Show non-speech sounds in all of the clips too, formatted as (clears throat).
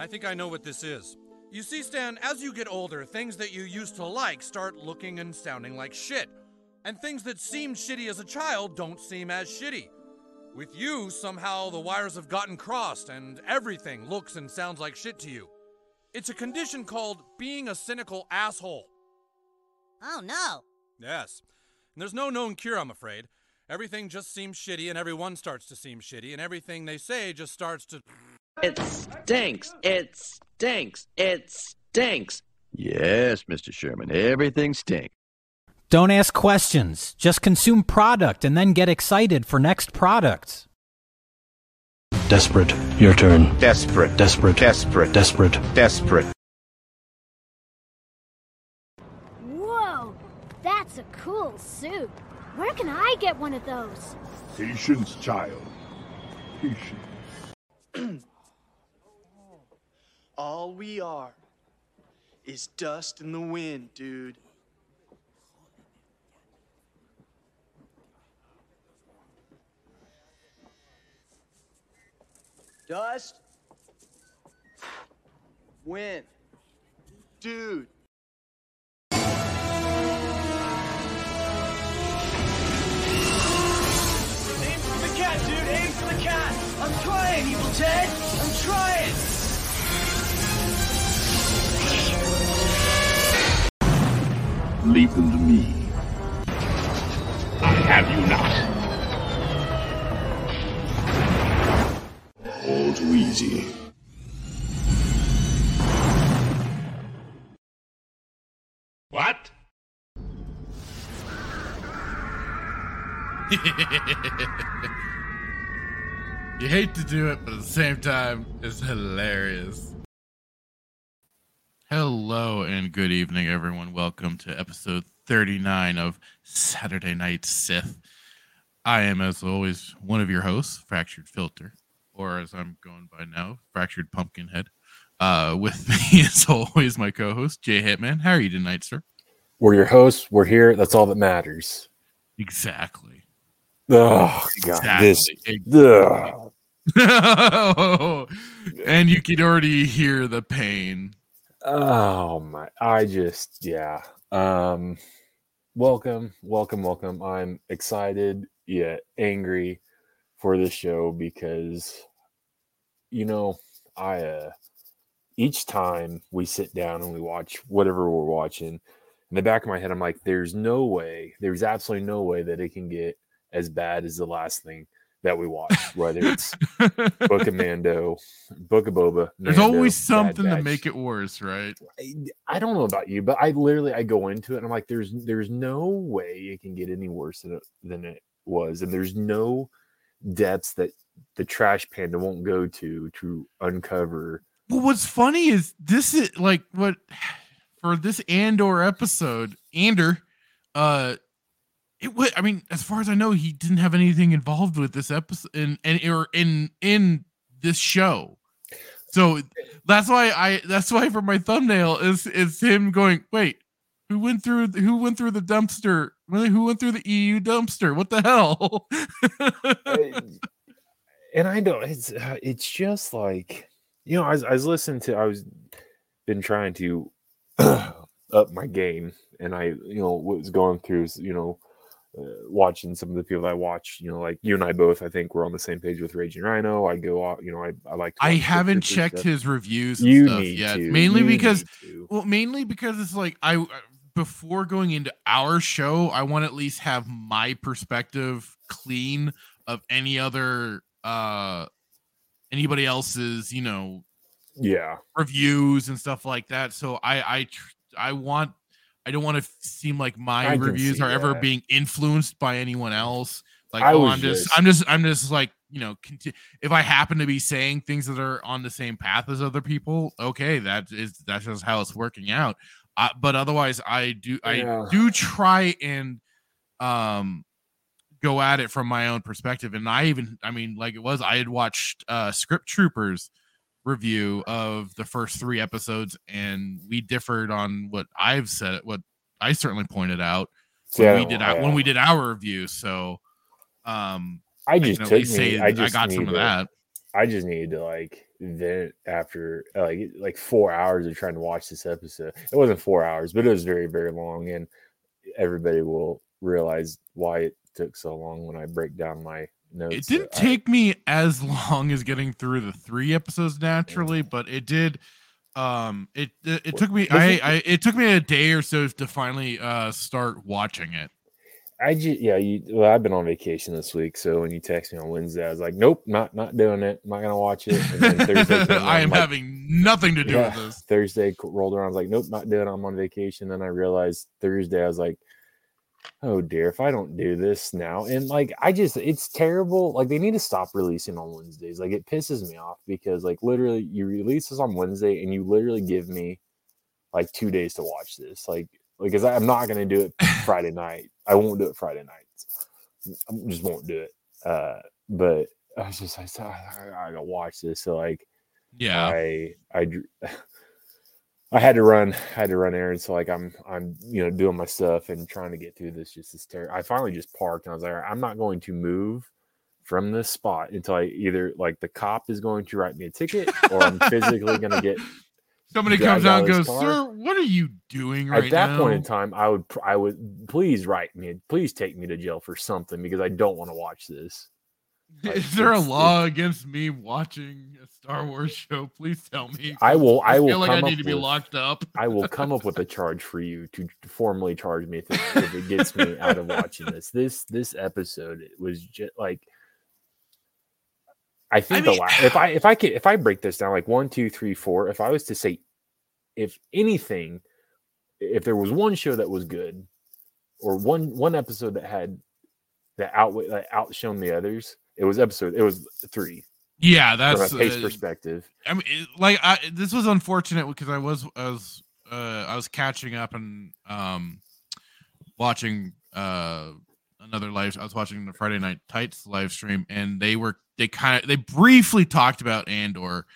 I think I know what this is. You see, Stan, as you get older, things that you used to like start looking and sounding like shit. And things that seemed shitty as a child don't seem as shitty. With you, somehow the wires have gotten crossed and everything looks and sounds like shit to you. It's a condition called being a cynical asshole. Oh no. Yes. And there's no known cure, I'm afraid. Everything just seems shitty and everyone starts to seem shitty and everything they say just starts to. It stinks. It stinks. It stinks. Yes, Mr. Sherman, everything stinks. Don't ask questions. Just consume product and then get excited for next products. Desperate. Your turn. Desperate. Desperate. Desperate. Desperate. Desperate. Whoa, that's a cool suit. Where can I get one of those? Patience, child. Patience. (clears throat) All we are is dust in the wind, dude. Dust. Wind. Dude. Aim for the cat, dude. Aim for the cat. I'm trying, Evil Ted. I'm trying. Leave them to me. I have you not. All too easy. What? (laughs) you hate to do it, but at the same time, it's hilarious. Hello and good evening, everyone. Welcome to episode 39 of Saturday Knight Sith. I am, as always, one of your hosts, Fractured Filter, or as I'm going by now, Fractured Pumpkinhead. Uh, with (laughs) me, as always, my co host, Jay Hitman. How are you tonight, sir? We're your hosts. We're here. That's all that matters. Exactly. Oh God, Exactly. this. Ugh. (laughs) and you can already hear the pain. Oh my! I just yeah. Um, welcome, welcome, welcome. I'm excited yet angry for this show because you know I uh each time we sit down and we watch whatever we're watching in the back of my head I'm like there's no way there's absolutely no way that it can get as bad as the last thing that we watch, (laughs) whether it's Book of Mando, Book of Boba. There's always something to make it worse, right? I, I don't know about you, but I literally I go into it and I'm like, there's there's no way it can get any worse than it, than it was, and there's no depths that the trash panda won't go to to uncover. Well, what's funny is this is like what (sighs) for this Andor episode, Ander, uh, it was. I mean, as far as I know, he didn't have anything involved with this episode in Andor in in this show. So that's why I that's why for my thumbnail is is him going, wait, who went through who went through the dumpster? Who went through the EU dumpster? What the hell? and I know it's uh, it's just like you know I was, I was listening to I was been trying to (clears throat) up my game and I you know was going through you know uh, watching some of the people that I watch you know like you and I both I think we're on the same page with Raging Rhino I go out you know I I like I haven't checked stuff. his reviews and You stuff need yet. to. Mainly You because well, mainly because it's like I uh, before going into our show, I want to at least have my perspective clean of any other uh anybody else's, you know, yeah reviews and stuff like that. So I I tr- I want I don't want to seem like my I reviews are ever being influenced by anyone else. Like I oh, I'm just, just- I'm just I'm just like you know if I happen to be saying things that are on the same path as other people, okay, that is that's just how it's working out. Uh, but otherwise, I do Yeah. I do try and um go at it from my own perspective and i even i mean like it was i had watched uh script troopers review of the first three episodes and we differed on what i've said what i certainly pointed out when Yeah, we did our, when we did our review so um I just at took me. say I just got some of that I just needed to like vent after like like four hours of trying to watch this episode. It wasn't four hours, but it was very very long, and everybody will realize why it took so long when I break down my notes. It didn't I- take me as long as getting through the three episodes naturally, but it did. Um, it it, it took me. I, it- I it took me a day or so to finally uh start watching it. I just yeah, you well, I've been on vacation this week, so when you text me on Wednesday, I was like, Nope, not not doing it. I'm not gonna watch it. And then Thursday (laughs) I am like, having nothing to do yeah, with this. Thursday rolled around, I was like, Nope, not doing it. I'm on vacation. Then I realized Thursday, I was like, Oh dear, if I don't do this now, and like I just it's terrible. Like they need to stop releasing on Wednesdays. Like it pisses me off because like literally you release this on Wednesday and you literally give me like two days to watch this. Like because I'm not gonna do it (laughs) Friday night. I won't do it Friday nights. I just won't do it. Uh, but I was just like, "Ah, I, I gotta watch this. So like, Yeah. I I (laughs) I had to run, I had to run errands. So like, I'm I'm you know doing my stuff and trying to get through this. Just this terror. I finally just parked and I was like, "All right, I'm not going to move from this spot until I either like the cop is going to write me a ticket or I'm physically gonna get (laughs) Somebody comes out and goes, car. "Sir, what are you doing right at that now?" point in time, I would I would please write me, please take me to jail for something because I don't want to watch this. Is there a law against me watching a Star Wars (laughs) show? Please tell me. I will. I will feel like I need to be with- locked up. I will (laughs) come up with a charge for you to formally charge me if it, if it gets me out of watching this. This this episode it was just like I think the mean- la- if I if I could if I break this down like one two three four if I was to say if anything if there was one show that was good or one one episode that had that outweigh that outshone the others it was episode it was three Yeah, from that's a pace uh, perspective I mean, it- like, I this was unfortunate because I was I was uh I was catching up and um watching uh another live. I was watching the Friday Night Tights live stream, and they were they kind of they briefly talked about Andor,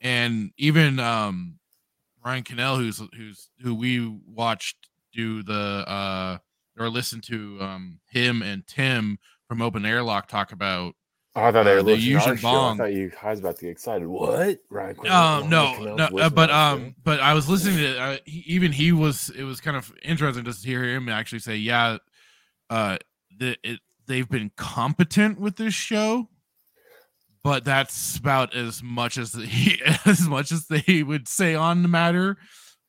and even um Ryan Cannell, who's who's who we watched do the uh or listen to um him and Tim from Open Airlock talk about Oh, I thought they uh, were the to our Yushin show. I thought you was about to get excited. What? Quinn- Um, no, no, uh, but to our show? um, but I was listening to uh, he, even he was. It was kind of interesting just to hear him actually say, "Yeah, uh, the, it, they've been competent with this show, but that's about as much as he, (laughs) as much as they would say on the matter,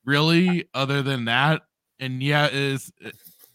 really. Other than that, and yeah, is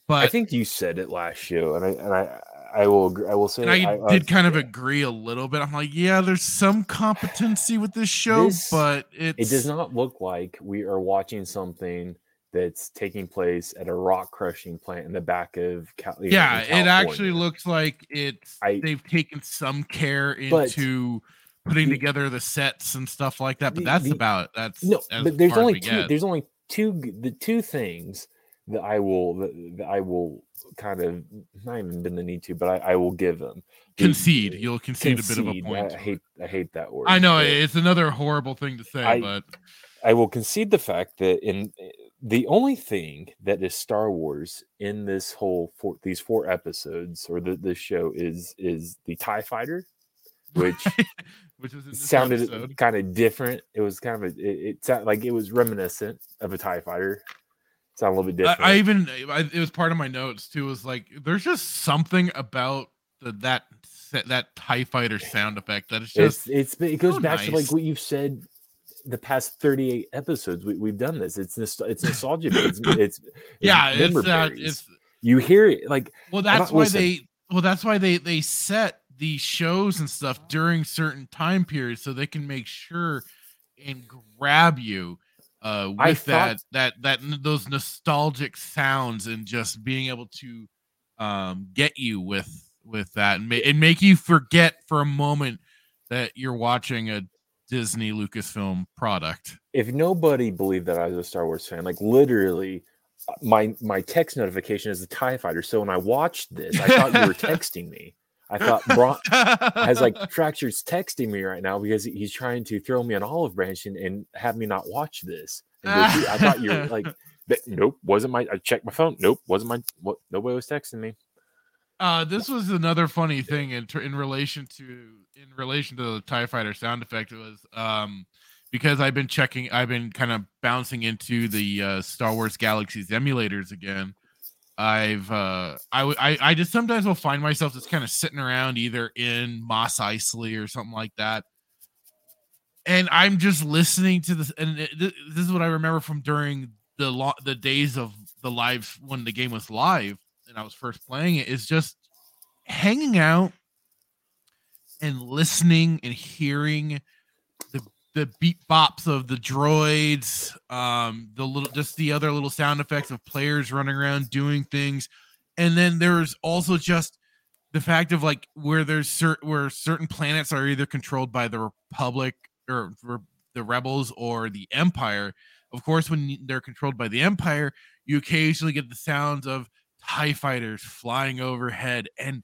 but I think you said it last show, and I and I I will agree, I will say and I, I, did kind of agree a little bit. I'm like, yeah, there's some competency with this show, This- but it's it does not look like we are watching something that's taking place at a rock crushing plant in the back of Cal- you know, yeah it actually looks like it's I- they've taken some care into putting the- together the sets and stuff like that but the- that's the- about that's no, but there's only two. get. There's only two. The two things that I will that, that I will kind of not even been the need to, but I, I will give them The- concede you'll concede, a bit of a point I, hate I hate that word. I know it's another horrible thing to say I- but I will concede the fact that in the only thing that is Star Wars in this whole four, these four episodes or the this show is is the Tie Fighter, which (laughs) which sounded kind of different. It was kind of a, it, it sounded like it was reminiscent of a Tie Fighter. Sound a little bit I, different. I even I, it was part of my notes too was like there's just something about the, that that tie fighter sound effect that is just it's it's it goes so back to like what you've said the past 38 episodes we, we've done this it's it's nostalgia it's, (coughs) it's it's yeah it's uh, berries. it's you hear it like Well, that's why listen, they well that's why they they set these shows and stuff during certain time periods so they can make sure and grab you uh with that thought- that that n- those nostalgic sounds and just being able to um get you with with that and, ma- and make you forget for a moment that you're watching a Disney Lucasfilm product. if nobody believed that I was a Star Wars fan, like literally, uh, my my text notification is the Tie Fighter. So when I watched this, I thought you were (laughs) texting me. I thought Braun (laughs) has like Fracture's texting me right now because he's trying to throw me an olive branch and, and have me not watch this. And go, "Dude, I thought you were like, (laughs) nope, wasn't my. I checked my phone. Nope, wasn't my. What? Nobody was texting me. Uh, this was another funny thing in in relation to in relation to the Tie Fighter sound effect. It was um because I've been checking, I've been kind of bouncing into the uh, Star Wars Galaxies emulators again. I've uh i i just sometimes will find myself just kind of sitting around either in Mos Eisley or something like that, and I'm just listening to this. And it, this is what I remember from during the lo- the days of the live when the game was live and I was first playing it. Is just hanging out and listening and hearing the beat bops of the droids, um, the little just the other little sound effects of players running around doing things, and then there's also just the fact of like where there's certain where certain planets are either controlled by the Republic or re- the rebels or the Empire. Of course, when they're controlled by the Empire, you occasionally get the sounds of TIE fighters flying overhead. And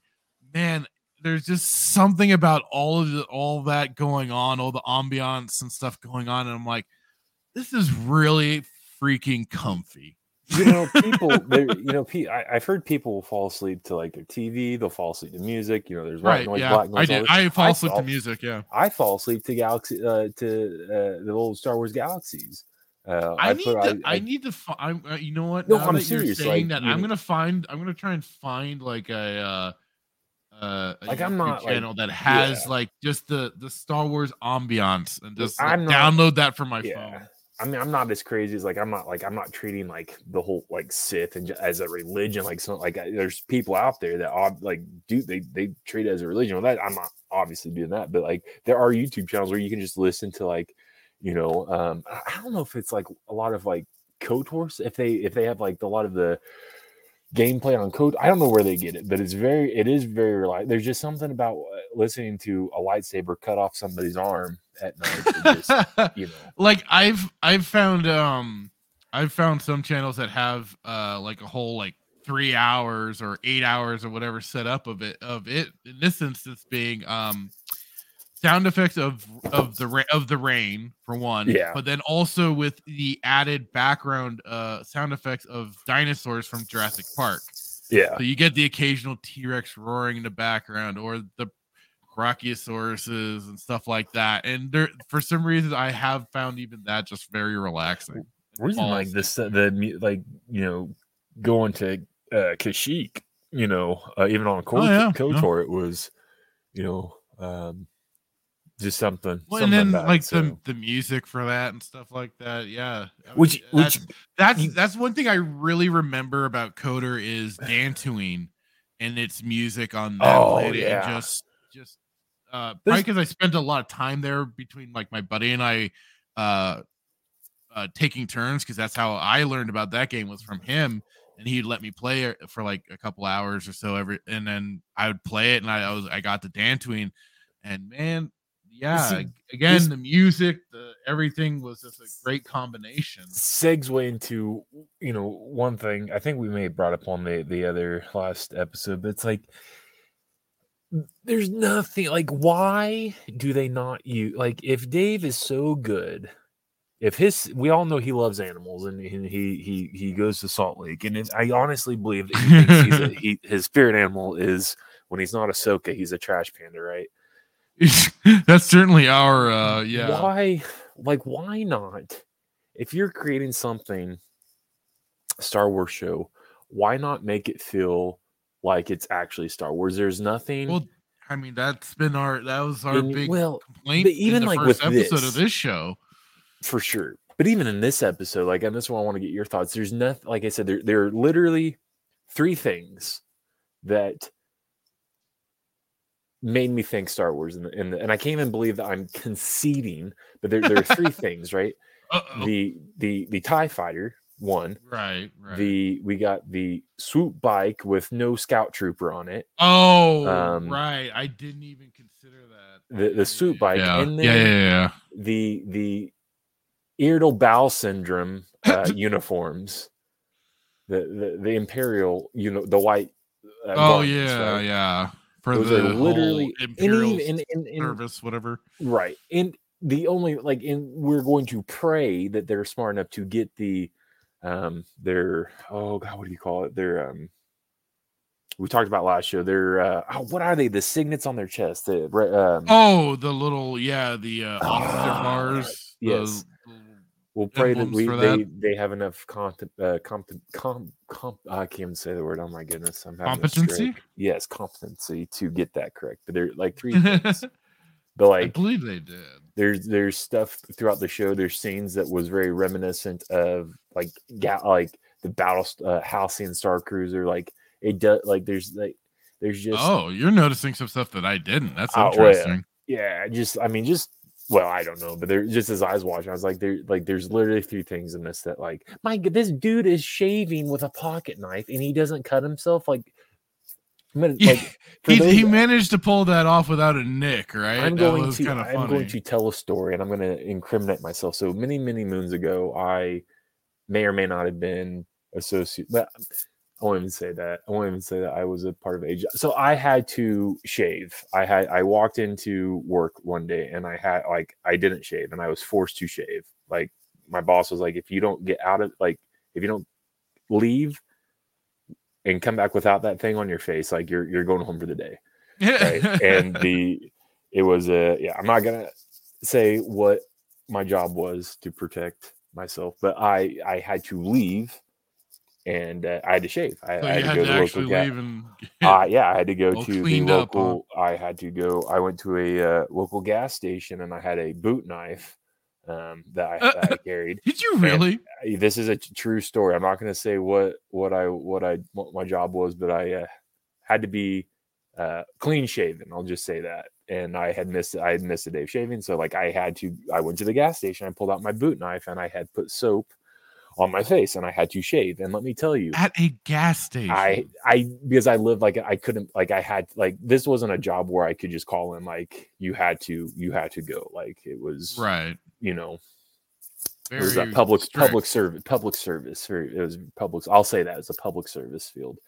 man, there's just something about all of the, all that going on, all the ambiance and stuff going on. And I'm like, this is really freaking comfy. you know (laughs) people you know pe- I, i've heard people fall asleep to like their tv they'll fall asleep to music you know there's white Right. noise Yeah. black noise I did. I fall asleep to fall- music. Yeah. i fall asleep to galaxy uh to uh the old star wars galaxies uh I, need put- to. I, need to. Fi- I'm. Uh, you know what? No, now I'm that serious, You're saying like, that you I'm gonna find. I'm gonna try and find like a. uh uh, Like, I'm not, like- channel that has yeah. like just the the Star Wars ambiance and just like, not- download that from my yeah phone. I mean, I'm not as crazy as like I'm not like I'm not treating like the whole like Sith and as a religion. Like some like I- there's people out there that ob- like do they they treat it as a religion. Well, that I'm not obviously doing that, but like there are YouTube channels where you can just listen to like you know um I don't know if it's like a lot of like Kotor if they if they have like a lot of the gameplay on code. I don't know where they get it, but it's very it is very reliable. There's just something about uh, listening to a lightsaber cut off somebody's arm at night. just, (laughs) you know. like I've I've found um I've found some channels that have uh like a whole like three hours or eight hours or whatever set up of it of it in this instance being um sound effects of of the ra- of the rain for one Yeah. but then also with the added background uh sound effects of dinosaurs from Jurassic Park Yeah. so you get the occasional T-Rex roaring in the background or the brachiosauruses and stuff like that. And there for some reason I have found even that just very relaxing. reason like this uh, the like you know going to uh Kashyyyk, you know, uh, even on Kotor, Oh, yeah. KOTOR, it was, you know, um just something. Well, and then it, like so- the the music for that and stuff like that. Yeah. I mean, Which- that's, which- that's that's one thing I really remember about KOTOR is Dantooine and its music on that Oh, yeah. and just just uh probably because I spent a lot of time there between like my buddy and I uh uh taking turns because that's how I learned about that game was from him and he'd let me play it for like a couple hours or so every and then I would play it and I, I was I got to Dantooine and man yeah again this- the music the everything was just a great combination. Segue into you know one thing i think we may have brought up on the the other last episode but it's like there's nothing like why do they not use like if dave is so good if his we all know he loves animals and, and he he he goes to salt lake and i honestly believe that he thinks he's a, (laughs) he, his spirit animal is when he's not Ahsoka he's a trash panda right (laughs) that's certainly our uh yeah. Why like why not? If you're creating something star wars show why not make it feel like it's actually star wars? There's nothing well I mean that's been our that was our And- big well, complaint even the like first with episode this- of this show. For sure. But even in this episode like and this one i want to get your thoughts. There's nothing like i said there, there are literally three things that made me think star wars and, and, and i can't even believe that i'm conceding but there, there are three (laughs) things right? Uh-oh. the the the tie fighter one right right. the we got the swoop bike with no scout trooper on it. Oh um, right I didn't even consider that the the swoop bike yeah and then yeah yeah. yeah the the irritable bowel syndrome uh, (laughs) uniforms. The, the the imperial you know the white uh, oh yeah right? yeah for Those the literally whole and even- and- and- service whatever right and the only like and we're going to pray that they're smart enough to get the um their oh god what do you call it their um we talked about last show. They're uh, oh, what are they? The signets on their chest. The, um, Oh, the little yeah, the uh, officer Ah, bars. yes. We'll pray that we they, that. they have enough comp, uh, comp, comp, comp, I can't even say the word. Oh my goodness, I'm Competency? Yes, competency to get that correct. But they're like three things. (laughs) but like I believe they did. there's there's stuff throughout the show. There's scenes that was very reminiscent of like ga- like the battle uh, Halcyon Star Cruiser. Like it does like there's like there's just oh, you're noticing some stuff that I didn't. That's Oh, well, interesting. yeah, just I mean, just well, I don't know, but there just as I was watching, I was like, there like there's literally a few things in this that like, my god, this dude is shaving with a pocket knife and he doesn't cut himself. Like, gonna, (laughs) Yeah, like he, those- he managed to pull that off without a nick, right? I'm that going to I'm funny. going to tell a story and I'm going to incriminate myself. So many many moons ago, I may or may not have been associated. But I won't even say that. I won't even say that I was a part of age. So I had to shave. I had I walked into work one day and I had like I didn't shave and I was forced to shave. Like my boss was like, if you don't get out of like if you don't leave and come back without that thing on your face, like you're you're going home for the day right? and (laughs) the it was a yeah. I'm not gonna say what my job was to protect myself, but I I had to leave, and uh, I had to shave. I, so I had go to actually ga- leave and (laughs) uh, yeah, I had to go to the cleaned up, huh? local. I had to go. I went to a uh, local gas station, and I had a boot knife um, that, I, that I (laughs) carried. Did you really? I- this is a t- true story. I'm not going to say what what I what I what my job was, but I uh, had to be uh, clean shaven. I'll just say that. And I had missed I had missed a day of shaving, so like I had to. I went to the gas station. I pulled out my boot knife, and I had put soap on my face, and I had to shave. And let me tell you, At a gas station. I I because I lived like I couldn't like I had like this wasn't a job where I could just call in like you had to you had to go like it was right. you know it was a public strict. public service public service or it was public I'll say that it's a public service field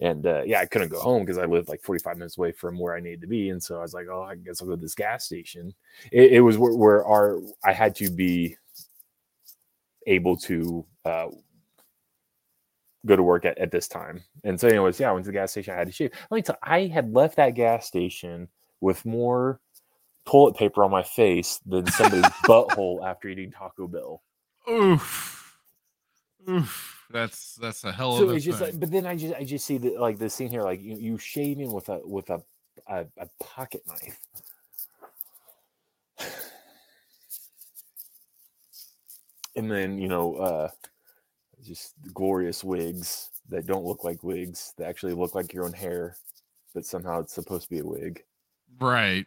and uh, yeah I couldn't go home because I lived like 45 minutes away from where I needed to be and so I was like oh I guess I'll go to this gas station it, it was where, where our I had to be able to uh, go to work at, at this time and so anyways yeah I went to the gas station I had to shave let me tell I had left that gas station with more toilet paper on my face than somebody's (laughs) butthole after eating Taco Bell. Oof. Oof. That's that's a hell of So a it's just thing. like, but then I just I just see that like the scene here, like you, you shaving with a with a, a a pocket knife. And then you know, uh just glorious wigs that don't look like wigs, that actually look like your own hair, but somehow it's supposed to be a wig. right.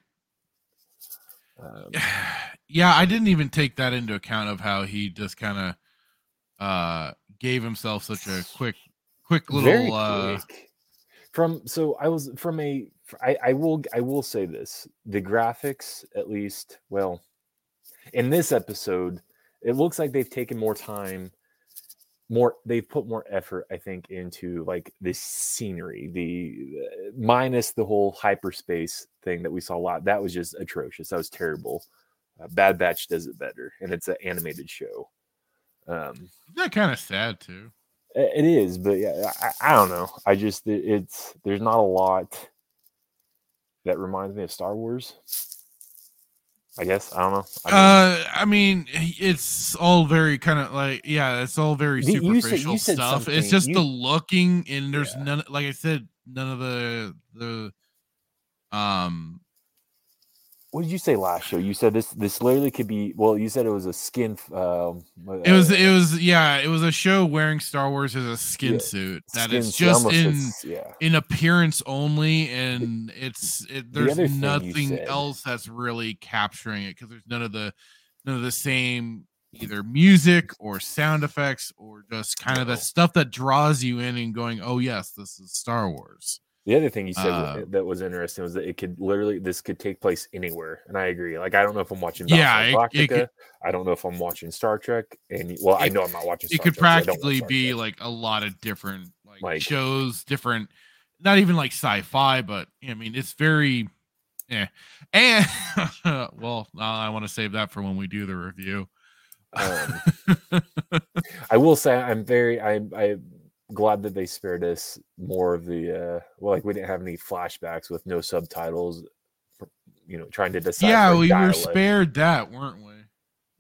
Um, (sighs) yeah, I didn't even take that into account of how he just kind of uh gave himself such a quick quick little uh quick. From so I was from a I, I will I will say this the graphics at least well in this episode it looks like they've taken more time more they've put more effort I think into like the scenery the uh, minus the whole hyperspace thing that we saw a lot that was just atrocious that was terrible uh, Bad Batch does it better and it's an animated show um that kind of sad too. It is, but yeah, I, I don't know. I just it- it's there's not a lot that reminds me of Star Wars. I guess I don't know. I mean, Uh, I mean, it's all very kind of like, yeah, it's all very The- you said- superficial you said stuff. It's just you- the looking, and there's Yeah. none. Like I said, none of the the um. What did you say last show? You said this this literally could be. Well, you said it was a skin. Um, It was uh, it was yeah, it was a show wearing Star Wars as a skin Yeah, suit that skin suit, just in yeah. in appearance only, and it's it, there's you nothing else that's really capturing it because there's none of the none of the same either music or sound effects or just kind of the stuff that draws you in and going, oh yes, this is Star Wars. The other thing you said Uh, that was interesting was that it could literally this could take place anywhere, and I agree. Like I don't know if I'm watching Yeah, it- it could- I don't know if I'm watching Star Trek, and well, I know I'm not watching. It could Trek 'cause I don't watch practically be like a lot of different like, Like- shows, different, not even like sci-fi, but I mean it's very, yeah. And (laughs) well, I want to save that for when we do the review. Um, (laughs) I will say I'm very I I glad that they spared us more of the uh well like we didn't have any flashbacks with no subtitles you know trying to decide yeah, we were spared that, weren't we?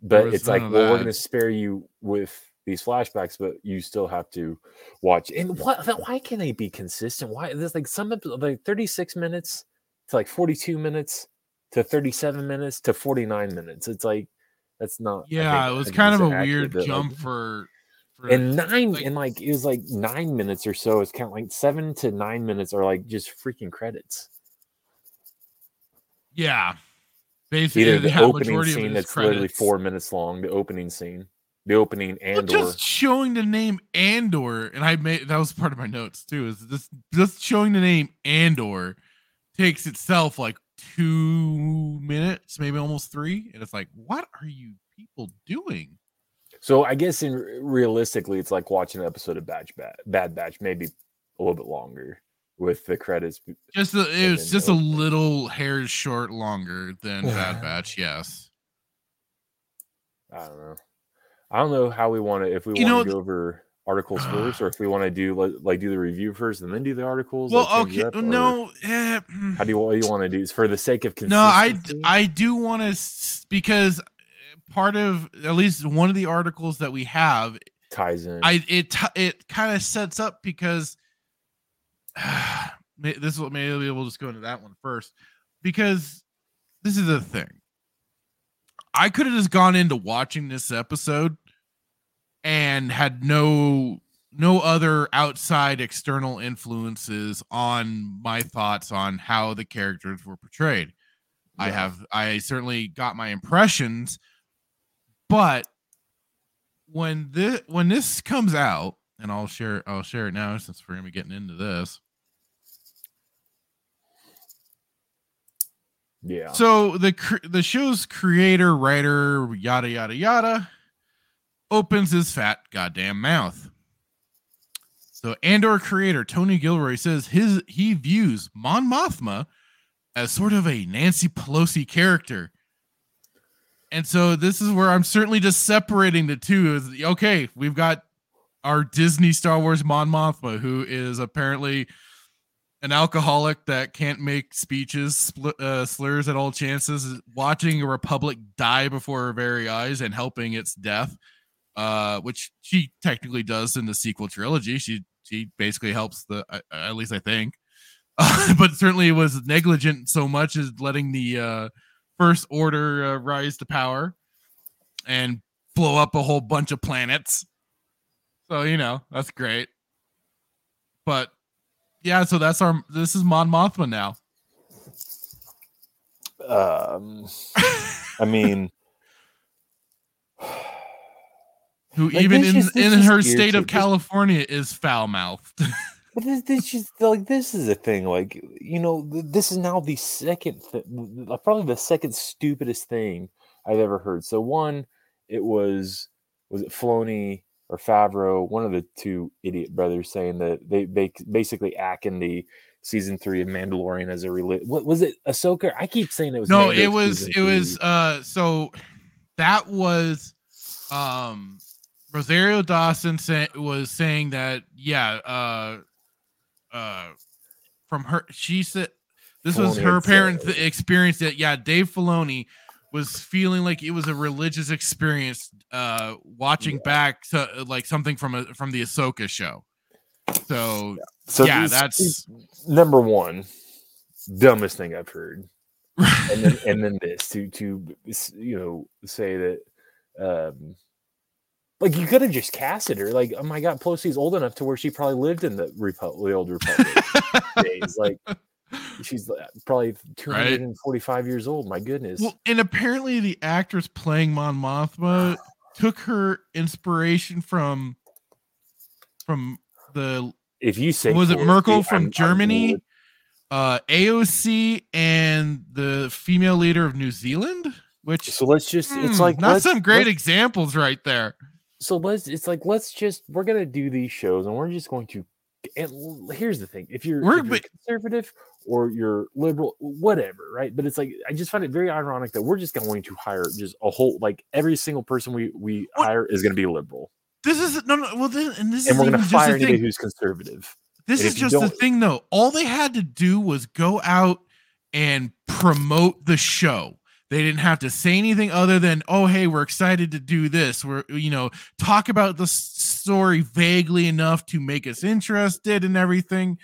But it's like well we're to spare you with these flashbacks but you still have to watch. And what why can they be consistent? Why there's like some like 36 minutes to like 42 minutes to 37 minutes to 49 minutes. It's like that's not Yeah, it was kind of a weird jump for and nine like- and like it was like nine minutes or so it's kind of like seven to nine minutes are like just freaking credits yeah. Basically, either the opening majority of it scene that's literally four minutes long the opening scene the opening Well, and or just showing the name Andor, and I made that was part of my notes too. Is this just showing the name Andor takes itself like two minutes, maybe almost three, and it's like, what are you people doing? So i guess in realistically it's like watching an episode of batch bad, bad batch maybe a little bit longer with the credits Just a, it was just a little hair short longer than (sighs) Bad Batch. Yes. i don't know i don't know how we want to if we You want know, to go over articles first or if we want to do like, like do the review first and then do the articles Well, like, okay, up, no, eh, mm. how do you what you want to do It's for the sake of No, I I do want to because part of at least one of the articles that we have ties in I it it kind of sets up because (sighs) may- this will maybe we'll just go into that one first because this is the thing. I could have just gone into watching this episode and had no no other outside external influences on my thoughts on how the characters were portrayed. I have I certainly got my impressions, but when this when this comes out, and I'll share I'll share it now since we're gonna be getting into this. yeah So the the show's creator, writer, yada yada yada, opens his fat goddamn mouth. So Andor creator Tony Gilroy says his he views Mon Mothma as sort of a Nancy Pelosi character. And so this is where I'm certainly just separating the two. Is okay, we've got our Disney Star Wars Mon Mothma, who is apparently an alcoholic that can't make speeches, uh, slurs at all chances, watching a republic die before her very eyes and helping its death, uh, which she technically does in the sequel trilogy. She she basically helps the, uh, at least I think, (laughs) but certainly was negligent so much as letting the uh, first order uh, rise to power and blow up a whole bunch of planets. So you know that's great, but yeah, so that's our this is Mon Mothma now. um (laughs) i mean Who Like, even in just- in her state of California is foul mouthed. (laughs) But this, this just like this is a thing. Like you know, this is now the second, th- probably the second stupidest thing I've ever heard. So one, it was was it Filoni or Favreau, one of the two idiot brothers, saying that they they basically act in the season three of Mandalorian as a reli- What was it? Ahsoka? I keep saying it was. no, Mando it was it was uh so that was um Rosario Dawson say, was saying that yeah, uh uh from her she said this was her had said- parent experience that yeah, Dave Filoni was feeling like it was a religious experience uh watching back to like something from a from the Ahsoka show. So, So yeah, this- that's number one, dumbest thing I've heard. and then and then this to to you know say that um like you could have just casted her like oh my god Pelosi's old enough to where she probably lived in the Repu- the old republic (laughs) days. Like she's uh, probably 245 years old my goodness. Well, and apparently the actress playing Mon Mothma (sighs) took her inspiration from from the if you say was it Merkel I'm- from I'm Germany, with- uh AOC and the female leader of New Zealand, which so let's just it's hmm, like not some great examples right there. So let's it's like let's just we're gonna do these shows and we're just going to and here's the thing if you're, if you're conservative or you're liberal whatever right but it's like i just find it very ironic that we're just going to hire just a whole like every single person we we hire is going to be liberal This is no, no. Well, this, and this is and we're going to fire anybody who's conservative. This And is just the thing, though. All they had to do was go out and promote the show. They didn't have to say anything other than, "Oh, hey, we're excited to do this." We're, you know, talk about the story vaguely enough to make us interested and everything,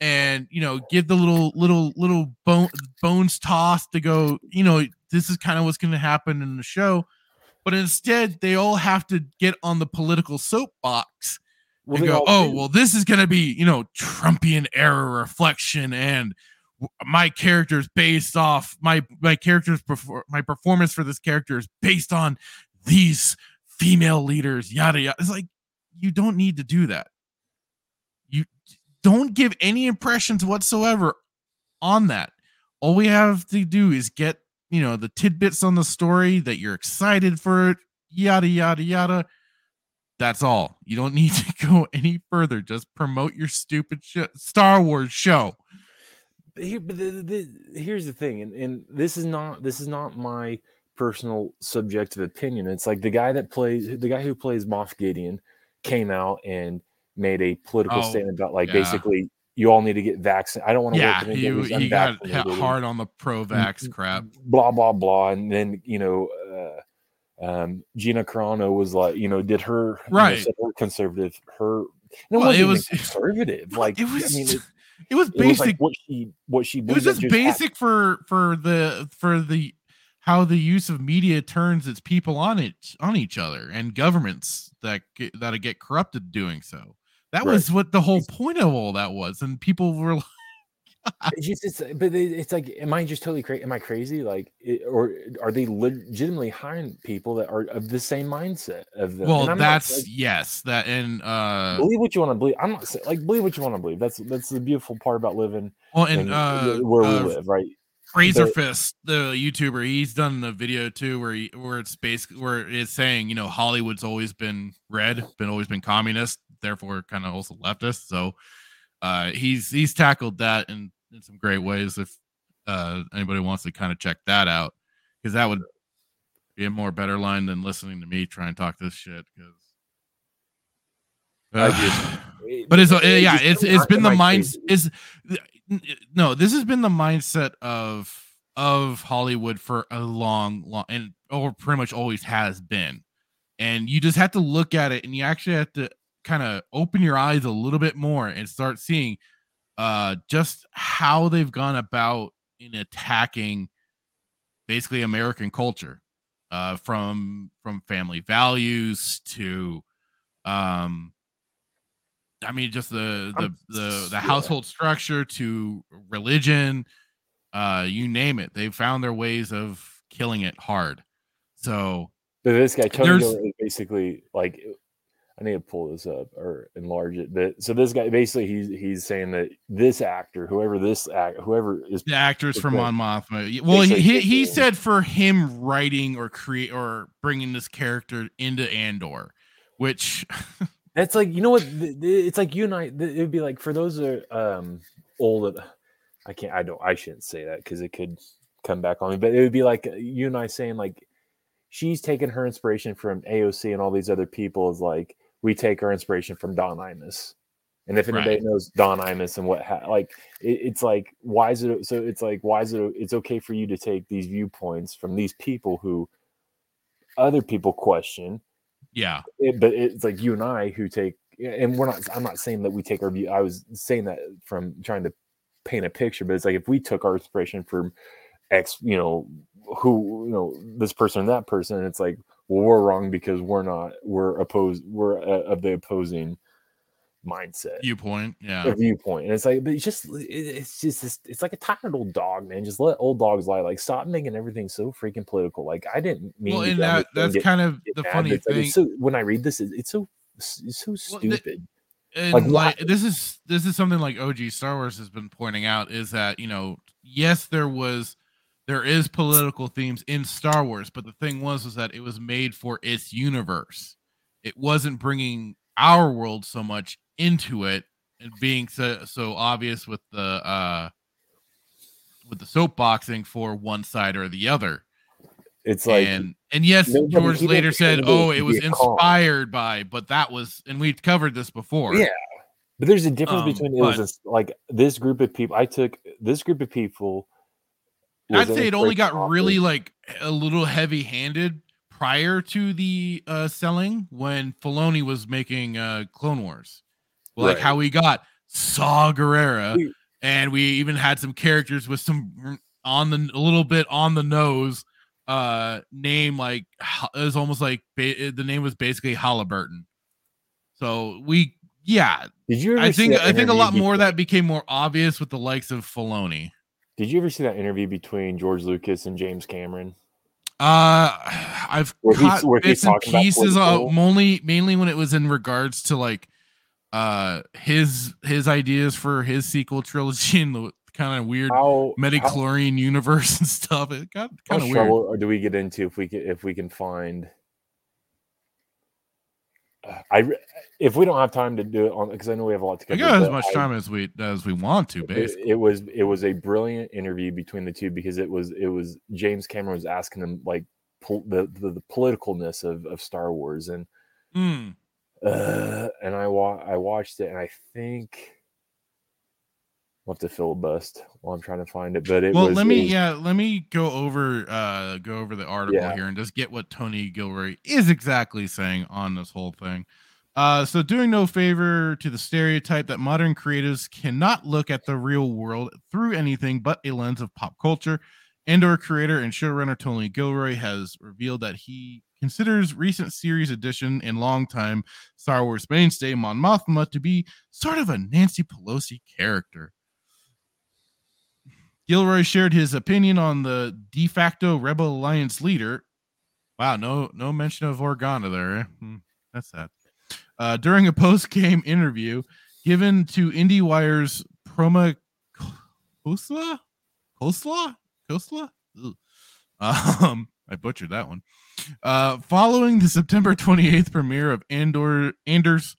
and you know, give the little, little, little bone, bones tossed to go. You know, this is kind of what's going to happen in the show. But instead, they all have to get on the political soapbox Well, and go, oh, do. well, this is going to be, you know, Trumpian era reflection and w- character is based off my my character's perfor- my performance for this character is based on these female leaders yada yada. It's like you don't need to do that. You don't give any impressions whatsoever on that. All we have to do is get you know the tidbits on the story that you're excited for it yada yada yada. That's all. You don't need (laughs) to go any further. Just promote your stupid shit star wars show here, but the, the, here's the thing, and, and this is not this is not my personal subjective opinion. It's like the guy that plays the guy who plays Moff Gideon came out and made a political Oh, statement about like yeah. basically you all need to get vaccinated. I don't want to yeah work with who's he got hard on the pro-vax crap blah blah blah and then you know uh, um gina carano was like you know did her you know, Right. conservative her it Well, it was- conservative (laughs) like it was i mean it, it was it was basic like what she what she it was just basic for for the for the how the use of media turns its people on it on each other and governments that get, that get corrupted doing so that Right. was what the whole point of all that was and people were like, it's just it's but it's like am i just totally crazy am i crazy like it, or are they legitimately hiring people that are of the same mindset of them well I'm not, that's like, yes that and uh believe what you want to believe i'm not saying like believe what you want to believe that's that's the beautiful part about living well and in uh where uh, we live right Razorfist, the YouTuber, he's done the video too where he where it's basically where it's saying, you know, Hollywood's always been red, been always been communist, therefore kind of also leftist. So uh he's he's tackled that in, in some great ways if uh anybody wants to kind of check that out. Because that would be a more better line than listening to me try and talk this shit because just- (sighs) but it's uh, yeah, it's it's been the mind is no, this has been the mindset of of Hollywood for a long, long, and or pretty much always has been. And you just have to look at it, and you actually have to kind of open your eyes a little bit more and start seeing uh just how they've gone about in attacking basically American culture, uh, from from family values to um I mean, just the the I'm- the, the yeah. household structure to religion, uh, you name it. They've found their ways of killing it hard. So But this guy is basically like I need to pull this up or enlarge it. But so this guy basically he's he's saying that this actor, whoever this act, whoever is the actors from. Mon Mothma, well, he he, he said for him writing or create or bringing this character into Andor, which (laughs) That's like you know what? It's like you and I. It'd be like for those that are um old. I can't. I don't. I shouldn't say that because it could come back on me. But it would be like uh, you and I saying like she's taking her inspiration from AOC and all these other people. Is like we take our inspiration from Don Imus. And if anybody Right. knows Don Imus and what, ha- like, it, it's like, why is it? So it's like, why is it? It's okay for you to take these viewpoints from these people who other people question, yeah, it, but it's like you and I who take, and we're not. I'm not saying that we take our view. I was saying that from trying to paint a picture, but it's like if we took our inspiration from X, you know, who, you know, this person and that person, and it's like, well, we're wrong because we're not. We're opposed. We're uh, of the opposing mindset. viewpoint, yeah. A viewpoint, and it's like, but it's just, it- it's just, this, it's like a tired old dog, man. Just let old dogs lie. Like, stop making everything so freaking political. Like, I didn't mean. Well, and that that's kind of the mad, funny it's like, thing. it's so when I read this, it- it's so it's so Well, stupid. and Like, like, this is this is something like OG Star Wars has been pointing out is that you know yes there was there is political themes in Star Wars but the thing was was that it was made for its universe it wasn't bringing our world so much into it and being so so obvious with the uh with the soapboxing for one side or the other It's like and and yes, George later said, "Oh, it was a con." inspired by," but that was, and we've covered this before. Yeah, but there's a difference Um, between it was but- a s- like this group of people. I took this group of people. And I'd say it only got really like a little heavy-handed prior to the uh selling when Filoni was making uh Clone Wars. Like Right. how we got Saw Gerrera, and we even had some characters with some (laughs) on the a little bit on the nose uh name like it was almost like ba- the name was basically Halliburton. So we yeah, Did you I think I think a lot more of that became more obvious with the likes of Filoni. Did you ever see that interview between George Lucas and James Cameron? Uh, I've Where caught where bits and pieces of political- mainly when it was in regards to like uh his his ideas for his sequel trilogy (laughs) and the kind of weird How midi-chlorian universe (laughs) and stuff. It got kind of weird. trouble do we get into if we can if we can find? I if we don't have time to do it on because I know we have a lot to cover. got as much I- time as we as we want to, it, basically. it was it was a brilliant interview between the two because it was it was James Cameron was asking him like pol- the, the the politicalness of of Star Wars and Mm. uh, and I wa- I watched it and I think I'll have to filibust while I'm trying to find it. But it well, was let me was- yeah, let me go over uh go over the article Yeah. here and just get what Tony Gilroy is exactly saying on this whole thing. Uh so doing no favor to the stereotype that modern creatives cannot look at the real world through anything but a lens of pop culture. Andor creator and showrunner Tony Gilroy has revealed that he considers recent series edition and longtime Star Wars mainstay Mon Mothma to be sort of a Nancy Pelosi character. Gilroy shared his opinion on the de facto Rebel Alliance leader. Wow, no no mention of Organa there. eh? Hmm, that's sad. Uh, during a post-game interview given to IndieWire's Proma Khosla? Khosla? Khosla? Um, I butchered that one. Uh, following the September 28th premiere of Andor Anders'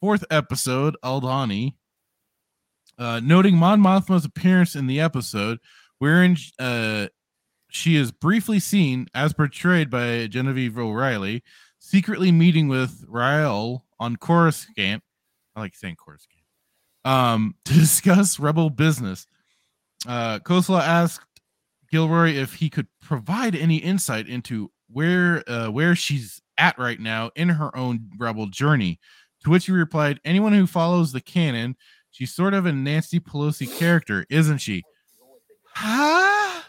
fourth episode, Aldhani, uh, noting Mon Mothma's appearance in the episode, wherein uh, she is briefly seen, as portrayed by Genevieve O'Reilly, secretly meeting with Rael on Coruscant. I like saying Coruscant. Um, (laughs) to discuss rebel business. Uh, Khosla asked Gilroy if he could provide any insight into where uh, where she's at right now in her own rebel journey. To which he replied, "Anyone who follows the canon, she's sort of a Nancy Pelosi character, isn't she?" Huh?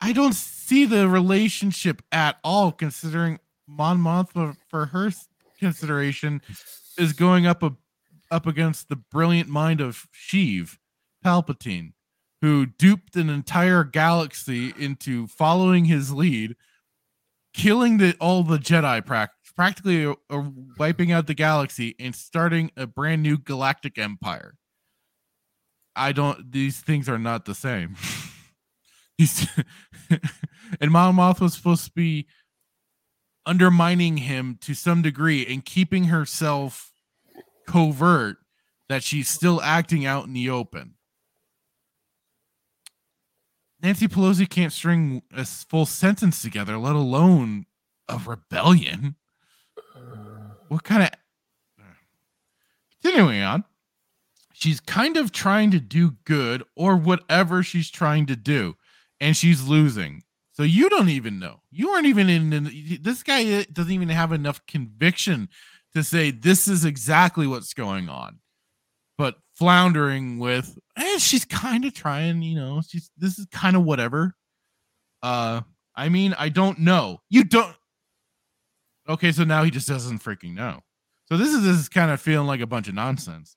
I don't see the relationship at all, considering Mon Mothma, for her consideration, is going up a, up against the brilliant mind of Sheev, Palpatine, who duped an entire galaxy into following his lead, killing the, all the Jedi, prac- practically uh, uh, wiping out the galaxy and starting a brand new galactic empire. I don't; these things are not the same. (laughs) He's (laughs) and Mon Moth was supposed to be undermining him to some degree and keeping herself covert that she's still acting out in the open. Nancy Pelosi can't string a full sentence together, let alone a rebellion. What kind of continuing on? She's kind of trying to do good or whatever she's trying to do, and she's losing. So you don't even know. You aren't even in. this guy uh, doesn't even have enough conviction to say this is exactly what's going on, but floundering with, eh, she's kind of trying. You know, she's this is kind of whatever. Uh, I mean, I don't know. You don't. Okay, so now he just doesn't freaking know. So this is this is kind of feeling like a bunch of nonsense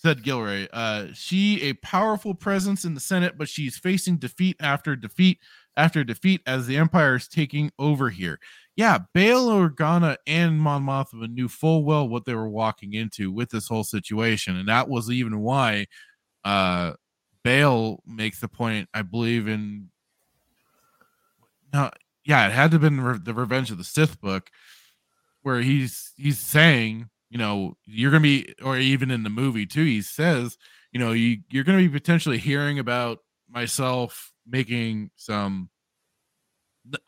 said Gilroy, Uh, she a powerful presence in the Senate, but she's facing defeat after defeat after defeat as the Empire is taking over here. Yeah, Bail Organa and Mon Mothma knew full well what they were walking into with this whole situation, and that was even why uh, Bail makes the point. I believe in no, yeah, it had to have been Re- the Revenge of the Sith book where he's he's saying you know you're gonna be or even in the movie too he says you know you, you're gonna be potentially hearing about myself making some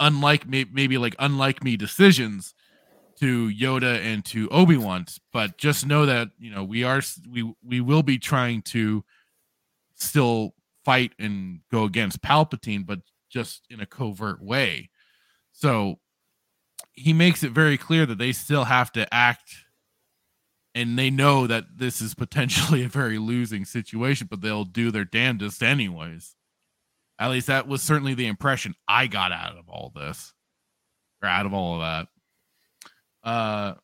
unlike me, maybe like unlike me decisions to Yoda and to Obi Wan, but just know that you know we are we we will be trying to still fight and go against Palpatine, but just in a covert way. So he makes it very clear that they still have to act and they know that this is potentially a very losing situation, but they'll do their damnedest anyways. At least that was certainly the impression I got out of all this, or out of all of that. Uh,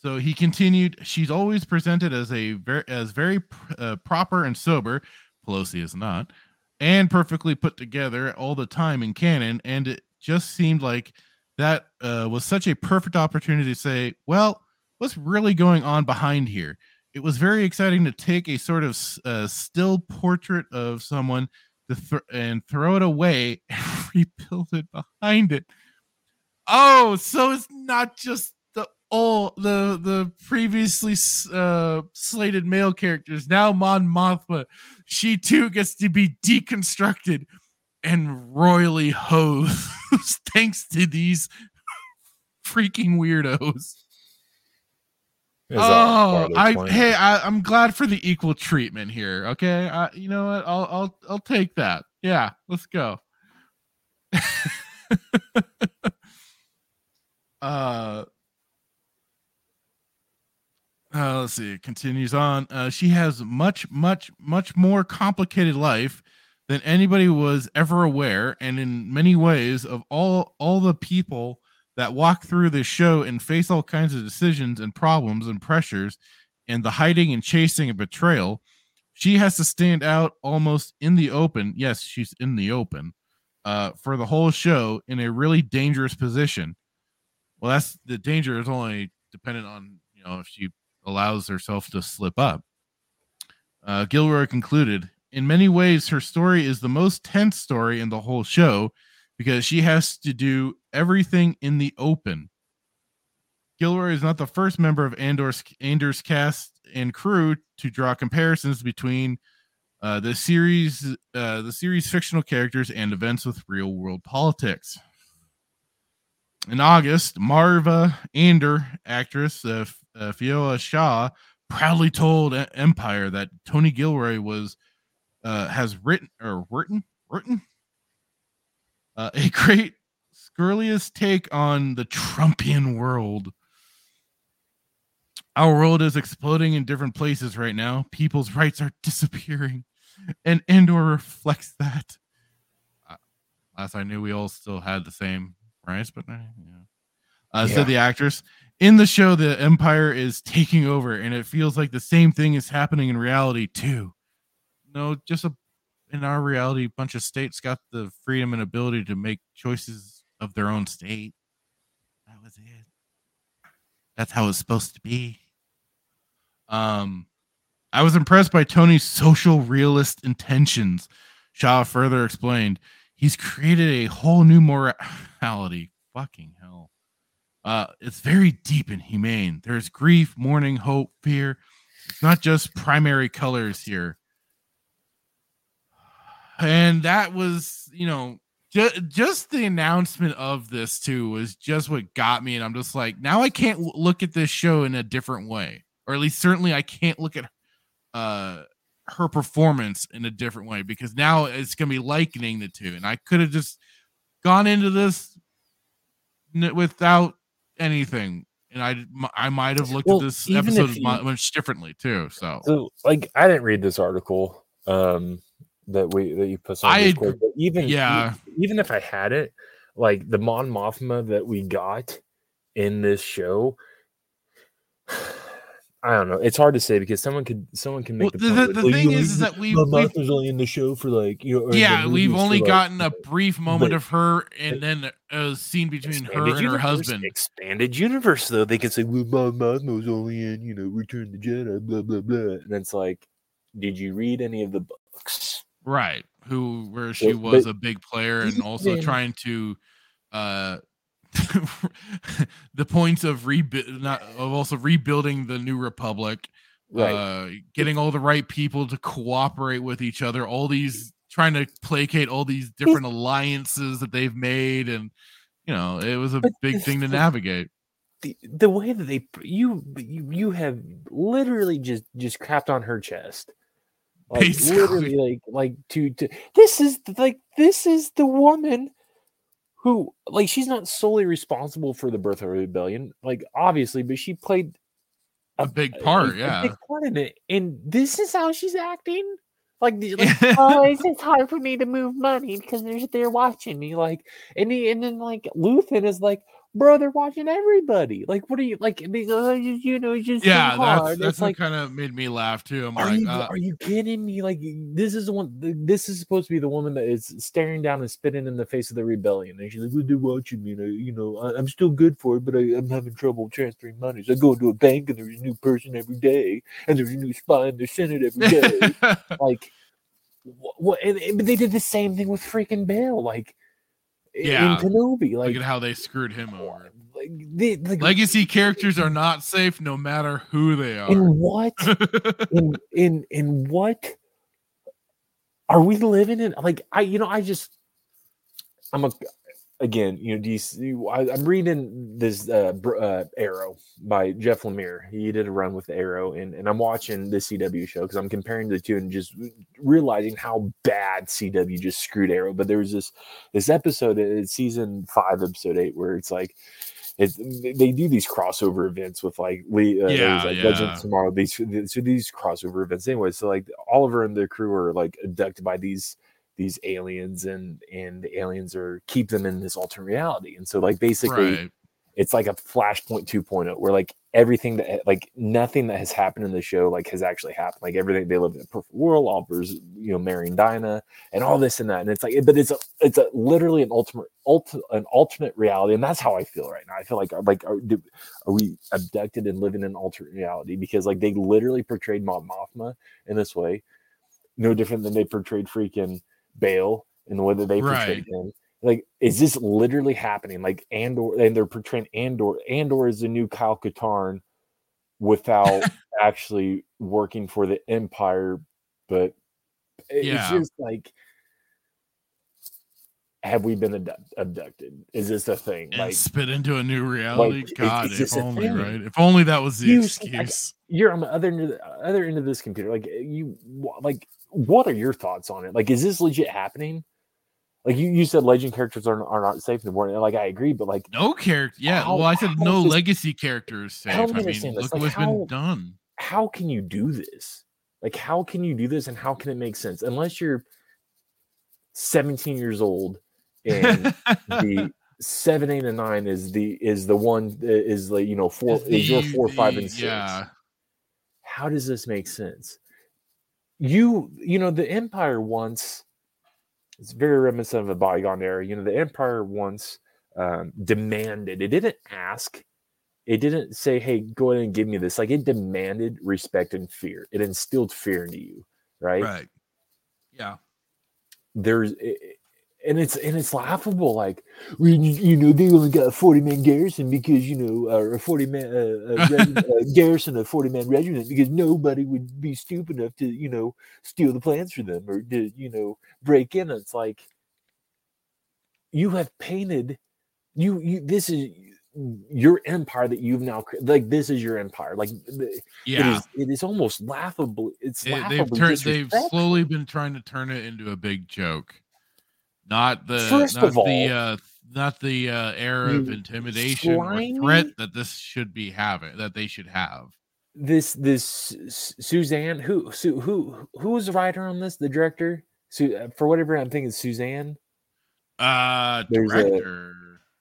so he continued. She's always presented as a very as very uh, proper and sober. Pelosi is not, and perfectly put together all the time in canon. And it just seemed like that uh, was such a perfect opportunity to say, well, what's really going on behind here? It was very exciting to take a sort of uh, still portrait of someone th- and throw it away (laughs) and rebuild it behind it. Oh, so it's not just all the the previously uh, slated male characters. Now Mon Mothma, she too gets to be deconstructed and royally hosed (laughs) thanks to these (laughs) freaking weirdos. oh, I hey, I, I'm glad for the equal treatment here. Okay, I, you know what? I'll I'll I'll take that. Yeah, let's go. (laughs) uh, uh, let's see. It continues on. Uh, she has much, much, much more complicated life than anybody was ever aware, and in many ways, of all all the people that walk through this show and face all kinds of decisions and problems and pressures and the hiding and chasing and betrayal. She has to stand out almost in the open. Yes, she's in the open uh, for the whole show in a really dangerous position. Well, that's the danger is only dependent on you know if she allows herself to slip up. Uh, Gilroy concluded, in many ways, her story is the most tense story in the whole show because she has to do everything in the open. Gilroy is not the first member of Andor's, Andor's cast and crew to draw comparisons between uh, the series, uh, the series fictional characters and events with real world politics. In August, Maarva Andor actress uh, uh, Fiona Shaw proudly told Empire that Tony Gilroy was uh, has written or written written uh, a great scurriest take on the Trumpian world. Our world is exploding in different places right now. People's rights are disappearing, and Andor reflects that. Uh, last I knew, we all still had the same rights, but uh, yeah. Uh, yeah. Said the actress in the show, the Empire is taking over, and it feels like the same thing is happening in reality too. No, just a in our reality, a bunch of states got the freedom and ability to make choices of their own state. That was it. That's how it's supposed to be. Um, I was impressed by Tony's social realist intentions. Shaw further explained, he's created a whole new (sighs) morality. Fucking hell. Uh, it's very deep and humane. There's grief, mourning, hope, fear. It's not just primary colors here and that was you know just just the announcement of this too was just what got me and i'm just like now i can't look at this show in a different way or at least certainly i can't look at uh her performance in a different way because now it's going to be likening the two and i could have just gone into this without anything and i i might have looked well, at this episode you, much differently too so. so like i didn't read this article um that we that you put on I, Discord. But even yeah, even if I had it, like the Mon Mothma that we got in this show, I don't know. It's hard to say because someone could someone can make well, the, the, the thing is, is that we Mothma's only in the show for like you know. Yeah, we've only gotten a brief moment of her and then a scene between her and universe, her husband. Expanded universe, though they can say, "Well, Mon Mothma's only in you know Return the Jedi," blah blah blah, and it's like, did you read any of the books? right who where she but, was but, a big player and also trying to uh (laughs) the points of rebuild not of also rebuilding the new republic Right. uh, getting all the right people to cooperate with each other, all these trying to placate all these different (laughs) alliances that they've made, and you know, it was a But big thing to the- navigate. the, the way that they you you you have literally just just crapped on her chest like Basically. literally like like to to this is like this is the woman who like she's not solely responsible for the birth of a rebellion like obviously but she played A big part, a yeah. big part in it and this is how she's acting like, like (laughs) oh it's, it's hard for me to move money because they're they're watching me like and he, and then like Luthen is like bro they're watching everybody like what are you like uh, you, you know it's just Yeah, that's that's what like kind of made me laugh too. I'm are like, you uh, are you kidding me? Like this is the one. This is supposed to be the woman that is staring down and spitting in the face of the rebellion, and she's like, "Well, they're watching me. And I, you know, I, I'm still good for it, but I, I'm having trouble transferring money. So I go into a bank, and there's a new person every day, and there's a new spy in the Senate every day. (laughs) like, what? And, and- but they did the same thing with freaking Bail, like Yeah. in Kenobi, look at how they screwed him over. like the like Legacy characters are not safe no matter who they are. in what (laughs) in in in what are we living in like i you know i just i'm a again you know DC, I, i'm reading this uh, uh arrow by jeff lemire he did a run with arrow and, and i'm watching the cw show because i'm comparing the two and just realizing how bad cw just screwed arrow but there was this this episode it's season five episode eight where it's like it's, they do these crossover events with like Lee, uh, Yeah, like yeah. Legends Tomorrow. These so these crossover events anyway. So like Oliver and the crew are like abducted by these these aliens, and and the aliens are keep them in this alternate reality. And so like basically, Right. it's like a Flashpoint 2.0, where like everything that eh, like nothing that has happened in the show like has actually happened. Like everything they live in a perfect world. offers you know marrying Dinah and all this and that. And it's like, but it's a it's a literally an ultimate ulti- an alternate reality, and that's how I feel right now. I feel like uh, like are, do, are we abducted and living in an alternate reality because like they literally portrayed Mon Mothma in this way, no different than they portrayed freaking Bail and the way that they portrayed Right. him. Like, is this literally happening? Like Andor, and they're portraying Andor. Andor is the new Kyle Katarn without (laughs) actually working for the Empire, but it's Yeah. just like have we been abdu- abducted? Is this a thing? And Like spit into a new reality. is- God, if only, right? If only that was the You- excuse. you're on the other end of the other end of this computer. Like you, like what are your thoughts on it? Like, is this legit happening? Like you, you said, legend characters are, are not safe anymore. And like I agree, but like no character. Yeah. how- well, I said no this- legacy characters safe. I me mean, understand this, look like, what's how- been done. how can you do this? Like, how can you do this and how can it make sense? Unless you're 17 years old and (laughs) the seven, eight, and nine is the is the one that is like you know four is your The- four, five, the- and six. Yeah. How does this make sense? You you know the Empire once it's very reminiscent of a bygone era. You know the Empire once um, demanded. It didn't ask. It didn't say, "Hey, go ahead and give me this." Like it demanded respect and fear. It instilled fear into you, right? Right. Yeah. There's, and it's and it's laughable. Like, well, you know, they only got a forty man garrison because you know, or a forty man uh, uh, (laughs) reg- uh, garrison, a forty man regiment, because nobody would be stupid enough to you know steal the plans for them or to you know break in. It's like you have painted you you this is your empire that you've now like this is your empire like the- Yeah. is it is almost laughable it's It- they've turned. They've slowly been trying to turn it into a big joke. Not the First not of the uh, not the uh, era of intimidation or threat that this should be having that they should have. this this Suzanne who Su, who who was the writer on this the director Su, uh, for whatever I'm thinking Suzanne Uh, There's a- director.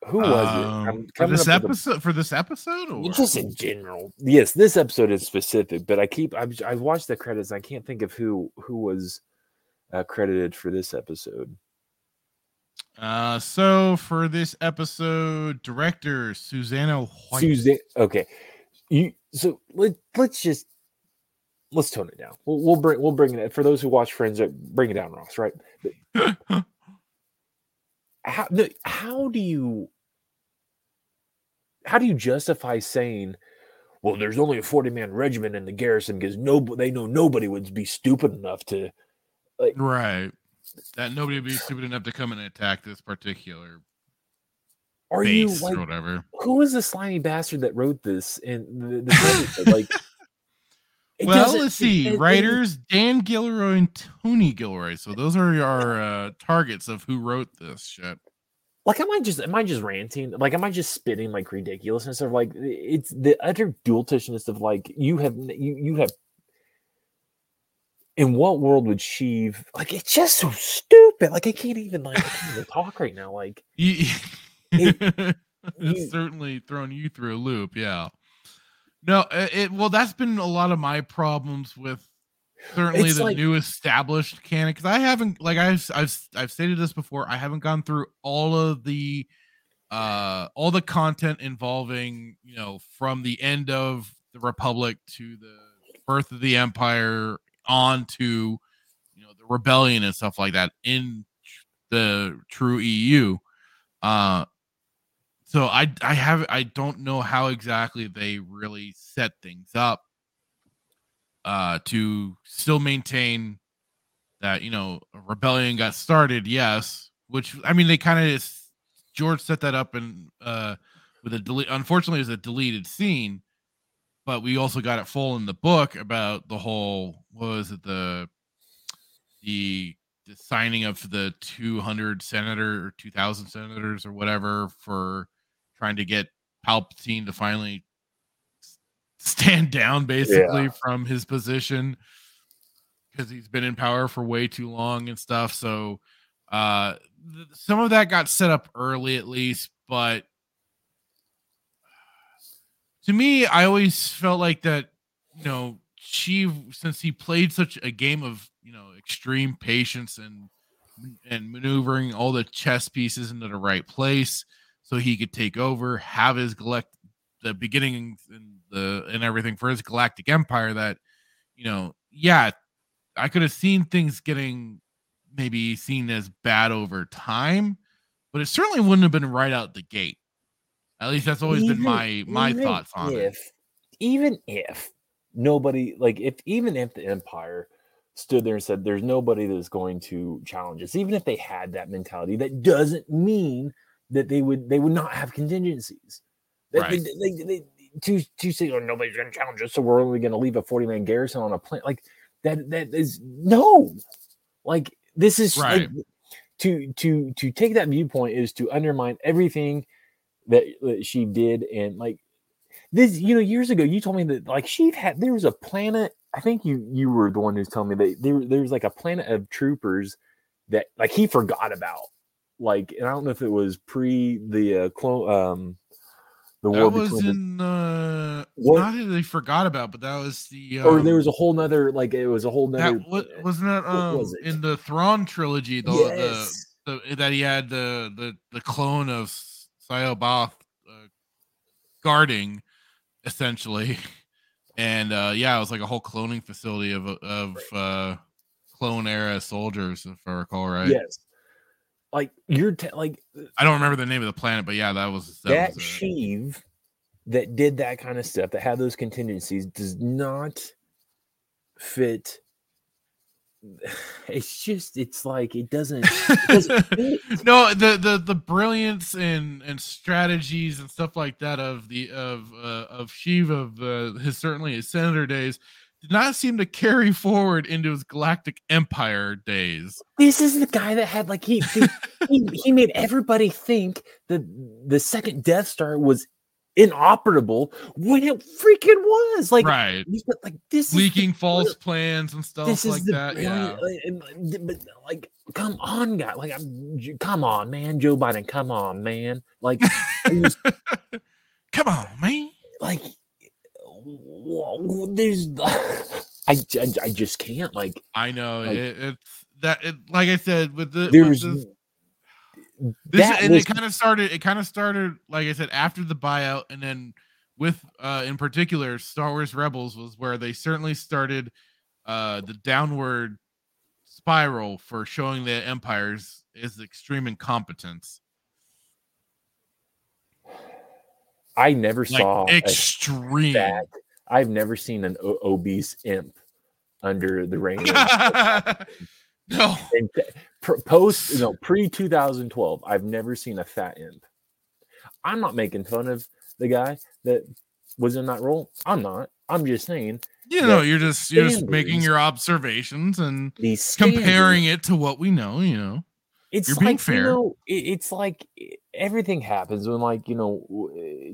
who was it Um, I'm for this with a- episode? For this episode, or just in general yes this episode is specific but I keep I've, I've watched the credits and I can't think of who who was uh, credited for this episode Uh, so for this episode, director Susanna White. Suzanne. Okay, you. So let let's just let's tone it down. We'll, we'll bring we'll bring it for those who watch Friends. uh, Bring it down, Ross. Right? (laughs) How how do you how do you justify saying well, there's only a 40 man regiment in the garrison because no, they know nobody would be stupid enough to. Like, right. That nobody would be stupid enough to come and attack this particular are you like or whatever. who is the slimy bastard that wrote this? And the, the like, (laughs) Well, let's see. it- it- Writers Dan Gilroy and Tony Gilroy. So those are our uh, targets of who wrote this shit. like am i just am i just ranting like am i just spitting like ridiculousness of like it's the utter dualtishness of like you have you you have in what world would Sheev like it's just so stupid like i can't even like can't even (laughs) talk right now like (laughs) It- it's certainly thrown you through a loop. Yeah. No, it, it well, that's been a lot of my problems with certainly the like- new established canon because I haven't like I've I've I've stated this before. I haven't gone through all of the uh all the content involving you know from the end of the republic to the birth of the empire on to you know the rebellion and stuff like that in the true eu uh so i i have i don't know how exactly they really set things up uh to still maintain that you know a rebellion got started yes which i mean they kind of george set that up and uh with a delete unfortunately it was a deleted scene but we also got it full in the book about the whole what was it the the the signing of the 200 senator or 2000 senators or whatever for trying to get palpatine to finally stand (laughs) down basically Yeah. from his position because he's been in power for way too long and stuff so uh th- some of that got set up early at least but to me, I always felt like that, you know, she since he played such a game of, you know, extreme patience and and maneuvering all the chess pieces into the right place so he could take over, have his galactic the beginning and the and everything for his galactic empire that, you know, yeah, I could have seen things getting maybe seen as bad over time, but it certainly wouldn't have been right out the gate. At least that's always been my my thoughts on it. Even if nobody, like, if even if the Empire stood there and said, "There's nobody that's going to challenge us," even if they had that mentality, that doesn't mean that they would they would not have contingencies. They, Right. they, they, they- to to say, "Oh, nobody's going to challenge us," so we're only going to leave a 40 man garrison on a planet like that. That is no, like this is like, to to to take that viewpoint is to undermine everything that, that she did and like this you know years ago you told me that like she had there was a planet i think you you were the one who's telling me that there, there was like a planet of troopers that like he forgot about like and i don't know if it was pre the uh clone um the war That was in uh What- not that they forgot about, but that was the um, or there was a whole nother like it was a whole nother that what wasn't that um was in the Thrawn trilogy the, Yes. the the that he had the the the clone of C'baoth uh, guarding essentially. (laughs) And uh yeah it was like a whole cloning facility of of uh clone era soldiers if I recall right. Yes. Like you're te- like I don't remember the name of the planet but yeah that was that, that was it. Sheev that did that kind of stuff that had those contingencies does not fit (sighs) it's just it's like it doesn't, it doesn't (laughs) no the the the brilliance and and strategies and stuff like that of the of uh, of Shiva of uh, his certainly his senator days did not seem to carry forward into his galactic empire days. This is the guy that had like he he, (laughs) he he made everybody think that the second death star was inoperable when it freaking was like right. like this leaking false plans and stuff this is like the that yeah. Uh, like, but like come on guy like I'm, come on man joe biden come on man like was (laughs) come on man. like there's (laughs) I, I I just can't like I know Like- it, it's that it, like I said with the with there's this, this and was it kind of started it kind of started like i said after the buyout and then with uh in particular star wars rebels was where they certainly started uh the downward spiral for showing the empires is extreme incompetence I never Like saw extreme. I've never seen an obese imp under the reign. (laughs) no, and post no pre 2012 i've never seen a fat imp i'm not making fun of the guy that was in that role i'm not i'm just saying you know, you're just you're just making your observations and comparing it to what we know. You know, it's you're like being fair. you know, it's like everything happens when like you know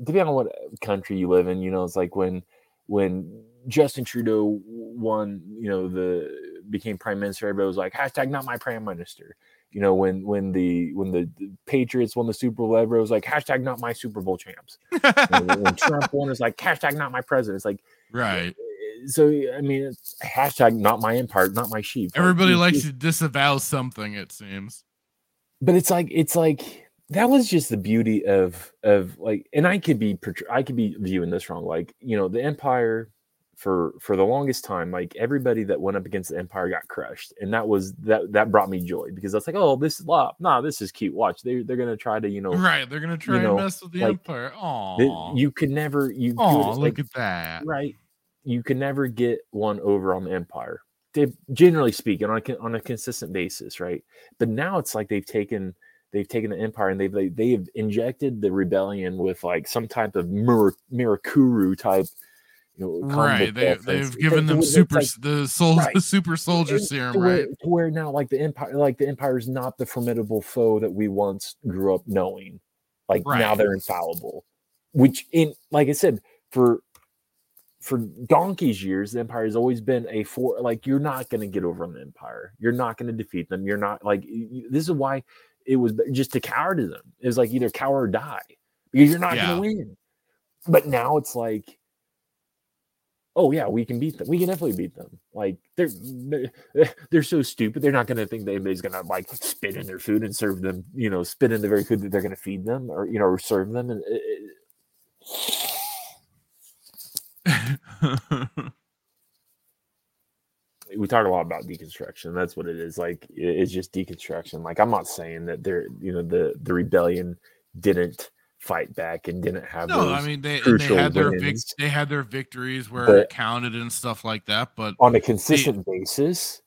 depending on what uh, country you live in you know it's like when when justin trudeau won you know the became prime minister everybody was like hashtag not my prime minister you know when when the when the, patriots won the super bowl everybody was like hashtag not my super bowl champs (laughs) when, when trump won it's like hashtag not my president it's like right? Eh, so i mean it's hashtag not my empire not my sheep Everybody it's likes to disavow something. It seems. but it's like it's like that was just the beauty of of like and i could be i could be viewing this wrong like you know the empire for for the longest time like everybody that went up against the empire got crushed and that was that that brought me joy because that's like oh this is love nah this is cute watch they, they're gonna try to you know Right, they're gonna try know, and mess with the like, empire. Oh, you could never you oh, look like, at that. right you can never get one over on the empire they generally speaking on a, on a consistent basis right but now it's like they've taken they've taken the empire and they've they, they have injected the rebellion with like some type of mir- mirakuru type you know Right, They, they've given them super like- the soul right. (laughs) the super soldier it's serum, to where, right? to where now like the empire like the empire is not the formidable foe that we once grew up knowing. Like now they're infallible. Which in like i said for for donkey's years the empire has always been a for like you're not going to get over on the empire. You're not going to defeat them. You're not like y- y- this is why it was just a cowardism it was like either cower or die. Because you're not Yeah. going to win. But now it's like oh yeah we can beat them. We can definitely beat them. Like they're they're, (laughs) they're so stupid they're not going to think that anybody's going to like spit in their food and serve them you know spit in the very food that they're going to feed them or you know or serve them and it, it- (laughs) we talk a lot about deconstruction that's what it is like it- it's just deconstruction like i'm not saying that they're you know the the rebellion didn't fight back and didn't have no, I mean they they had their vic- they had their victories where But- it counted and stuff like that, but on a consistent basis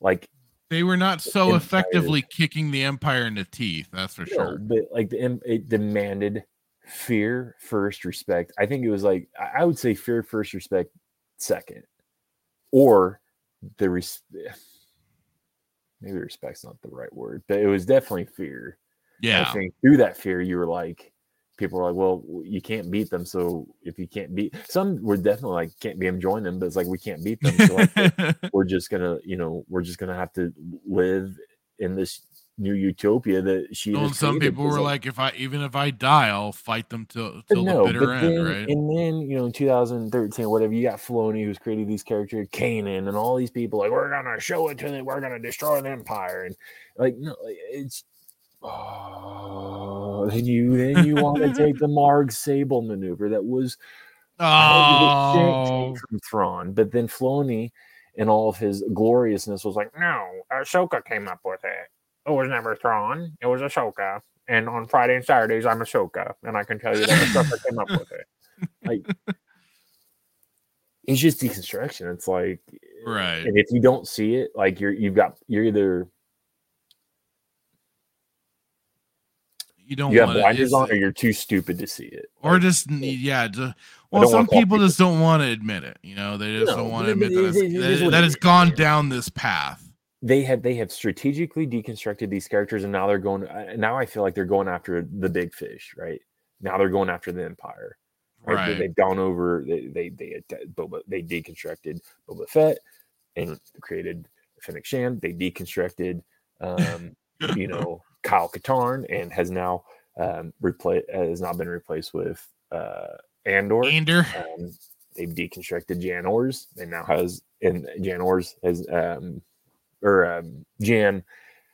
like they were not so empire- effectively kicking the empire in the teeth. That's for sure. but like the it demanded fear first, respect. I think it was like I would say fear first, respect second, or the res- (sighs) maybe respect's not the right word, but it was definitely fear. Yeah, I think through that fear, you were like, people were like, well, you can't beat them. So if you can't beat some, were definitely like, can't be them, join them. But it's like, we can't beat them. So like, (laughs) we're just gonna, you know, we're just gonna have to live in this new utopia that she. Well, some people were like, like, if I even if I die, I'll fight them till till no, the bitter end, then, right? and then you know, in 2013, whatever, you got Filoni who's created these characters, Kanan, and all these people like, we're gonna show it to them, we're gonna destroy the empire, and like, no, like, it's. Oh, then you then you want to take the Marg Sable maneuver that was Oh, from Thrawn, but then Filoni and all of his gloriousness was like, no, Ahsoka came up with it. It was never Thrawn, it was Ahsoka. And on Friday and Saturdays, I'm Ahsoka, and I can tell you that Ahsoka came up with it. Like, (laughs) it's just deconstruction. It's like, eh, right. and if you don't see it, like you're you've got you're either You don't you have want blinders to, on, or you're too stupid to see it. or Like, just need, yeah. don't well, some people people- just don't want to admit it. You know, they just No, don't want to admit that it- it's, it- it is that, that is. gone down this path. they have they have strategically deconstructed these characters and now they're going uh, now i feel like they're going after the big fish right now they're going after the empire right, They- Right. they've gone over they they they Boba, they deconstructed Boba Fett and created Fennec Shand. they deconstructed um you (laughs) know Kyle Katarn and has now um replaced has now been replaced with uh Andor. Ander. um, they've deconstructed Jan Ors. And now has and Jan Ors has um or um Jan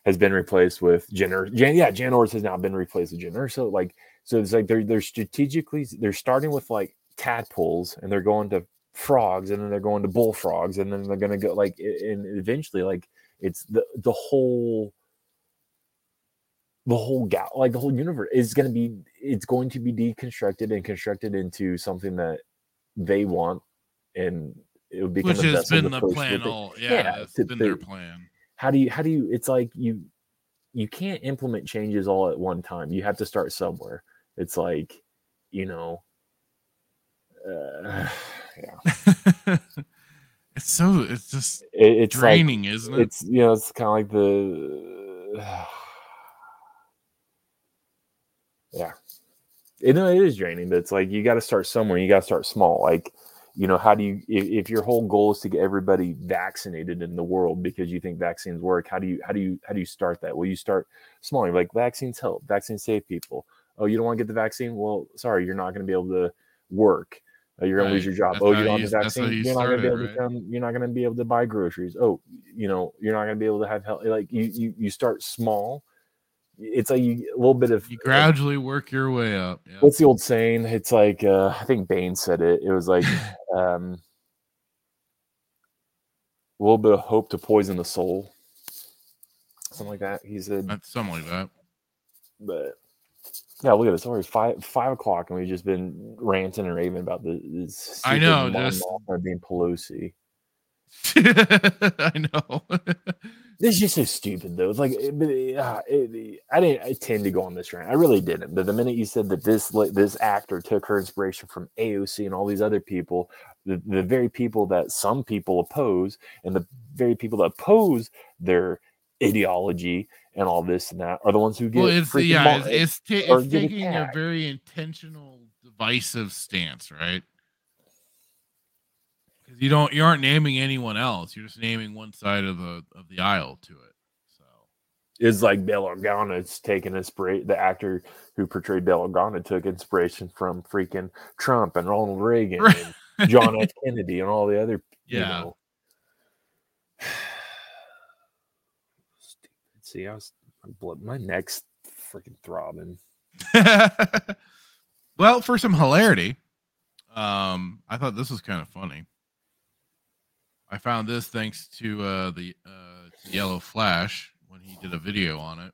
has been replaced with Jen Ur- Jan yeah Jan Ors has now been replaced with Jyn Erso like so it's like they're they're strategically they're starting with like tadpoles and they're going to frogs and then they're going to bullfrogs and then they're gonna go like and eventually like it's the the whole the whole gal like the whole universe is going to be it's going to be deconstructed and constructed into something that they want and it would become. Which has been to the plan all yeah, it's to- been their plan. how do you how do you it's like you you can't implement changes all at one time you have to start somewhere it's like you know uh, (sighs) yeah (laughs) it's so it's just it, it's like- draining, isn't it? it's you know it's kind of like the yeah. You know it is draining but it's like you got to start somewhere you got to start small like you know how do you if, if your whole goal is to get everybody vaccinated in the world because you think vaccines work how do you how do you how do you start that? Well you start small you're like vaccines help vaccines save people. Oh you don't want to get the vaccine? Well sorry you're not going to be able to work. Uh, you're going to lose your job. That's oh you don't have the vaccine. You you're not going to be able started, to come you're not going to be able to buy groceries. Oh you know you're not going to be able to have health like you you, you start small it's like you, a little bit of you gradually work your way up. Yeah. what's the old saying? It's like uh, I think Bane said it. It was like (laughs) um, a little bit of hope to poison the soul, something like that. He said, That's something like that. but yeah, look at this. Already five five o'clock, and we've just been ranting and raving about the, this. I know, just- being Pelosi. (laughs) I know. (laughs) This is just so stupid, though. It's like, it, it, uh, it, I didn't I tend to go on this rant. I really didn't. But the minute you said that this like, this actor took her inspiration from AOC and all these other people, the, the very people that some people oppose, and the very people that oppose their ideology and all this and that, are the ones who get well, it's yeah, it's, it's, ta- it's taking a very intentional, divisive stance, right? Because you don't, you aren't naming anyone else. You're just naming one side of the of the aisle to it. So it's like Bail Organa. It's taken inspiration. The actor who portrayed Bail Organa took inspiration from freaking Trump and Ronald Reagan and John F. Kennedy and all the other. You Yeah. know. Stupid. (sighs) See, I was my blood, my neck's freaking throbbing. (laughs) well, for some hilarity, um, I thought this was kind of funny. I found this thanks to uh, the uh, Yellow Flash when he did a video on it.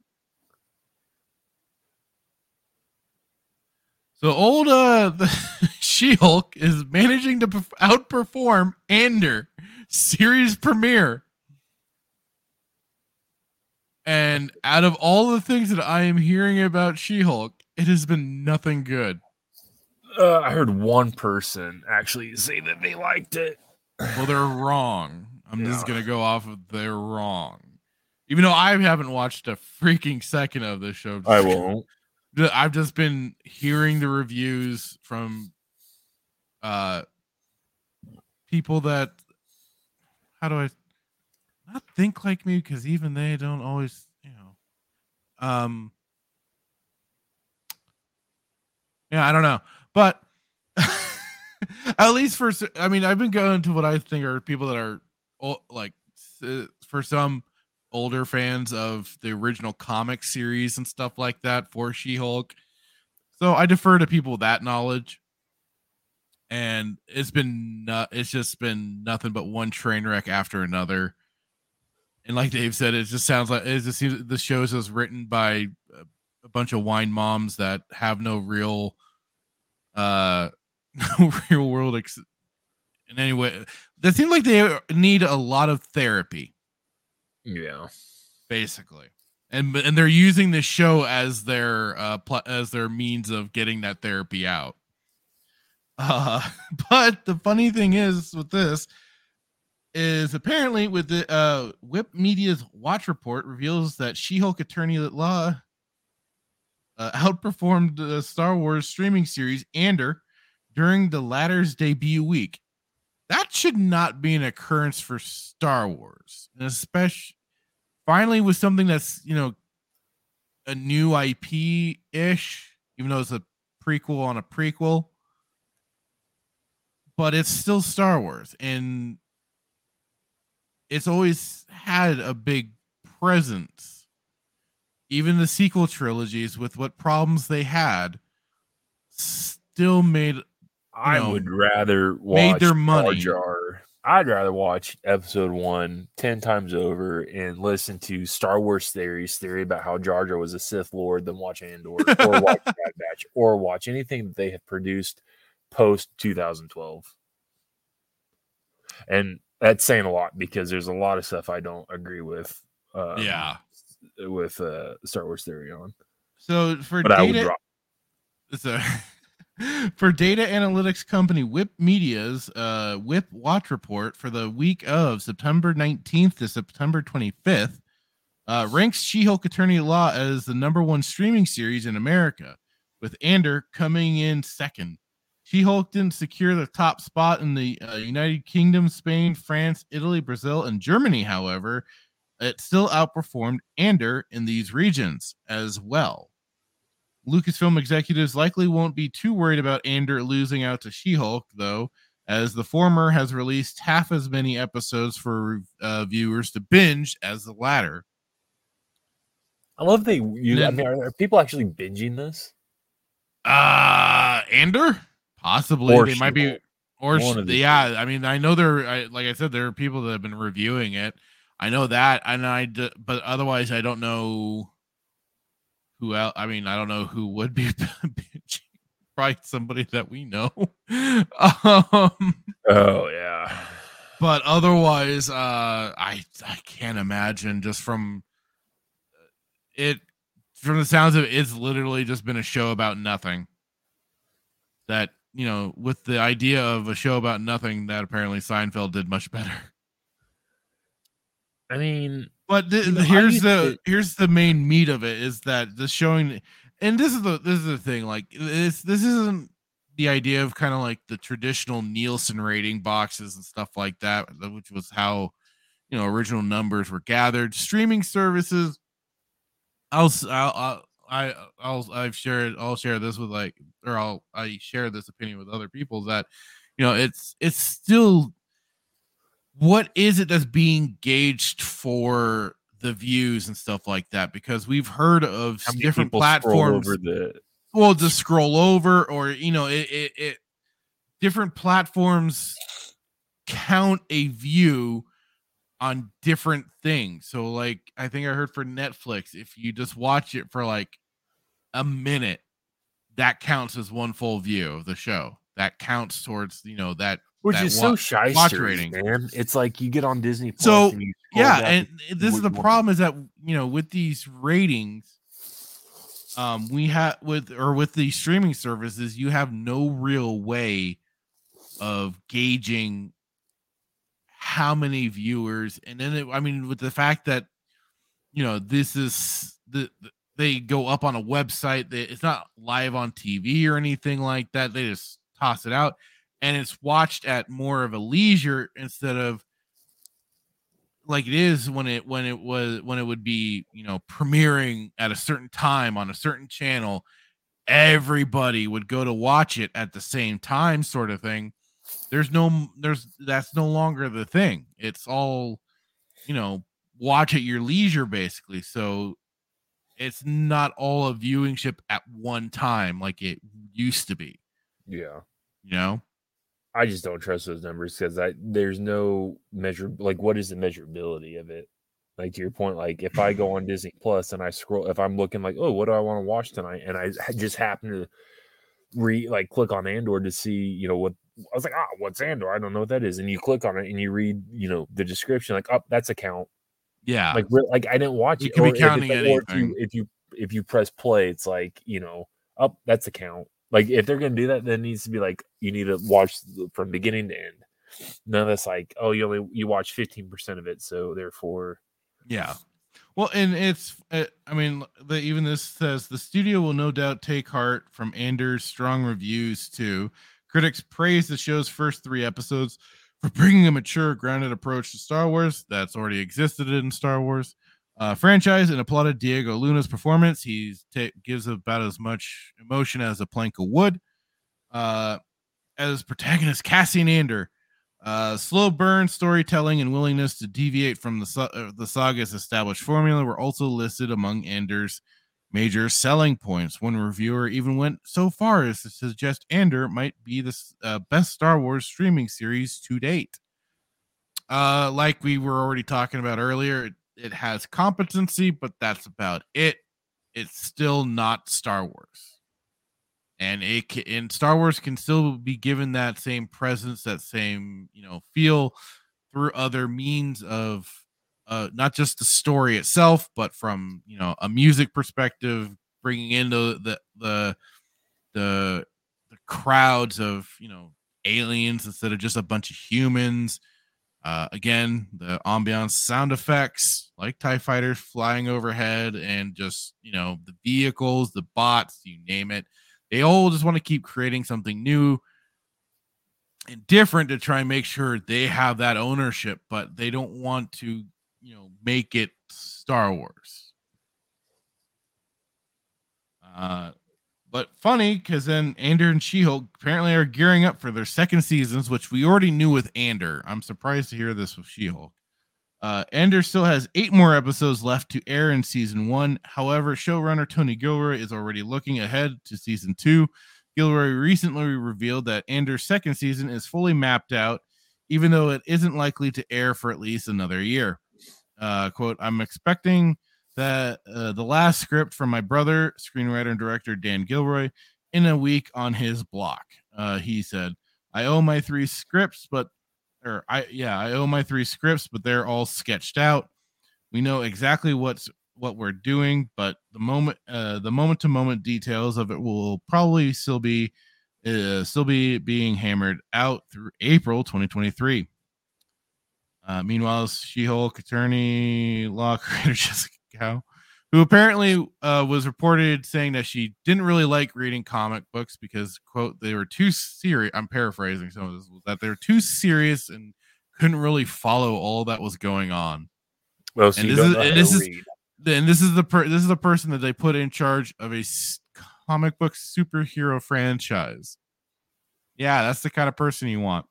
So old uh, (laughs) She-Hulk is managing to outperform Ender series premiere. And out of all the things that I am hearing about She-Hulk, it has been nothing good. Uh, I heard one person actually say that they liked it. Well, they're wrong. I'm just gonna go off of they're wrong. Even though I haven't watched a freaking second of this show. I won't. (laughs) I've just been hearing the reviews from uh people that how do I not think like me because even they don't always, you know. Um Yeah, I don't know. But (laughs) at least for I mean, I've been going to what I think are people that are like for some older fans of the original comic series and stuff like that for She-Hulk. So I defer to people with that knowledge. And it's been no- it's just been nothing but one train wreck after another. And like Dave said, it just sounds like it just seems the shows is written by a bunch of wine moms that have no real uh no (laughs) real world ex- in any way. They seem like they need a lot of therapy Yeah. basically and and they're using this show as their uh pl- as their means of getting that therapy out uh (laughs) but the funny thing is with this is apparently with the uh whip media's watch report reveals that she-hulk attorney at law uh, outperformed the star wars streaming series ander during the latter's debut week that should not be an occurrence for star wars and especially finally with something that's you know a new IP ish, even though it's a prequel on a prequel, but it's still Star Wars, and it's always had a big presence. Even the sequel trilogies, with what problems they had, still made I would rather watch made their money. Jar. Jar. I'd rather watch episode one 10 times over and listen to Star Wars theories, theory about how Jar Jar was a Sith Lord than watch Andor or (laughs) watch Bad Batch or watch anything that they have produced post 2012. And that's saying a lot because there's a lot of stuff I don't agree with. Um, Yeah. With uh, Star Wars theory on. So for But I would data, drop. so (laughs) for data analytics company Whip Media's uh, Whip Watch report for the week of September 19th to September 25th uh, ranks She-Hulk Attorney Law as the number one streaming series in America, with Andor coming in second. She-Hulk didn't secure the top spot in the uh, United Kingdom, Spain, France, Italy, Brazil, and Germany. However, it still outperformed Andor in these regions as well. Lucasfilm executives likely won't be too worried about Andor losing out to She Hulk, though, as the former has released half as many episodes for uh, viewers to binge as the latter. I love they. You, I mean, are, are people actually binging this? Uh, Andor? Possibly. Or they might be. Or, yeah, I mean, I know there, I, like I said, there are people that have been reviewing it. I know that, and I. but otherwise, I don't know who else. I mean, I don't know who would be bitching. (laughs) Probably somebody that we know. (laughs) um, Oh yeah. but otherwise, uh, I I can't imagine just from it, from the sounds of it, it's literally just been a show about nothing. That you know, with the idea of a show about nothing, that apparently Seinfeld did much better. I mean, But the, You know, here's the to- here's the main meat of it is that the showing, and this is the this is the thing. Like this this isn't the idea of kind of like the traditional Nielsen rating boxes and stuff like that, which was how you know original numbers were gathered. Streaming services. I'll I'll I I'll I've shared I'll share this with like or I'll I share this opinion with other people that you know it's it's still what is it that's being gauged for the views and stuff like that? Because we've heard of different platforms over the well just scroll over or you know it, it, it different platforms count a view on different things. So like i think i heard for netflix if you just watch it for like a minute that counts as one full view of the show. That counts towards you know that which is wa- so shy man. It's like you get on Disney Plus so and you yeah and this is the you problem is that you know with these ratings um we have with or with these streaming services you have no real way of gauging how many viewers and then it, i mean with the fact that you know this is the the- they go up on a website that it's not live on tv or anything like that they just toss it out and it's watched at more of a leisure instead of like it is when it when it was when it would be you know premiering at a certain time on a certain channel. Everybody would go to watch it at the same time sort of thing. There's no there's that's no longer the thing. It's all you know watch at your leisure basically. So it's not all a viewing ship at one time like it used to be. Yeah. you know I just don't trust those numbers because I there's no measure like what is the measurability of it? Like to your point, like if I go on (clears throat) Disney Plus and I scroll, if I'm looking like, oh, what do I want to watch tonight, and I just happen to re like click on Andor to see, you know, what I was like, ah, what's Andor? I don't know what that is, and you click on it and you read, you know, the description, like, oh, that's a count. yeah Like, like I didn't watch You it. could be if counting or if you if you if you press play, it's like, you know, up, that's a count. Like if they're gonna do that, then it needs to be like you need to watch from beginning to end. None of that's like, oh, you only you watch fifteen percent of it, so therefore, Yeah. Well, and it's, uh, I mean, the, even this says the studio will no doubt take heart from Andor's strong reviews too. Critics praise the show's first three episodes for bringing a mature, grounded approach to Star Wars that's already existed in Star Wars uh, franchise and applauded Diego Luna's performance. He ta- gives about as much emotion as a plank of wood. Uh, as protagonist Cassian Andor, uh, slow burn storytelling and willingness to deviate from the sa- uh, the saga's established formula were also listed among Andor's major selling points. One reviewer even went so far as to suggest Andor might be the uh, best Star Wars streaming series to date. Uh, like we were already talking about earlier, it, has competency, but that's about it. It's still not Star Wars, and it can, and Star Wars can still be given that same presence, that same you know feel through other means of uh, not just the story itself, but from you know a music perspective, bringing in the the the the, the crowds of you know aliens instead of just a bunch of humans. Uh, again, the ambiance sound effects like TIE fighters flying overhead and just, you know, the vehicles, the bots, you name it. They all just want to keep creating something new and different to try and make sure they have that ownership, but they don't want to, you know, make it Star Wars. Uh, but funny because then Andor and She Hulk apparently are gearing up for their second seasons, which we already knew with Andor. I'm surprised to hear this with She Hulk. Uh, still has eight more episodes left to air in season one. However, showrunner Tony Gilroy is already looking ahead to season two. Gilroy recently revealed that Andor's second season is fully mapped out, even though it isn't likely to air for at least another year. Uh, quote, I'm expecting that uh, the last script from my brother, screenwriter and director Dan Gilroy, in a week on his block. Uh, he said, "I owe my three scripts, but or I yeah, I owe my three scripts, but they're all sketched out. We know exactly what's what we're doing, but the moment uh, the moment to moment details of it will probably still be uh, still be being hammered out through April 2023." Uh, meanwhile, She-Hulk attorney law (laughs) creator Jessica Gao, who apparently uh, was reported saying that she didn't really like reading comic books because, quote, they were too serious. I'm paraphrasing some of this, was that they were too serious and couldn't really follow all that was going on. Well, so and this is, and this is, read. and this is the per, this is the person that they put in charge of a s- comic book superhero franchise. Yeah, that's the kind of person you want.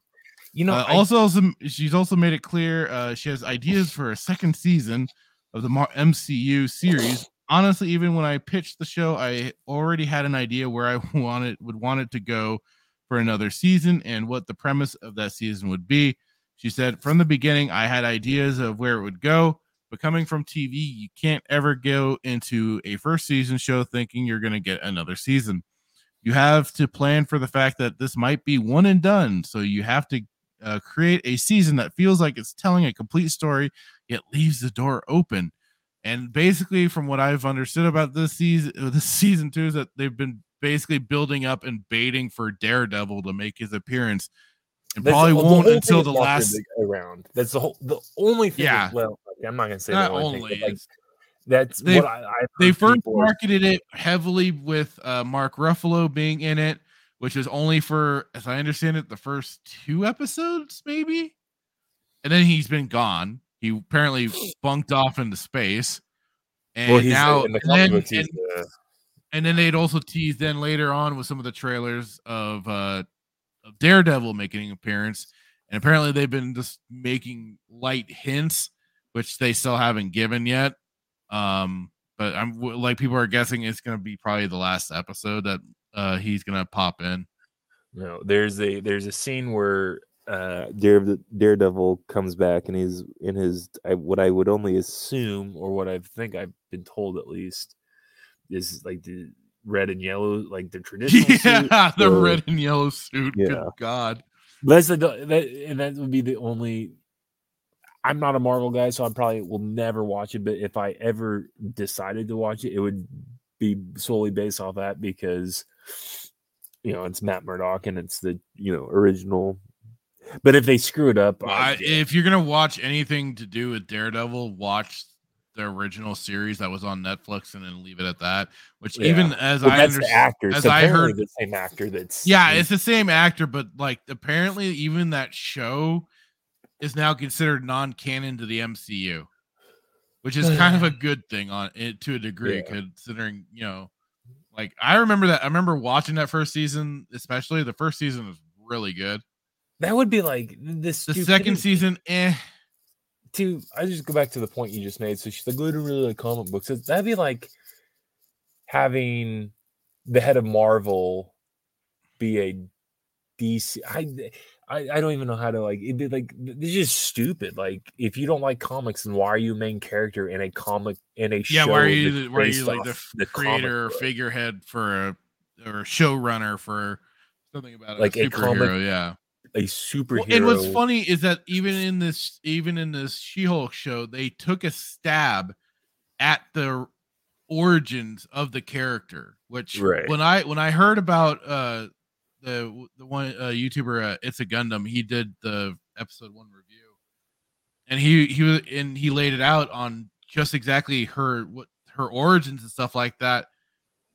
You know, Uh, I- also, also, she's also made it clear uh, she has ideas for a second season of the MCU series. Honestly, even when I pitched the show, I already had an idea where I (laughs) wanted would want it to go for another season and what the premise of that season would be. She said, "From the beginning, I had ideas of where it would go, but coming from TV, you can't ever go into a first season show thinking you're going to get another season. You have to plan for the fact that this might be one and done. So you have to uh, create a season that feels like it's telling a complete story, yet leaves the door open. And basically, from what I've understood about this season, uh, this (laughs) season two, is that they've been basically building up and baiting for Daredevil to make his appearance, and That's probably the- the won't whole until the last. around. That's the whole. The only thing. Yeah. Well, okay, I'm not gonna say Not the only, only, thing. but, like, it's- that's They what I. They first people- marketed it heavily with uh, Mark Ruffalo being in it, which is only for, as I understand it, the first two episodes, maybe. And then he's been gone. He apparently bunked off into space. And Well, now, the and then. And, the, and then they'd also teased then later on with some of the trailers of uh of Daredevil making an appearance. And apparently they've been just making light hints, which they still haven't given yet. Um, but I'm like people are guessing it's gonna be probably the last episode that uh he's gonna pop in. No, there's a there's a scene where uh Dare, Daredevil comes back and he's in his I, what I would only assume or what I think I've been told at least is like the red and yellow like the (laughs) traditional Yeah, suit, the or- red and yellow suit. Good Yeah. God. That's the that and that would be the only. I'm not a Marvel guy, so I probably will never watch it. But if I ever decided to watch it, it would be solely based off that because you know it's Matt Murdock and it's the you know original. But if they screw it up, I- I, if you're gonna watch anything to do with Daredevil, watch the original series that was on Netflix and then leave it at that. Which Yeah. even as Well, I understand, as So I heard, the same actor that's yeah, it's the same actor, but like apparently even that show is now considered non-canon to the MCU, which is kind of a (sighs) good thing on it to a degree, Yeah. considering you know, like I remember that I remember watching that first season, especially the first season was really good. That would be like this. The second season, eh. to I just go back to the point you just made. So she's like, "I don't really like comic books." That'd be like having the head of Marvel be a DC. I I, I don't even know how to like It'd be Like it's just stupid. Like if you don't like comics, then why are you main character in a comic in a Yeah, show? why are you the, why are you like the, comic creator or figurehead for a or a showrunner for something about Like a a superhero? comic yeah. A superhero? Well, and what's funny is that even in this even in this She-Hulk show, they took a stab at the origins of the character. Which Right. when I when I heard about uh the the one uh, YouTuber uh, It's a Gundam, he did the episode one review, and he he was and he laid it out on just exactly her what her origins and stuff like that,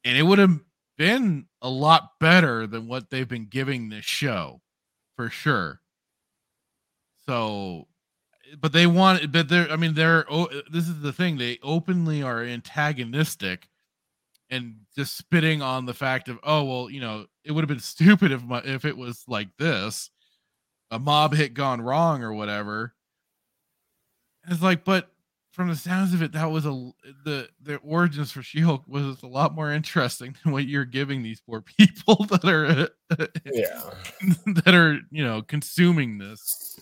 and it would have been a lot better than what they've been giving this show for sure. So, but they want, but they're, I mean, they're, oh, this is the thing, they openly are antagonistic and just spitting on the fact of, oh, well, you know, it would have been (laughs) stupid if my, if it was like this, a mob hit gone wrong or whatever. And it's like, but from the sounds of it, that was a the the origins for She-Hulk was a lot more interesting (laughs) than what you're giving these poor (laughs) people that are yeah. (laughs) that are you know consuming this.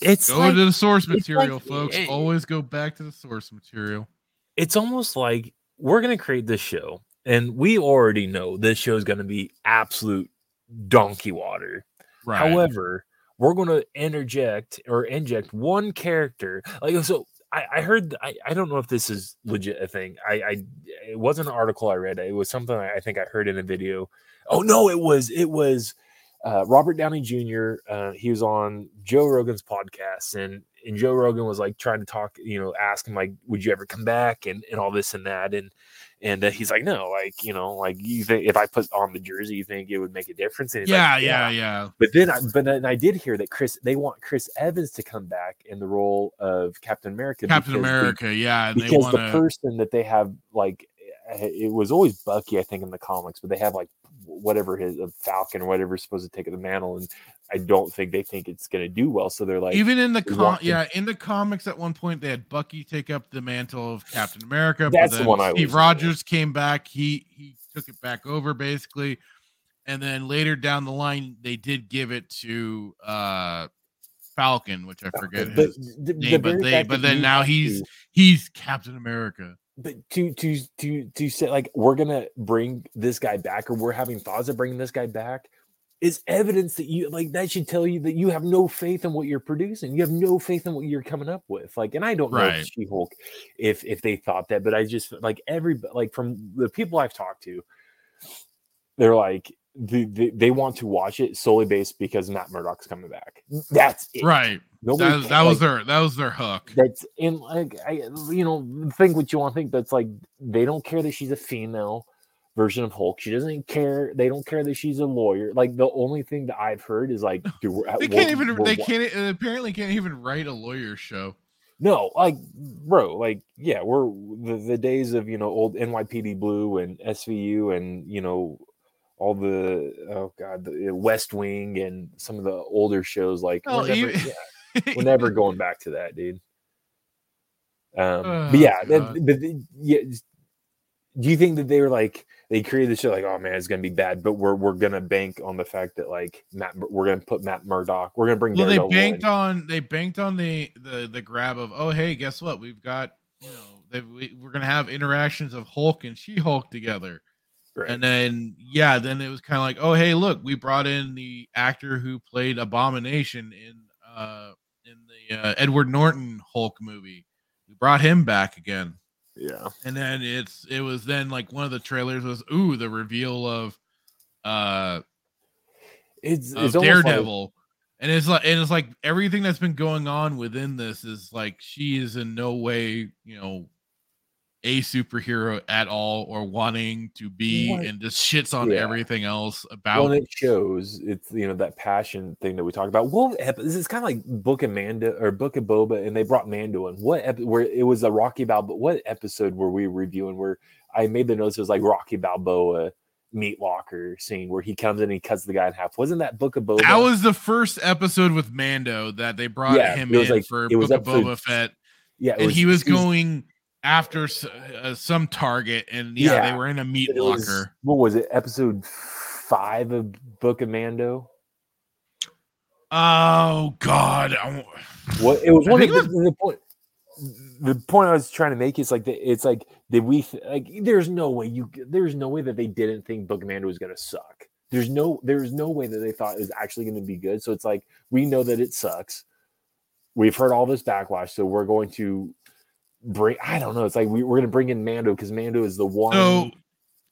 It's Go like- to the source it's like- material, folks. it- Always go back to the source material. it's almost like we're going to create this show and we already know this show is going to be absolute donkey water Right. however we're going to interject or inject one character like so i, I heard I, I don't know if this is legit a thing. I, I it wasn't an article i read. It was something i think i heard in a video. Oh no it was it was uh, Robert Downey Jr. Uh, he was on Joe Rogan's podcast, and and Joe Rogan was like trying to talk, you know, ask him like, would you ever come back, and and all this and that, and and uh, he's like, no, like you know, like you think if I put on the jersey, you think it would make a difference? And Yeah, like, yeah, yeah. But then, I, but then I did hear that Chris, they want Chris Evans to come back in the role of Captain America. Captain the- America, yeah, and because the wanna- person that they have like it was always Bucky, I think, in the comics, but they have like whatever his a Falcon or whatever is supposed to take the mantle, and I don't think they think it's going to do well. So they're like, Even in the com- yeah, in the comics at one point they had Bucky take up the mantle of Captain America. That's the then one I Steve Rogers came back. He he took it back over basically, and then later down the line they did give it to uh Falcon, which I forget his the- the name, but they but then now he's he's Captain America. But to to to to say like we're gonna bring this guy back or we're having thoughts of bringing this guy back is evidence that you like that should tell you that you have no faith in what you're producing you have no faith in what you're coming up with like and i don't know Right. if she-hulk if if they thought that but i just like every like from the people i've talked to they're like they, they, they want to watch it solely based because matt murdock's coming back that's it Right. Nobody that, that was like- their that was their hook. that's in like I, you know think what you want to think that's like they don't care that she's a female version of hulk she doesn't care they don't care that she's a lawyer like the only thing that i've heard is like dude, (laughs) we're, They we're- can't even we're they can't uh, apparently can't even write a lawyer show. no like bro like yeah we're the, the days of you know old nypd blue and svu and you know all the oh god the west wing and some of the older shows like Oh, we're, never, yeah, we're never going back to that dude um Oh, but yeah that, but yeah do you think that they were like they created the show like oh man it's gonna be bad but we're we're gonna bank on the fact that like matt we're gonna put matt murdock we're gonna bring well they Daredevil in. banked on they banked on the the the grab of oh hey guess what we've got you know they, we, we're gonna have interactions of hulk and she-hulk together Right. and then yeah then it was kind of like oh hey look we brought in the actor who played abomination in uh in the uh, edward norton hulk movie. We brought him back again. Yeah. And then it's it was then like one of the trailers was ooh the reveal of uh it's of it's almost like- Daredevil. and it's like and it's like everything that's been going on within this is like she is in no way, you know, a superhero at all or wanting to be What? and just shits on Yeah. everything else about well, it shows it's you know that passion thing that we talked about. Ep- this is kind of like Book of Mando or Book of Boba, and they brought Mando in. What ep- where it was a Rocky Balboa? What episode were we reviewing? Where I made the notes. It was like Rocky Balboa meat locker scene where he comes in and he cuts the guy in half. Wasn't that Book of Boba? that was the first episode with Mando that they brought Yeah, him was in like- for it was Book of Boba Fett. yeah, and he was going after s- uh, some target, and yeah, Yeah, they were in a meat it was- locker. what was it? Episode five of Book of Mando. Oh God! I won't- What it was I one of think the, the point. The point I was trying to make is like the, it's like did we th- like there's no way you there's no way that they didn't think Book of Mando was gonna suck. There's no there's no way that they thought it was actually gonna be good. So it's like we know that it sucks. We've heard all this backlash, so we're going to bring. I don't know. It's like we, we're gonna bring in Mando because Mando is the one. So,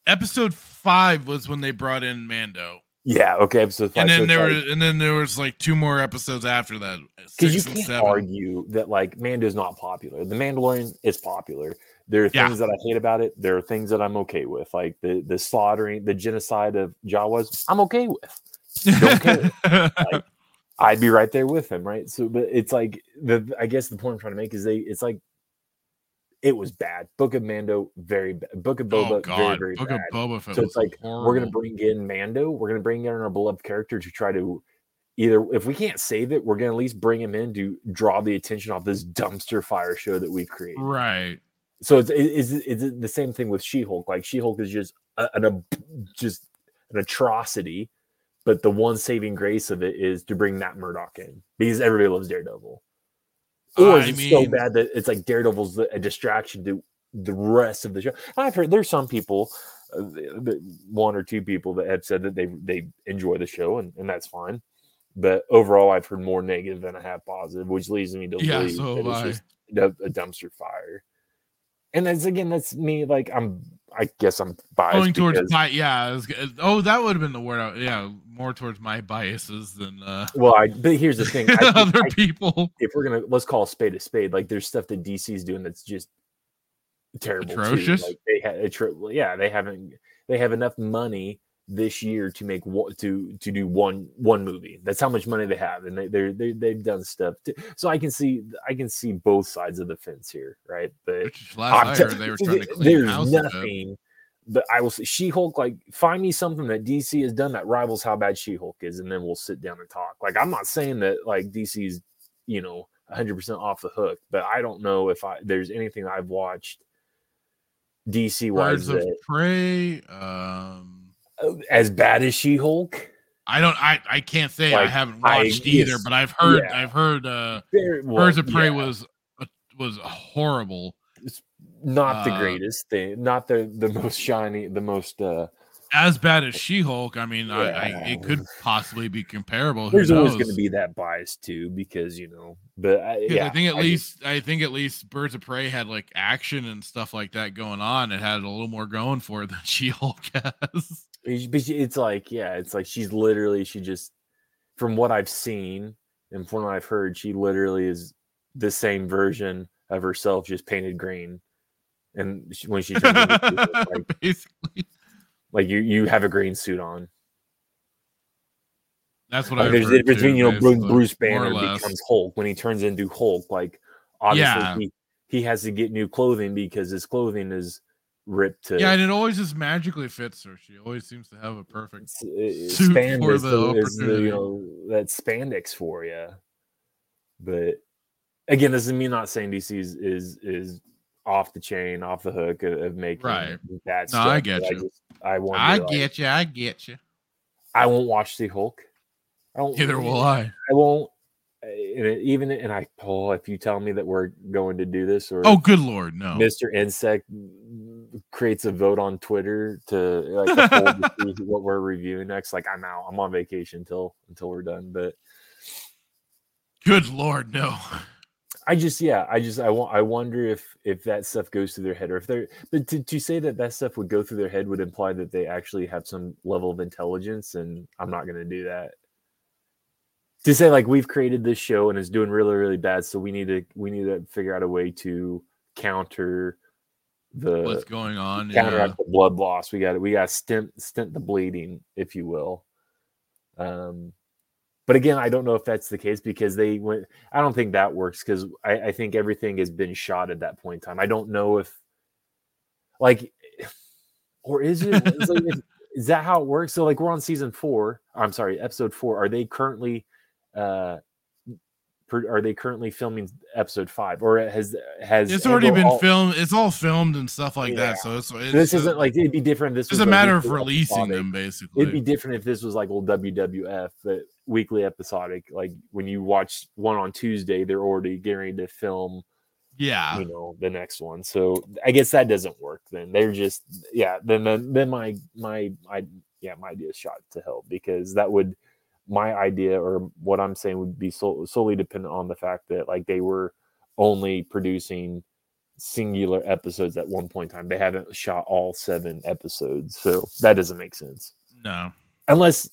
episode five was when they brought in Mando, yeah, okay. Episode five. and then it's there like- were, and then there was like two more episodes after that. because you can't seven. argue that like Mando's not popular. The Mandalorian is popular. There are Yeah. things that I hate about it. There are things that I'm okay with, like the the slaughtering, the genocide of Jawas. I'm okay with. Don't care. (laughs) Like, I'd be right there with him, right? So, but it's like the I guess the point I'm trying to make is they it's like it was bad. Book of Mando, very bad. Book of oh, Boba, oh very God! very Book bad. of Boba. So it's like we're gonna bring in Mando. We're gonna bring in our beloved character to try to either if we can't save it, we're gonna at least bring him in to draw the attention off this dumpster fire show that we've created. right. So it's is is it the same thing with She Hulk? Like She Hulk is just an ab- just an atrocity, but the one saving grace of it is to bring Matt Murdock in because everybody loves Daredevil. Or is I it so bad that it's like Daredevil's a distraction to the rest of the show? I've heard there's some people, uh, one or two people that have said that they they enjoy the show and, and that's fine. But overall, I've heard more negative than I have positive, which leads me to Yeah, believe so that it's I. just a, a dumpster fire. And that's again, that's me. Like I'm, I guess I'm biased Going towards because- bi- yeah. Was oh, that would have been the word. I, yeah, more towards my biases than uh, Well, I but here's the (laughs) thing. I other I- people. if we're gonna let's call a spade a spade, like there's stuff that DC is doing that's just terrible. too. Like they had, yeah, they haven't they have enough money this year to make to to do one one movie. That's how much money they have, and they they're, they they've done stuff. So I can see I can see both sides of the fence here, right? But Which last I'm I te- heard, they were trying to (laughs) clean there's house nothing. But I will say She Hulk, like find me something that DC has done that rivals how bad She Hulk is, and then we'll sit down and talk. Like I'm not saying that like DC's, you know, 100 percent off the hook, but I don't know if I there's anything I've watched DC wise Birds that Prey. Um, as bad as She Hulk. I don't. I I can't say I haven't I- watched either, but I've heard. yeah. I've heard. uh well, Birds of Prey yeah, was uh, was horrible. It's not the uh, greatest thing, not the the most shiny, the most. uh As bad as She Hulk. I mean, I, I it could possibly be comparable. Who There's always going to be that bias too, because you know, but I, yeah, I think at I just- least I think at least Birds of Prey had like action and stuff like that going on. It had a little more going for it than (laughs) She Hulk has. It's- But she- it's like, yeah, it's like she's literally, she just, from what I've seen and from what I've heard, she literally is the same version of herself, just painted green. And she, when she turns into (laughs) She-Hulk, like, Basically, like you, you have a green suit on. that's what Like I've there's heard difference between you know Bru- basically, Bruce Banner becomes Hulk when he turns into Hulk. Like obviously Yeah. he, he has to get new clothing because his clothing is ripped to Yeah, and it always just magically fits her. She always seems to have a perfect uh, suit span for the the, is the you know that spandex for you. But again, this is me not saying DC is is, is off the chain, off the hook of, of making Right. bad No, stuff. I get you. I, just, I. I like, get you. I get you. I won't watch the Hulk. I don't. Neither will I. I won't. uh, And it- even and I, Paul, if you tell me that we're going to do this, or Oh, good lord, no. Mr. Insect creates a vote on Twitter to like to (laughs) what we're reviewing next. Like I'm out. I'm on vacation until until we're done. But Good lord, no. I just yeah, I just I want I wonder if if that stuff goes through their head or if they're but to, to say that that stuff would go through their head would imply that they actually have some level of intelligence and I'm not going to do that. To say like we've created this show and it's doing really really bad so we need to we need to figure out a way to counter the What's going on? Yeah. counteract the blood loss. We got to we got to stint stint the bleeding, if you will. Um, but again, I don't know if that's the case because they went. I don't think that works because I, I think everything has been shot at that point in time. I don't know if, like, (sighs) or is it? it's like, if- is that how it works? So like we're on season four. I'm sorry, episode four. Are they currently uh are they currently filming episode five, or has has It's already been all- filmed. It's all filmed and stuff like Yeah. that. So it's, it's this isn't like it'd be different. This It's a matter of releasing episodic. them, basically. It'd be different if this was like old WWF, but weekly episodic. Like when you watch one on Tuesday, they're already getting to film, yeah. you know, the next one. So I guess that doesn't work. Then they're just, yeah. Then then, then my my I yeah my idea is shot to hell because that would my idea or what I'm saying would be sol- solely dependent on the fact that like they were only producing singular episodes at one point in time. They haven't shot all seven episodes, so that doesn't make sense No. unless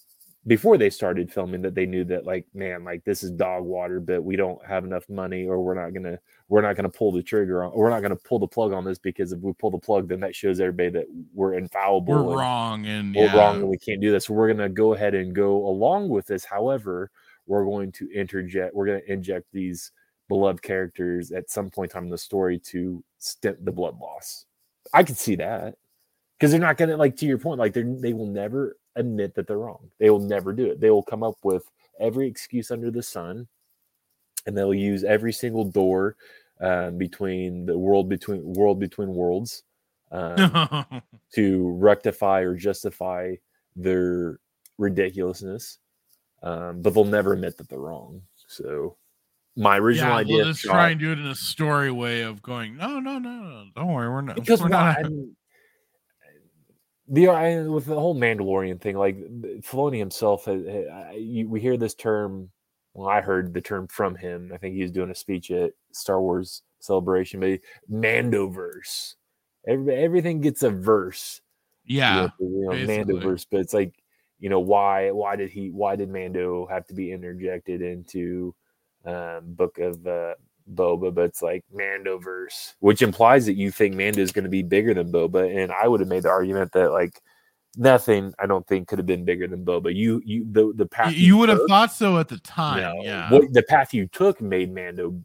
before they started filming that they knew that like man like this is dog water but we don't have enough money or we're not gonna we're not gonna pull the trigger on or we're not gonna pull the plug on this because if we pull the plug then that shows everybody that we're infallible We're and wrong and we're yeah. wrong and we can't do this so we're gonna go ahead and go along with this. However we're going to interject we're gonna inject these beloved characters at some point in time in the story to stint the blood loss. I could see that. Because they're not gonna like to your point like they they will never admit that they're wrong they will never do it they will come up with every excuse under the sun and they'll use every single door um, between the world between world between worlds um, (laughs) to rectify or justify their ridiculousness um, but they'll never admit that they're wrong so my original yeah, idea We'll just shot- try and do it in a story way of going, no, no, no, no, don't worry, we're not. because we're why? not I (laughs) mean, the I, with the whole Mandalorian thing, like Filoni himself, you, we hear this term. Well, I heard the term from him. I think he was doing a speech at Star Wars Celebration, but Mandoverse. Every, everything gets a verse. yeah. you know, basically. Mandoverse, but it's like, you know, why? Why did he? Why did Mando have to be interjected into um, Book of uh, Boba? But it's like Mandoverse, which implies that you think Mando is going to be bigger than Boba, and I would have made the argument that like nothing, I don't think could have been bigger than Boba. You, you, the the path You would have thought so at the time. no, yeah. what the path you took made Mando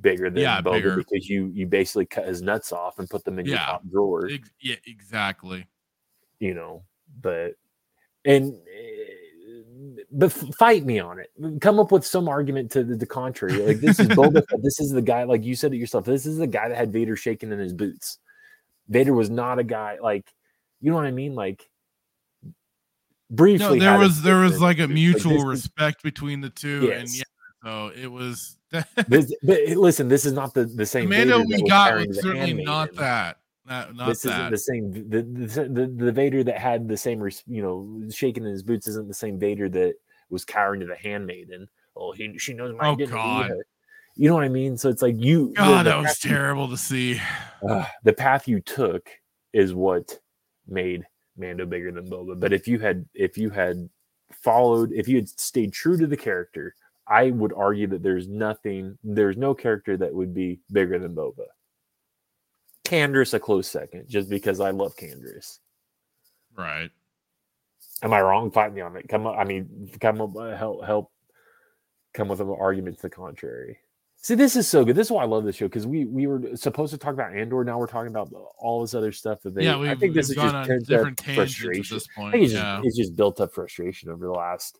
bigger than Yeah, Boba bigger. because you you basically cut his nuts off and put them in your top drawer Ex- yeah, exactly. you know but and uh, but fight me on it. Come up with some argument to the, the contrary. Like this is Boba this is the guy like you said it yourself this is the guy that had Vader shaking in his boots. Vader was not a guy like you know what I mean? Like briefly No, there was there was like a like, mutual is- respect between the two, and yeah, so it was. (laughs) this, but listen this is not the the same Mando we got was certainly not that. Not, not this that. isn't the same. The, the the the Vader that had the same, you know, shaking in his boots isn't the same Vader that was cowering to the handmaiden. Oh, he, she knows my Oh, identity. God. You know what I mean? So it's like you. God, that was you- terrible to see. uh, the path you took is what made Mando bigger than Boba. But if you had, if you had followed, if you had stayed true to the character, I would argue that there's nothing, there's no character that would be bigger than Boba. Candrace a close second, just because I love Candrace. Right. Am I wrong? Fight me on it. Come up. I mean, come up. uh, Help. Help. Come with an argument to the contrary. See, this is so good. This is why I love this show because we we were supposed to talk about Andor. Now we're talking about all this other stuff that they. Yeah, I we've- think this is just on pent up different tangents at frustration. this I point, think it's yeah. just it's just built up frustration over the last.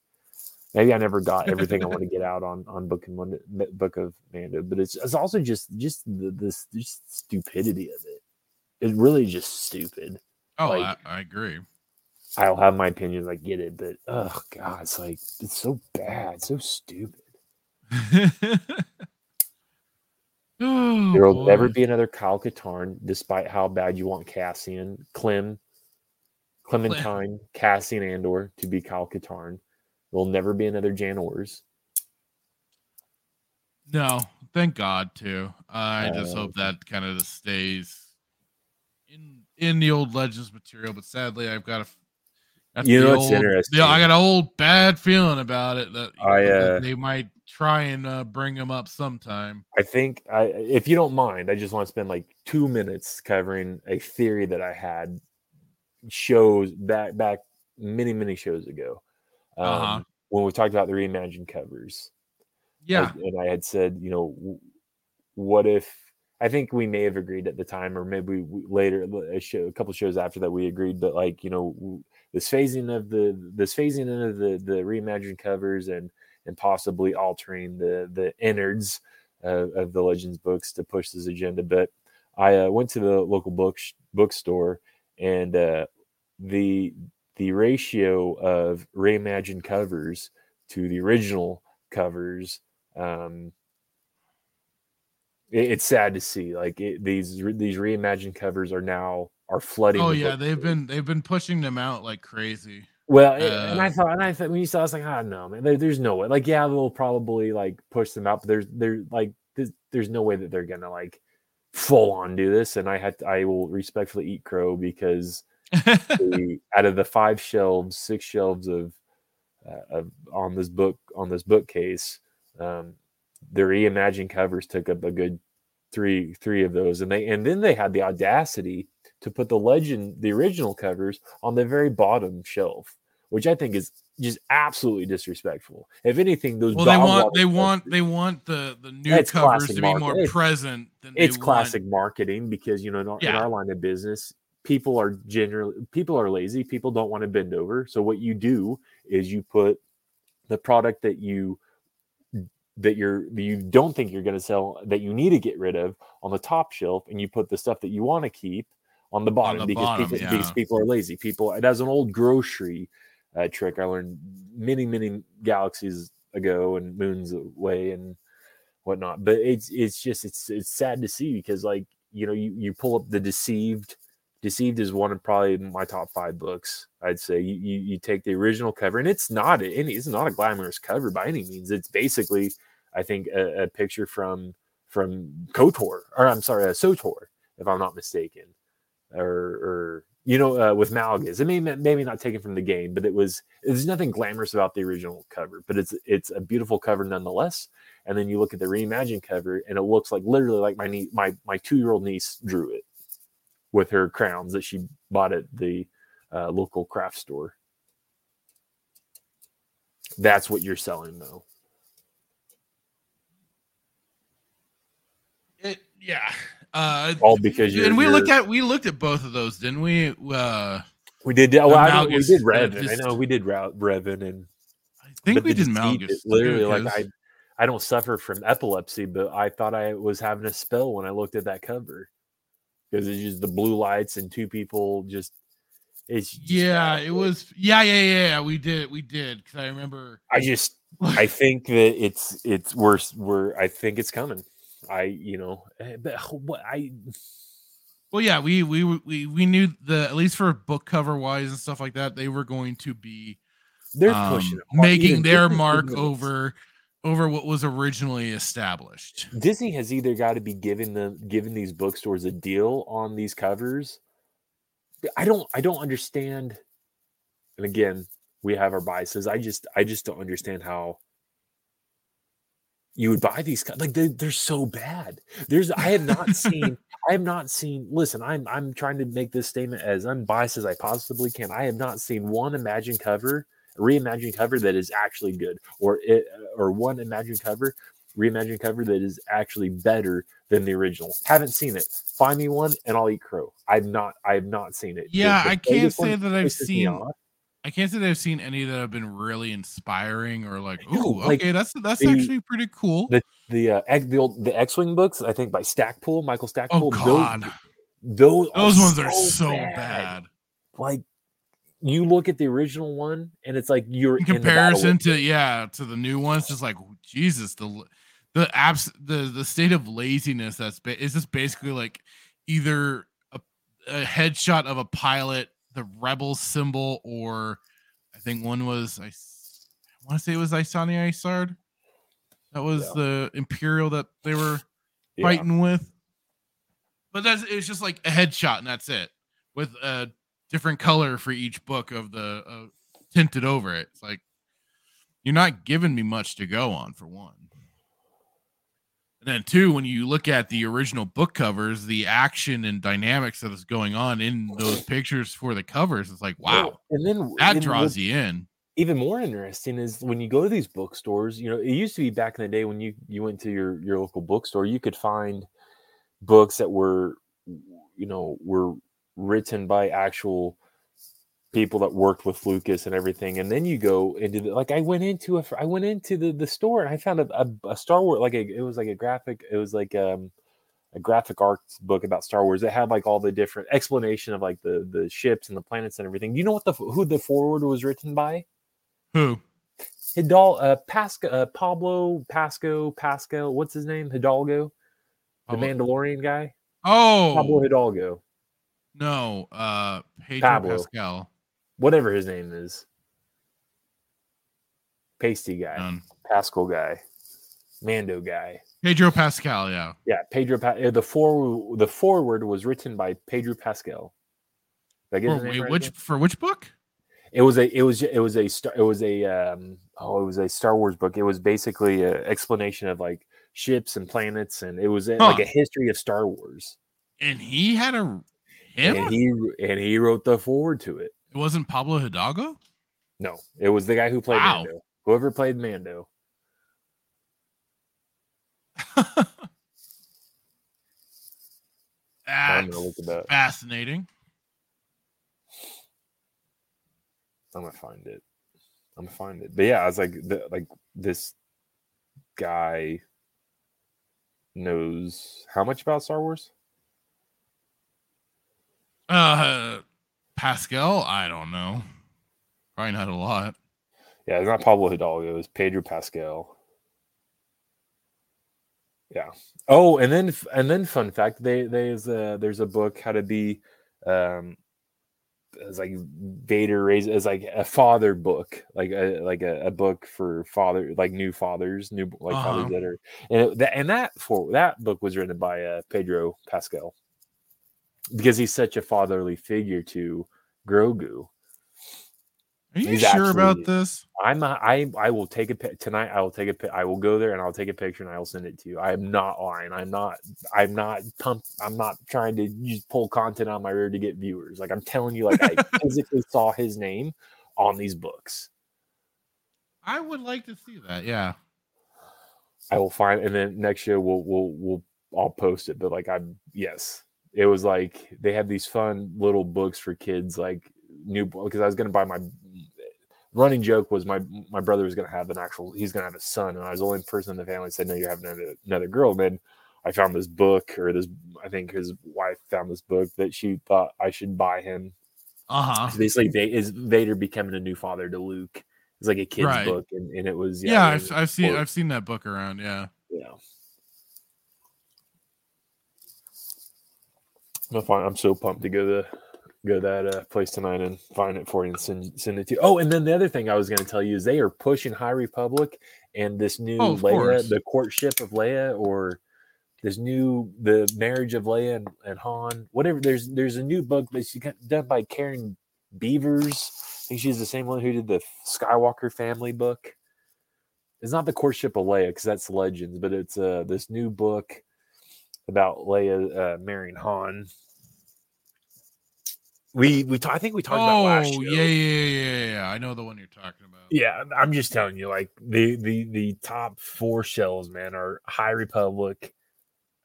Maybe I never got (laughs) everything I want to get out on on book and Mon- book of Mando, but it's it's also just just the this just stupidity of it. It's really just stupid. Oh, Like, I, I agree. I'll have my opinions. I get it, but oh god, it's like it's so bad, so stupid. (laughs) Oh, there will never be another Kyle Katarn, despite how bad you want Cassian, Clem, Clementine, Cassian Andor to be Kyle Katarn. There'll never be another Jan Ors. No, thank God too. I just Uh, hope that kind of stays in in the old Legends material. But sadly, I've got a. that's You know what's old- interesting? Yeah, I got an old bad feeling about it that, I, know, that uh, they might try and uh, bring him up sometime. I think I, if you don't mind, I just want to spend like two minutes covering a theory that I had shows back back many many shows ago. Um, Uh-huh. When we talked about the reimagined covers, Yeah, I- and I had said, you know, what if I think we may have agreed at the time, or maybe we, later a, show, a couple shows after that we agreed, but like you know, this phasing of the this phasing in of the the reimagined covers and and possibly altering the the innards of, of the Legends books to push this agenda. But I uh, went to the local book bookstore, and uh, the the ratio of reimagined covers to the original covers um, it, it's sad to see like it, these these reimagined covers are now are flooding. Oh yeah, they've been they've been pushing them out like crazy. Well, it- and I Uh, thought, and I thought when you saw, it, I was like, oh no, man, there, there's no way. Like, yeah, they'll probably like push them out, but there's there like there's, there's no way that they're gonna like full on do this. And I had to, I will respectfully eat crow because the, out of the five shelves, six shelves of uh, of on this book on this bookcase, um, the reimagined covers took up a good three three of those, and they and then they had the audacity to put the legend, the original covers, on the very bottom shelf, which I think is just absolutely disrespectful. If anything, those Well, they want they covers- want they want the the new covers to be more present. Than it's want- classic marketing because you know in our, in our line of business people are generally people are lazy people don't want to bend over so what you do is you put the product that you that you're that you don't think you're going to sell that you need to get rid of on the top shelf and you put the stuff that you want to keep on the bottom the because bottom, people because people are lazy people that's an old grocery uh, trick i learned many many galaxies ago and moons away and whatnot. But it's it's just it's it's sad to see because like you know you you pull up the deceived. Deceived is one of probably my top five books. I'd say you you, you take the original cover and it's not any it's not a glamorous cover by any means. It's basically I think a, a picture from from KOTOR or I'm sorry, a SWTOR if I'm not mistaken, or or you know uh, with Malgus. It may maybe not taken from the game, but it was there's nothing glamorous about the original cover, but it's it's a beautiful cover nonetheless and then you look at the reimagined cover and it looks like literally like my nie- my my two year old niece drew it with her crowns that she bought at the uh, local craft store. That's what you're selling though. It, yeah. Uh, All because you're- and we looked at we looked at both of those, didn't we? Uh, We did. Well, I don't- we did uh, Revan. I know we did Ra- Revan, and I think we did Malgus. Literally, too, like I, I don't suffer from epilepsy, but I thought I was having a spell when I looked at that cover because it's just the blue lights and two people just. It's just yeah, it was. Yeah, yeah, yeah. We did. We did because I remember. I just I (laughs) think that it's it's worse. We're I think it's coming. I you know, eh, but what I Well, yeah, we we we we knew the at least for book cover wise and stuff like that, they were going to be they're um, pushing making their mark over over what was originally established. Disney has either got to be giving them giving these bookstores a deal on these covers. I don't I don't understand. And again, we have our biases. I just I just don't understand how you would buy these like they, they're so bad. There's I have not (laughs) seen I have not seen listen, I'm I'm trying to make this statement as unbiased as I possibly can. I have not seen one Imagine cover, reimagined cover that is actually good or it or one imagined cover reimagined cover that is actually better than the original. Haven't seen it. Find me one and I'll eat crow. I've not I have not seen it. Yeah, I can't say one that I've seen. I can't say that I've seen any that have been really inspiring or like, ooh, like, okay, that's that's the- actually pretty cool. the the uh, X- the, old, the X-wing books. I think by Stackpole, Michael oh god. those those, Those ones are so bad. Like you look at the original one, and it's like you're In in comparison with to yeah, to the new ones, just like Jesus, the the abs the the state of laziness that's ba- is just basically like either a, a headshot of a pilot, the rebel symbol, or I think one was I want to say it was Ysanne Isard. That was Yeah. the Imperial that they were Yeah. fighting with. But that's it's just like a headshot and that's it, with a different color for each book of the uh, tinted over it. It's like you're not giving me much to go on for one. And then two, when you look at the original book covers, the action and dynamics that is going on in those pictures for the covers, it's like wow, and then that and draws you in. Even more interesting is when you go to these bookstores. You know, it used to be back in the day when you you went to your your local bookstore, you could find books that were, you know, were written by actual people that worked with Lucas and everything, and then you go into the like I went into a I went into the the store and I found a, a, a Star Wars like a it was like a graphic it was like um a graphic arts book about Star Wars. That had like all the different explanation of like the the ships and the planets and everything. Do you know what the who the foreword was written by? Who? Hidal uh Pasco uh, Pablo Pasco Pascal what's his name? Hidalgo? The Pablo- Mandalorian guy? Oh! Pablo Hidalgo no, uh, Pedro Pablo. Pascal. whatever his name is pasty guy None. Pascal guy Mando guy Pedro Pascal. Yeah. yeah Pedro pa- uh, the for the foreword was written by Pedro Pascal Did I get For, wait, right which again? for which book? It was a it was it was a star it was a um oh it was a Star Wars book. It was basically an explanation of like ships and planets and it was a, like a history of Star Wars. And he had a him. And he and he wrote the foreword to it. it wasn't Pablo Hidalgo. No, it was the guy who played Wow. Mando. Whoever played Mando. (laughs) I'm gonna look it up. fascinating. I'm gonna find it. I'm gonna find it. But yeah, I was like the, like this guy knows how much about Star Wars? Uh, Pascal. I don't know. Probably not a lot. Yeah, it's not Pablo Hidalgo. It's Pedro Pascal. Yeah. Oh, and then and then fun fact, they there's a there's a book how to be um it's like Vader raised as like a father book, like a like a, a book for father like new fathers, new like Uh-huh. fathers that are and it, that and that for that book was written by uh, Pedro Pascal because he's such a fatherly figure to Grogu. Are you He's sure about this? I'm not, I I will take a tonight. I will take a. I will go there and I'll take a picture and I will send it to you. I am not lying. I'm not. I'm not pumped. I'm not trying to just pull content on my rear to get viewers. Like I'm telling you, like I (laughs) physically saw his name on these books. I would like to see that. Yeah. I will find and then next year we'll we'll we'll I'll post it. But like I'm yes, it was like they had these fun little books for kids, like new because I was gonna buy my running joke was my my brother was gonna have an actual he's gonna have a son, and I was the only person in the family that said no, you're having another, another girl. And then I found this book, or this I think his wife found this book that she thought I should buy him. Uh huh. So basically, Va- is Vader becoming a new father to Luke? It's like a kid's Right. book, and, and it was Yeah, yeah, I've, I've seen I've seen that book around. Yeah. yeah. I'm, fine. I'm so pumped to go to go to that uh, place tonight and find it for you and send send it to you. Oh, and then the other thing I was going to tell you is they are pushing High Republic and this new Oh, Leia, course. the courtship of Leia, or this new the marriage of Leia and, and Han. Whatever. There's there's a new book that's done by Karen Beavers. I think she's the same one who did the Skywalker family book. It's not the courtship of Leia because that's Legends, but it's uh this new book about Leia uh, marrying Han. We we ta- I think we talked about Oh last show. yeah, yeah, yeah, yeah, yeah. I know the one you're talking about. Yeah, I'm just telling you, like the the the top four shells, man, are High Republic,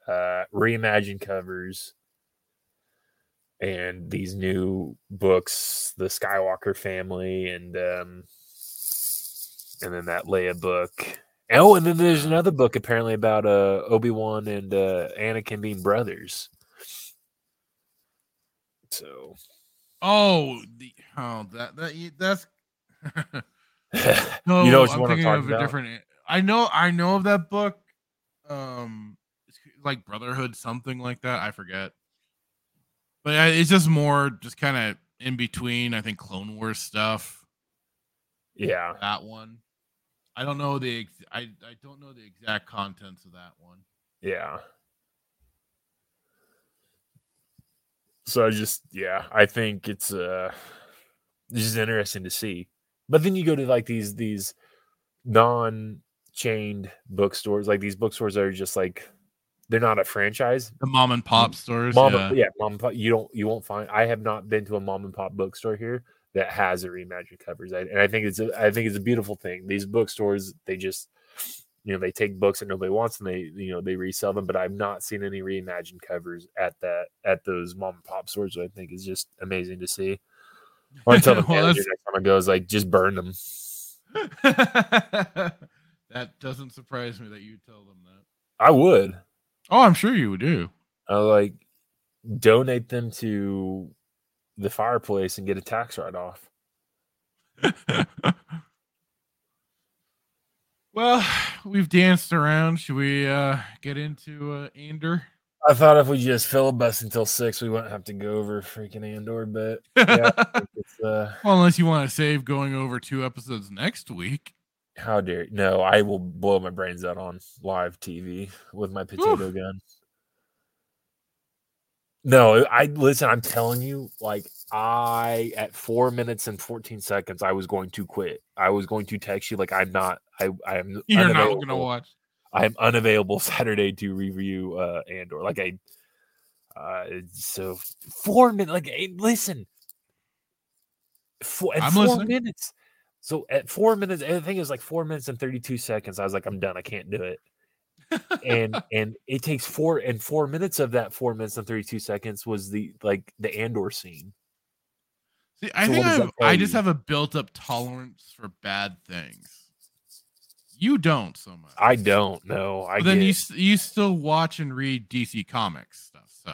uh, reimagined covers, and these new books, the Skywalker family, and um, and then that Leia book. Oh, and then there's another book apparently about uh Obi Wan and uh Anakin being brothers. So Oh, the oh that that that's (laughs) no. you know what you I'm want to thinking talk of a different. I know, I know of that book. Um, it's like Brotherhood, something like that. I forget. But I- it's just more, just kind of in between. I think Clone Wars stuff. Yeah. that one. I don't know the ex- I I don't know the exact contents of that one. Yeah. So I just yeah, I think it's uh just interesting to see. But then you go to like these these non-chained bookstores, like these bookstores are just like they're not a franchise. The mom and pop stores. Mom, yeah. and, yeah, mom and pop. You don't you won't find. I have not been to a mom and pop bookstore here that has a reimagined covers, I, and I think it's a, I think it's a beautiful thing. These bookstores they just you know they take books that nobody wants and they you know they resell them. But I've not seen any reimagined covers at that at those mom and pop stores. Which I think is just amazing to see. To tell the (laughs) Well, manager next time I go is like just burn them. (laughs) that doesn't surprise me that you tell them that. I would. Oh, I'm sure you would do. I like donate them to the fireplace and get a tax write off. (laughs) Well, we've danced around. Should we uh get into uh Andor? I thought if we just filibust until six, we wouldn't have to go over freaking Andor, but (laughs) yeah, it's, uh, Well, unless you want to save going over two episodes next week. how dare you? no, I will blow my brains out on live TV with my potato gun. No, I listen, I'm telling you, like I at four minutes and 14 seconds, I was going to quit. I was going to text you like I'm not I I am You're not gonna watch. I am unavailable (laughs) Saturday to review uh Andor. Like I uh so four minutes like eh, listen. Four, at four listening. minutes. So at four minutes, I think it was like four minutes and 32 seconds. I was like, I'm done. I can't do it. And (laughs) and it takes four and four minutes of that four minutes and 32 seconds was the like the Andor scene. See, I So think I, I just you? have a built-up tolerance for bad things. You don't so much. I don't know. I But then get- you you still watch and read DC Comics stuff. So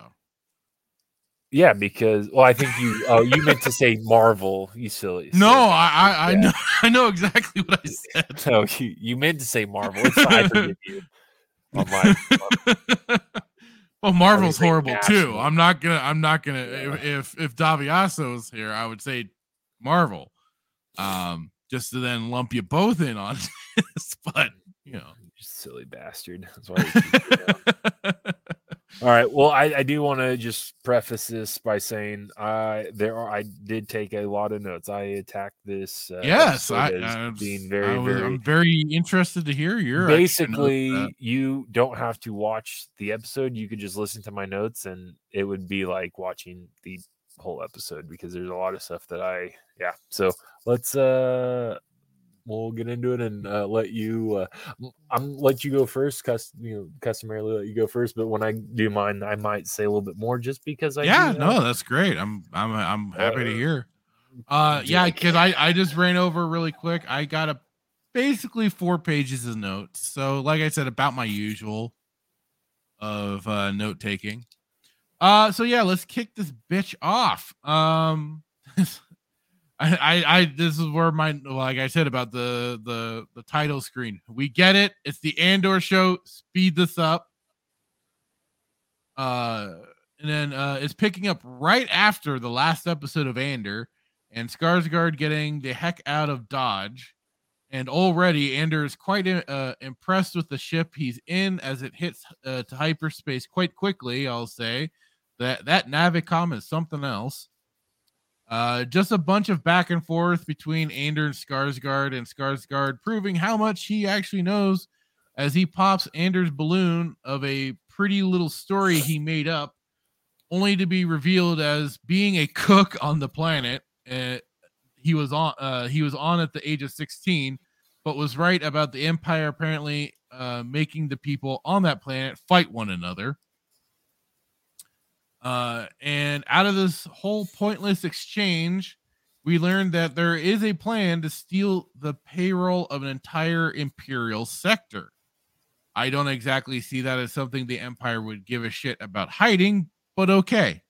yeah, because well, I think you oh you meant to say Marvel, you silly. no, silly. I I, I know (laughs) I know exactly what I (laughs) said. No, you, you meant to say Marvel. It's fine. I forgive you. On my, (laughs) well, Marvel's say horrible too. national. I'm not gonna. I'm not gonna. If if, if Daviaso was here, I would say Marvel. Um, just to then lump you both in on (laughs) this, but you know. you silly bastard. That's why. (laughs) All right. Well, I, I do want to just preface this by saying I there are I did take a lot of notes. I attacked this. Uh, yes, I, I, being very was, very I'm very interested to hear your uh, basically you don't have to watch the episode you could just listen to my notes and it would be like watching the whole episode because there's a lot of stuff that i yeah so let's uh we'll get into it and uh, let you uh i'm let you go first cus you know customarily let you go first but when i do mine i might say a little bit more just because i yeah, no, that's great. I'm I'm I'm happy to Uh, hear. Uh, yeah, because I I just ran over really quick. I got a basically four pages of notes. So, like I said, about my usual of uh note taking. Uh, so yeah, let's kick this bitch off. Um, (laughs) I, I this is where my like I said about the the the title screen. We get it. It's the Andor show. Speed this up. Uh, and then uh, it's picking up right after the last episode of Andor, and Skarsgård getting the heck out of Dodge. And already Andor is quite uh, impressed with the ship he's in as it hits uh, to hyperspace quite quickly. I'll say that that Navicom is something else. Uh, just a bunch of back and forth between Andor and Skarsgård, and Skarsgård proving how much he actually knows as he pops Andor's balloon of a pretty little story he made up, only to be revealed as being a cook on the planet. Uh, he was on uh, he was on at the age of 16, but was right about the Empire apparently uh, making the people on that planet fight one another. Uh, and out of this whole pointless exchange, we learned that there is a plan to steal the payroll of an entire imperial sector. I don't exactly see that as something the Empire would give a shit about hiding, but okay.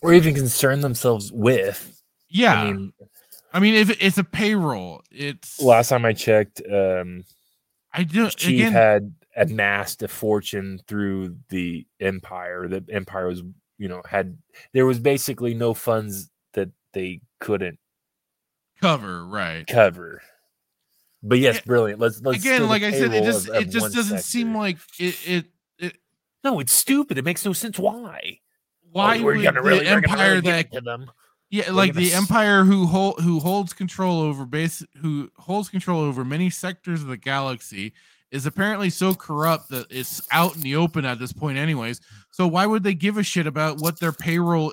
or even concern themselves with Yeah. i mean I mean, if it's a payroll, it's last time i checked um I do Chief again. had amassed a fortune through the empire. The empire was, you know, had there was basically no funds that they couldn't cover right cover. But yes, brilliant. Let's let's again, like I said, it just of- it just doesn't sector. seem like it. It, it no, it's stupid. It makes no sense. Why? why Oh, would gonna really- the gonna empire really that. Yeah, We're like the s- empire who hold who holds control over base who holds control over many sectors of the galaxy is apparently so corrupt that it's out in the open at this point anyways. So why would they give a shit about what their payroll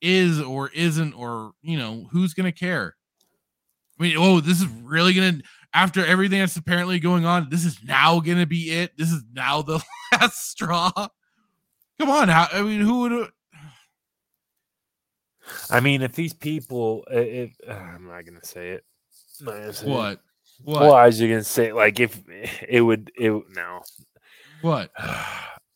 is or isn't or, you know, who's going to care? I mean, oh, this is really going to after everything that's apparently going on, this is now going to be it. This is now the (laughs) last straw. Come on, how, I mean, who would I mean, if these people, if uh, I'm not gonna say it. Not gonna say it. What? Well, I was just gonna say, like, if it would, it no. What? (sighs)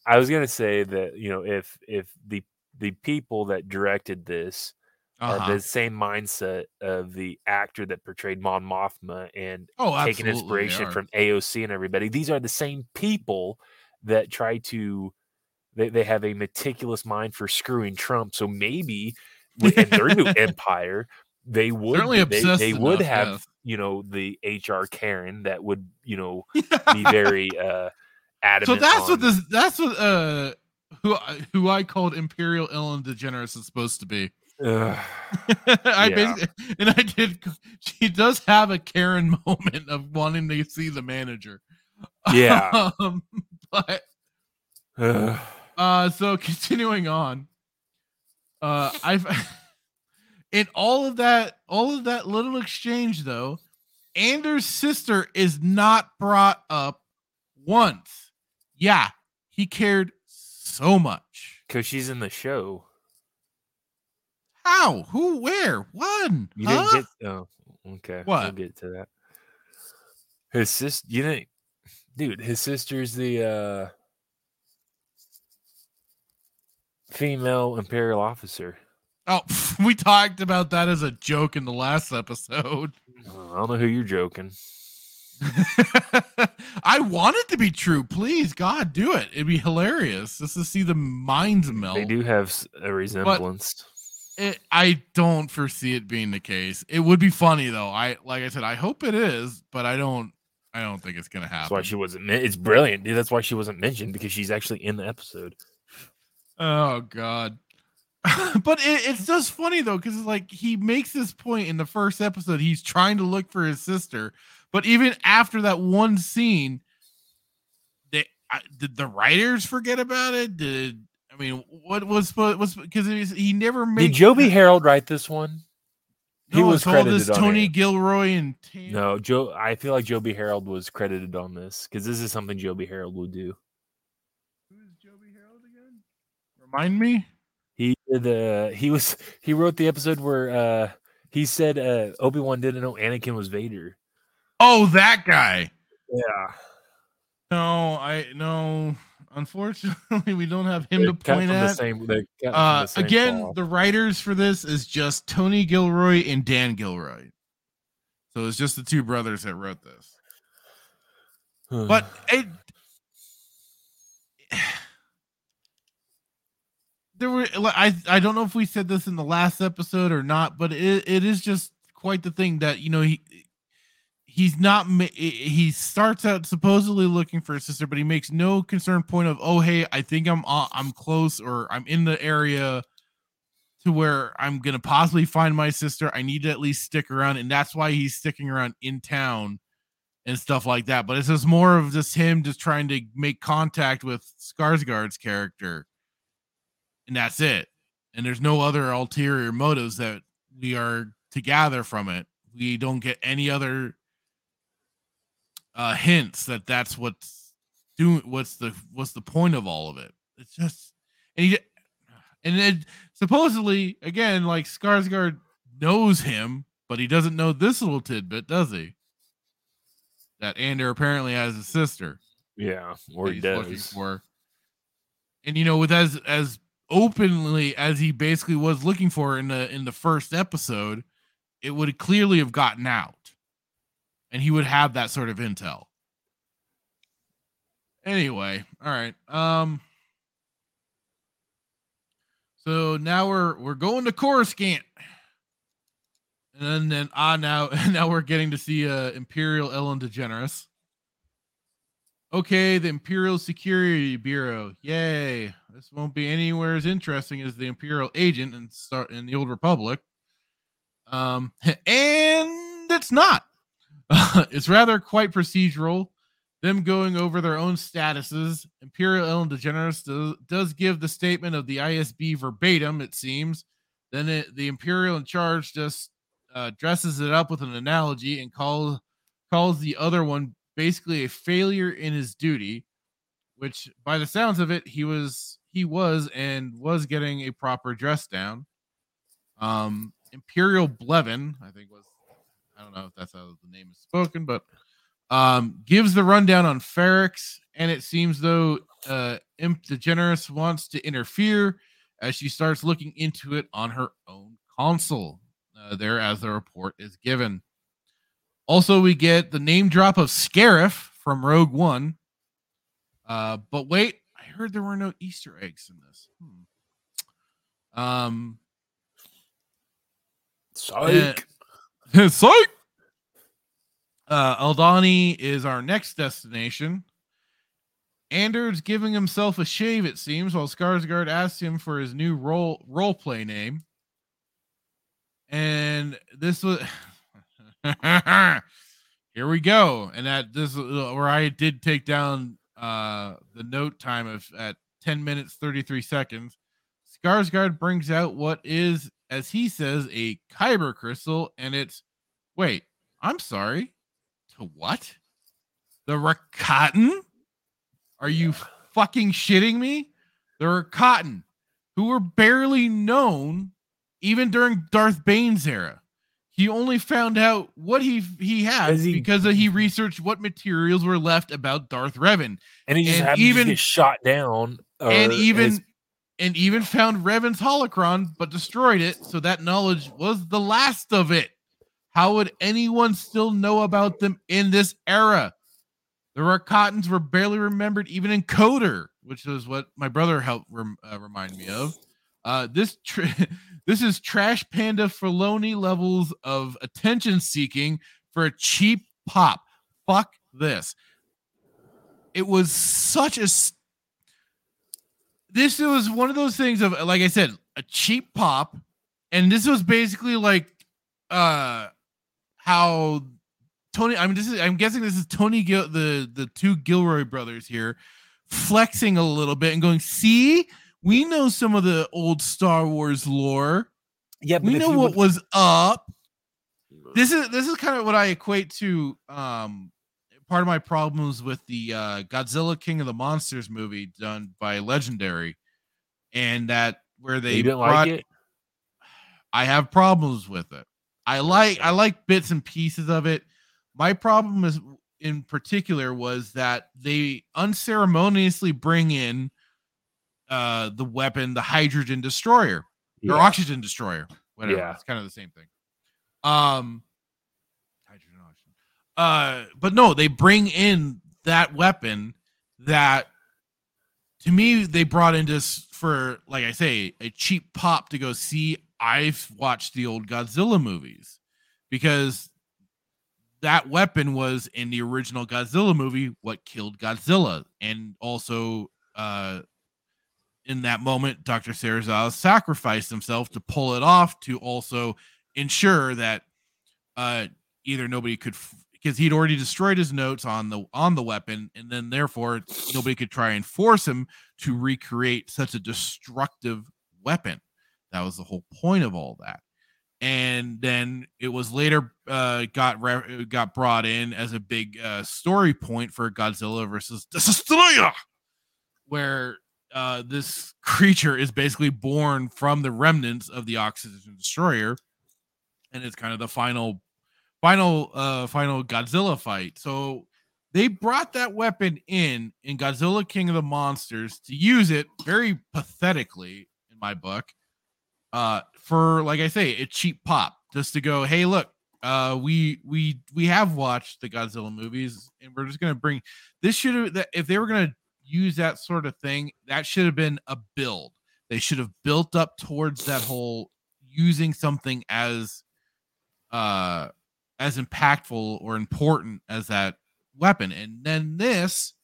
I was gonna say that you know, if if the the people that directed this Uh-huh. are the same mindset of the actor that portrayed Mon Mothma and Oh, taking inspiration from AOC and everybody. These are the same people that try to they, they have a meticulous mind for screwing Trump. So maybe wi- in their new (laughs) empire, they would they, they would enough, have yes. You know the HR Karen that would you know (laughs) be very (laughs) uh adamant. So that's on- what this. That's what uh who I- who I called Imperial Ellen DeGeneres is supposed to be. (laughs) I Yeah. and I did. She does have a Karen moment of wanting to see the manager. Yeah. um, but uh, so continuing on, uh, I've in all of that, all of that little exchange though, Andor's sister is not brought up once. Yeah, he cared so much. Because she's in the show. How? Who? Where? When? You Huh? didn't get. Oh, okay. What? We'll get to that. His sister. You didn't, dude. His sister's the uh female imperial officer. Oh, (laughs) we talked about that as a joke in the last episode. I don't know who you're joking. (laughs) I want it to be true. Please, God, do it. It'd be hilarious just to see the minds melt. They do have a resemblance. It, I don't foresee it being the case. It would be funny though. I like I said, I hope it is, but I don't. I don't think it's gonna happen. That's why she wasn't. It's brilliant, dude. That's why she wasn't mentioned because she's actually in the episode. Oh God. (laughs) but it, it's just funny though, because like he makes this point in the first episode. He's trying to look for his sister, but even after that one scene, they I, did the writers forget about it? Did I mean what was was because he never made Did Joby Harold write this one? He No, was it's all credited this Tony it. Gilroy and No, Joe. I feel like Joby Harold was credited on this because this is something Joby Harold would do. Who is Joby Harold again? Remind me. He did. Uh, he was. He wrote the episode where uh, he said uh, Obi Wan didn't know Anakin was Vader. Oh, that guy. Yeah. No, I no. Unfortunately, (laughs) we don't have him to They're cut point the at. same- they're cut from uh, the same again, cloth. the writers for this is just Tony Gilroy and Dan Gilroy. So it's just the two brothers that wrote this. (sighs) but it there were I I don't know if we said this in the last episode or not, but it, it is just quite the thing that you know he he's not he starts out supposedly looking for a sister, but he makes no concern point of oh hey I think I'm uh, I'm close or I'm in the area to where I'm gonna possibly find my sister. I need to at least stick around, and that's why he's sticking around in town and stuff like that. But it's just more of just him just trying to make contact with Skarsgård's character, and that's it. And there's no other ulterior motives that we are to gather from it. We don't get any other uh hints that that's what's doing. What's the what's the point of all of it? It's just and he and it supposedly again like Skarsgård knows him, but he doesn't know this little tidbit, does he? That Andor apparently has a sister. Yeah, or he does. for. And you know, with as as openly as he basically was looking for in the in the first episode, it would clearly have gotten out, and he would have that sort of intel. Anyway, all right. Um. So now we're we're going to Coruscant. And then, ah now (laughs) now we're getting to see uh Imperial Ellen DeGeneres. Okay, the Imperial Security Bureau. Yay. This won't be anywhere as interesting as the Imperial agent in start in the old Republic. Um (laughs) and it's not. (laughs) it's rather quite procedural. Them going over their own statuses. Imperial Ellen DeGeneres does, does give the statement of the ISB verbatim, it seems. Then it, the Imperial in charge just uh, dresses it up with an analogy and calls calls the other one basically a failure in his duty, which by the sounds of it, he was he was and was getting a proper dress down. Um, Imperial Blevin, I think was I don't know if that's how the name is spoken, but um, gives the rundown on Ferrix, and it seems though uh, Imp DeGeneres wants to interfere as she starts looking into it on her own console. Uh, there, as the report is given. Also, we get the name drop of Scarif from Rogue One. Uh, but wait, I heard there were no Easter eggs in this. Hmm. Um, Psych. Uh, (laughs) psych. Uh, Aldhani is our next destination. Andor's giving himself a shave, it seems, while Skarsgård asks him for his new role role play name. And this was (laughs) (laughs) here we go. And that this where I did take down uh the note time of at 10 minutes 33 seconds. Skarsgård brings out what is, as he says, a kyber crystal, and it's wait, I'm sorry. To what? The Rakatan? Are you fucking shitting me? The Rakatan, who were barely known even during Darth Bane's era. He only found out what he he had Because he- because he researched what materials were left about Darth Revan, and he just and even- to get shot down. and even his- and even found Revan's holocron, but destroyed it. So that knowledge was the last of it. How would anyone still know about them in this era? The Rakatans were barely remembered even in KOTOR, which is what my brother helped rem- uh, remind me of. Uh, this tr- (laughs) this is trash panda Filoni levels of attention seeking for a cheap pop. Fuck this. It was such a this was one of those things of like I said, a cheap pop, and this was basically like uh how Tony. I mean, this is I'm guessing this is Tony Gil, the the two Gilroy brothers here, flexing a little bit and going, "See, we know some of the old Star Wars lore. yeah, but We know what would- was up." This is this is kind of what I equate to um part of my problems with the uh Godzilla King of the Monsters movie done by Legendary and that where they you didn't brought like it. I have problems with it. I like I like bits and pieces of it. My problem is in particular was that they unceremoniously bring in uh the weapon, the hydrogen destroyer Yeah. or oxygen destroyer, whatever. Yeah. It's kind of the same thing. Um hydrogen oxygen. Uh but no, they bring in that weapon that to me they brought in just for like I say, a cheap pop to go see I've watched the old Godzilla movies because that weapon was in the original Godzilla movie what killed Godzilla and also uh in that moment Dr. Serizawa sacrificed himself to pull it off to also ensure that uh either nobody could because he'd already destroyed his notes on the on the weapon and then therefore nobody could try and force him to recreate such a destructive weapon that was the whole point of all that and then it was later uh got re- got brought in as a big uh story point for Godzilla versus Destoroyah where uh this creature is basically born from the remnants of the oxygen destroyer and it's kind of the final final uh final Godzilla fight. So they brought that weapon in in Godzilla King of the Monsters to use it very pathetically in my book uh for like I say a cheap pop just to go hey look uh we we we have watched the Godzilla movies and we're just to bring this should have that if they were to use that sort of thing that should have been a build they should have built up towards that whole using something as uh as impactful or important as that weapon. And then this,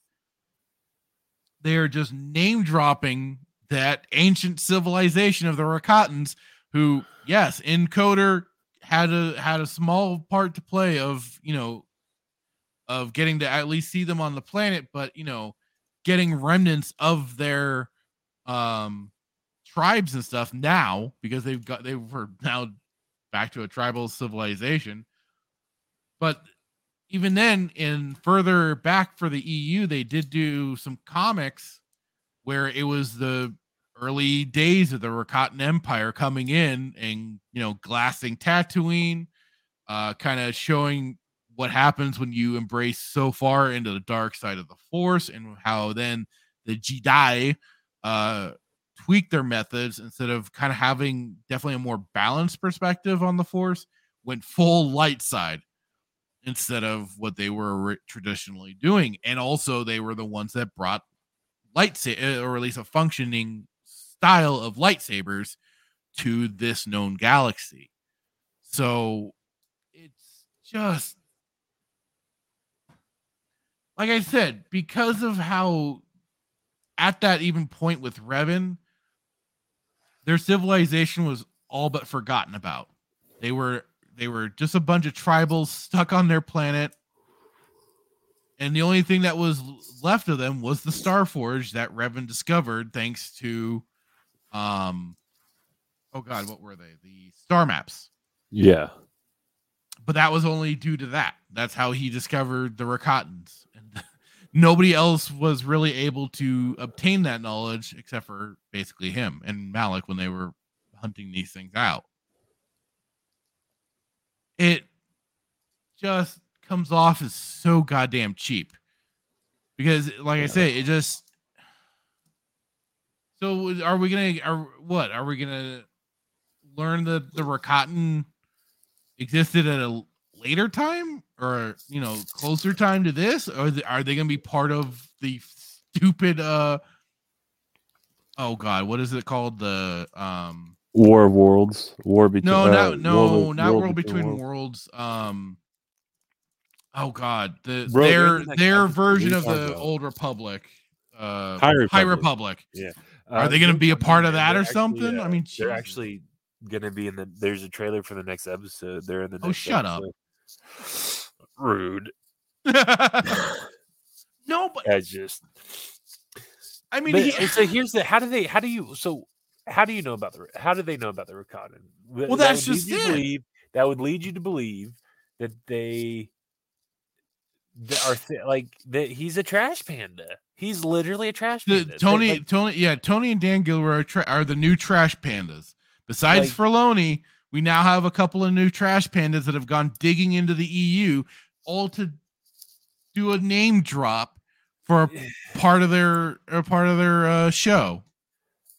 they're just name dropping that ancient civilization of the Rakatans, who, yes, in KOTOR had a had a small part to play of you know of getting to at least see them on the planet, but you know, getting remnants of their um tribes and stuff now because they've got they were now back to a tribal civilization. But even then in further back for the eu they did do some comics where it was the early days of the Rakatan Empire coming in and you know glassing Tatooine, uh, kind of showing what happens when you embrace so far into the dark side of the Force, and how then the Jedi uh, tweak their methods instead of kind of having definitely a more balanced perspective on the Force, went full light side instead of what they were traditionally doing, and also they were the ones that brought lightsaber or at least a functioning style of lightsabers to this known galaxy. So it's just like I said, because of how at that even point with Revan, their civilization was all but forgotten about. They were they were just a bunch of tribals stuck on their planet. And the only thing that was left of them was the Star Forge that Revan discovered thanks to um oh god, what were they? The star maps. Yeah. But that was only due to that. That's how he discovered the Rakatans. Nobody else was really able to obtain that knowledge except for basically him and Malik when they were hunting these things out. It just comes off as so goddamn cheap. Because like yeah. I say, it just so are we gonna are what are we gonna learn that the Rakatan existed at a later time or you know closer time to this or are they gonna be part of the stupid uh oh god what is it called the um war of worlds war between no uh, no world, not world, world between, between worlds. worlds. um oh god the Bro, their their version of the old republic uh high republic, high republic. yeah uh, are they going to be a part of that or something? uh, I mean, they're actually going to be in the. There's a trailer for the next episode. They're in the. oh, shut episode. up! (sighs) Rude. (laughs) no, but I just. I mean, but, he, so here's the. How do they? How do you? So how do you know about the? How do they know about the Rakatan? Well, that that's just it. Believe, that would lead you to believe that they that are th- like that he's a trash panda. He's literally a trash panda. The, Tony, like, Tony, yeah, Tony and Dan Gilroy are, tra- are the new trash pandas. Besides like, we now have a couple of new trash pandas that have gone digging into the EU, all to do a name drop for a part of their a part of their uh, show.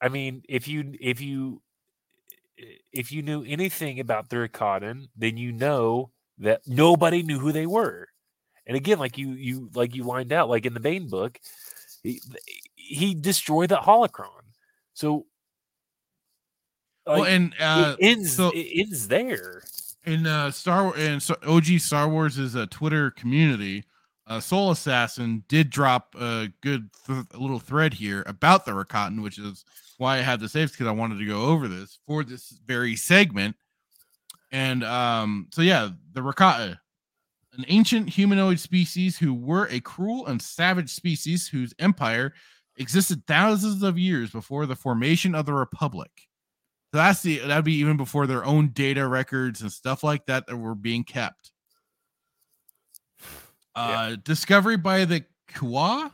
I mean, if you if you if you knew anything about the Rakatan, then you know that nobody knew who they were. And again, like you you like you lined out, like in the Bane book, he, he destroyed the holocron. So like, well, and uh, it ends so, it ends there. In uh, Star Wars and so OG Star Wars is a Twitter community. Uh, Soul Assassin did drop a good th- little thread here about the Rakatan, which is why I had the saves because I wanted to go over this for this very segment. And um, so yeah, the Rakata an ancient humanoid species who were a cruel and savage species whose empire existed thousands of years before the formation of the republic. So that's the that'd be even before their own data records and stuff like that that were being kept. (sighs) Uh, yeah. discovery by the Kwa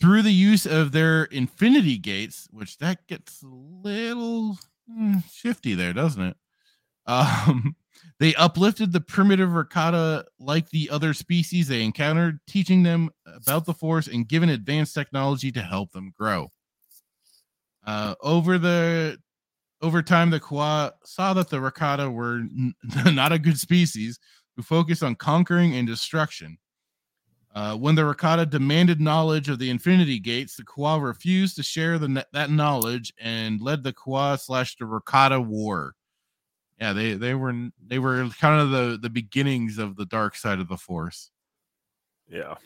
through the use of their infinity gates, which that gets a little mm, shifty there, doesn't it? (laughs) Um, they uplifted the primitive Rakata like the other species they encountered, teaching them about the Force and given advanced technology to help them grow. Uh, over the over time, the Kwa saw that the Rakata were n- (laughs) not a good species who focused on conquering and destruction. Uh, when the Rakata demanded knowledge of the Infinity Gates, the Kwa refused to share the, that knowledge and led the Kwa slash the Rakata War. Yeah they they were they were kind of the the beginnings of the dark side of the force. Yeah.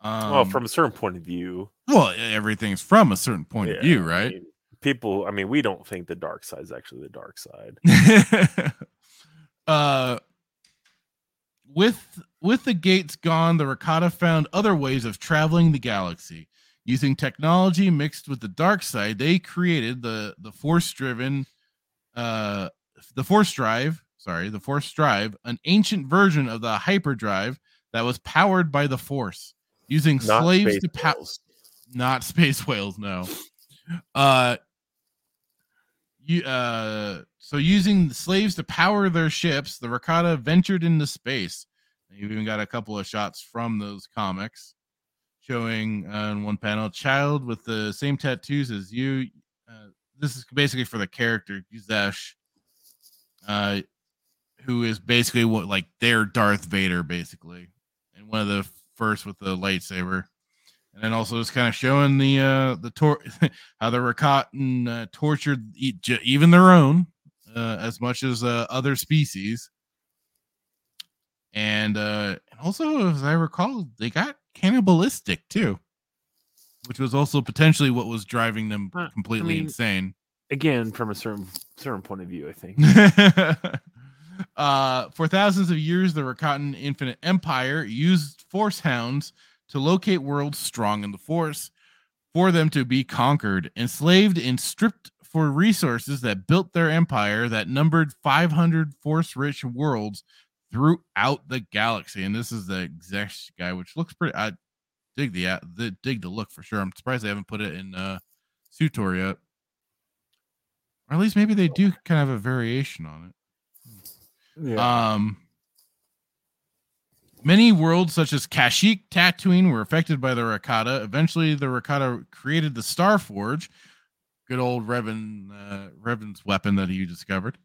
Um, well from a certain point of view. Well everything's from a certain point yeah, of view right? I mean, people i mean we don't think the dark side is actually the dark side (laughs) uh with with the gates gone the rakata found other ways of traveling the galaxy using technology mixed with the dark side they created the the force driven uh the Force Drive, sorry, the Force Drive, an ancient version of the hyperdrive that was powered by the Force, using not slaves to power. Not space whales, no. Uh, you uh, so using slaves to power their ships, the Rakata ventured into space. You've even got a couple of shots from those comics showing uh, in one panel child with the same tattoos as you. Uh, this is basically for the character Yuzesh, uh, who is basically what like their Darth Vader, basically, and one of the first with the lightsaber. And then also just kind of showing the uh the tor- (laughs) how the Rakatan uh, tortured e- j- even their own uh, as much as uh, other species. And uh and also as I recall, they got cannibalistic too, which was also potentially what was driving them Uh, I completely mean, insane. Again, from a certain certain point of view, I think. (laughs) uh, for thousands of years, the Rakatan Infinite Empire used force hounds to locate worlds strong in the force for them to be conquered, enslaved, and stripped for resources that built their empire that numbered 500 force rich worlds throughout the galaxy. And this is the Xesh guy, which looks pretty. I dig the, uh, the dig the look for sure. I'm surprised they haven't put it in uh, SWTOR yet. Or at least maybe they do kind of have a variation on it. Yeah. Um, many worlds, such as Kashyyyk, Tatooine, were affected by the Rakata. Eventually, the Rakata created the Star Forge, good old Revan, uh, Revan's weapon that he discovered,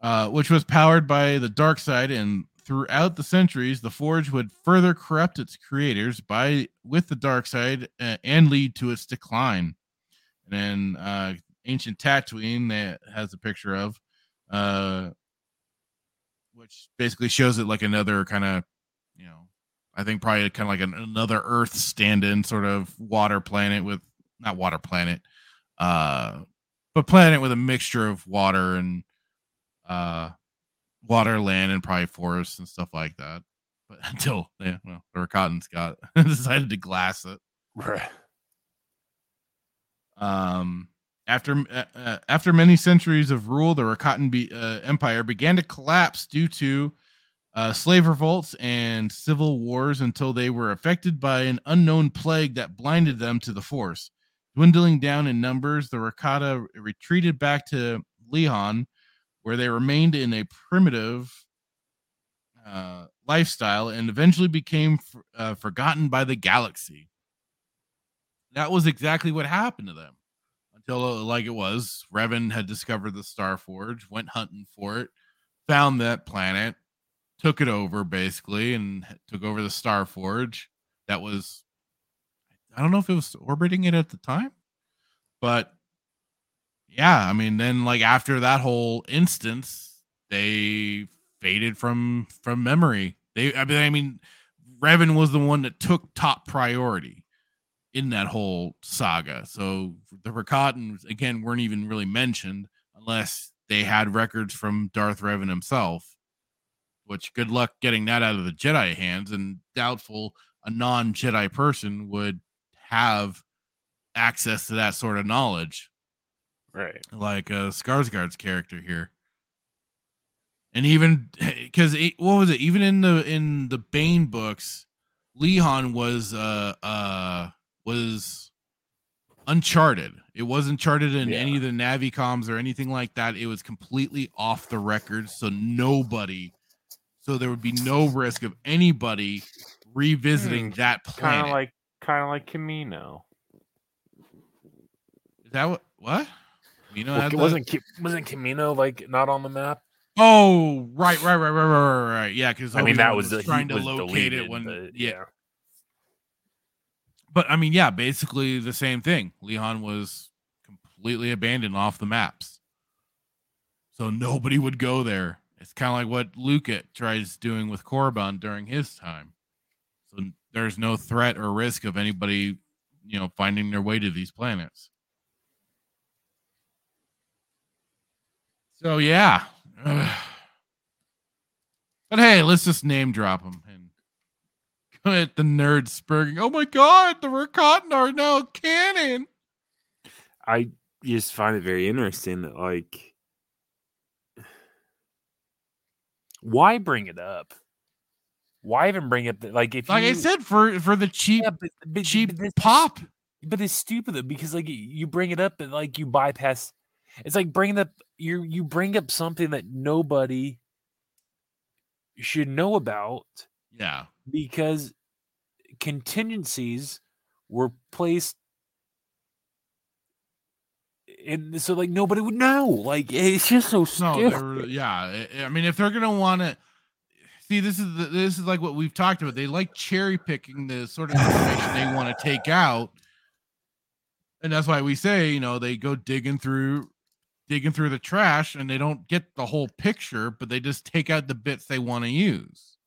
uh, which was powered by the dark side. And throughout the centuries, the Forge would further corrupt its creators by with the dark side uh, and lead to its decline. And then uh, ancient Tatooine that has a picture of. Uh, which basically shows it like another kind of, I think probably kind of like an, another Earth stand-in sort of water planet with not water planet, uh, but planet with a mixture of water and uh, water, land, and probably forests and stuff like that. But (laughs) until yeah, well, the Rakatans got (laughs) decided to glass it. Right. Um, after uh, uh, after many centuries of rule, the Rakatan be, uh, Empire began to collapse due to uh, slave revolts and civil wars until they were affected by an unknown plague that blinded them to the Force. Dwindling down in numbers, the Rakata retreated back to Lehon, where they remained in a primitive uh, lifestyle and eventually became uh, forgotten by the galaxy. That was exactly what happened to them until uh, like it was revan had discovered the star forge went hunting for it found that planet took it over basically and took over the star forge that was i don't know if it was orbiting it at the time but yeah i mean then like after that whole instance they faded from from memory they i mean i mean revan was the one that took top priority in that whole saga. So the Rakatans again weren't even really mentioned unless they had records from Darth Revan himself. Which good luck getting that out of the Jedi hands, and doubtful a non-Jedi person would have access to that sort of knowledge, Right. like uh, Skarsgård's character here. And even (laughs) because what was it? Even in the in the Bane books, Lehon was uh uh was uncharted. It wasn't charted in any of the Navicoms or anything like that. It was completely off the record, so nobody, so there would be no risk of anybody revisiting Hmm, that Kind of like kind of like Kamino. Is that what? What? You know, Well, wasn't Ki- wasn't Kamino like not on the map? Oh, right, right, right, right, right, right, right. Yeah, because I mean, that was the- trying to was locate deleted, it when, but yeah. But I mean, yeah, basically the same thing. Lehon was completely abandoned off the maps, so nobody would go there. It's kind of like what Luke tries doing with Korriban during his time. So there's no threat or risk of anybody, you know, finding their way to these planets. So yeah. (sighs) But hey, let's just name drop them and (laughs) at the nerd spurging. Oh my god, the Rakatan are now canon. I just find it very interesting that like why bring it up? Why even bring up the, like if Like you, I said, for for the cheap but- cheap but this- pop. but it's stupid though because like you bring it up and like you bypass. It's like bringing up you you bring up something that nobody should know about. Yeah, because contingencies were placed and so like nobody would know. Like it's just so stupid. No, yeah. I mean, if they're gonna want to see, this is the, this is like what we've talked about. They like cherry picking the sort of information they want to take out, and that's why we say, you know, they go digging through digging through the trash and they don't get the whole picture, but they just take out the bits they want to use.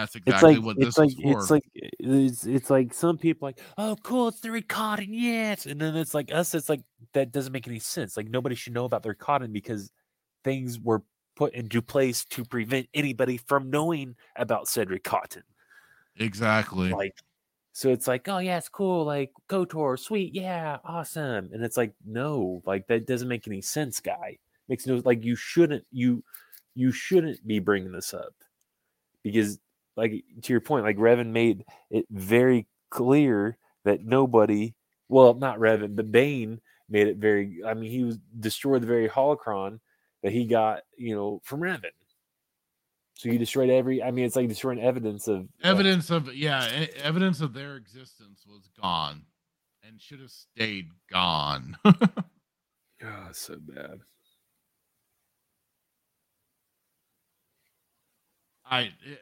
That's exactly like, what this like, is for. It's like it's, it's like some people like, oh, cool, it's the recording, yes, and then it's like us. It's like that doesn't make any sense. Like nobody should know about the recording because things were put into place to prevent anybody from knowing about Cedric Cotton. Exactly. Like, so it's like, oh yeah, it's cool. Like, KOTOR, sweet, yeah, awesome. And it's like, no, like that doesn't make any sense, guy. Makes no like you shouldn't you you shouldn't be bringing this up because like to your point, like Revan made it very clear that nobody, well, not Revan, but Bane made it very. I mean, he was destroyed the very holocron that he got, you know, from Revan. So he destroyed every. I mean, it's like destroying evidence of evidence of yeah, evidence of their existence was gone, and should have stayed gone. oh, (laughs) so bad. I. It,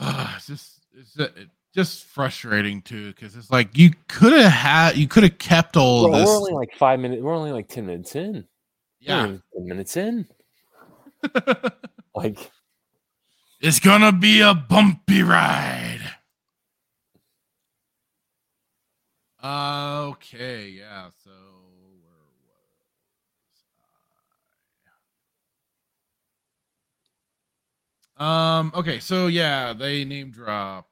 uh, it's just it's uh, just frustrating too because it's like you could have had you could have kept all Bro, of this. We're only like five minutes. We're only like ten minutes in. Yeah, ten minutes in. (laughs) like it's gonna be a bumpy ride. Uh, okay, yeah. So where was I? Um. Okay. So yeah, they name drop.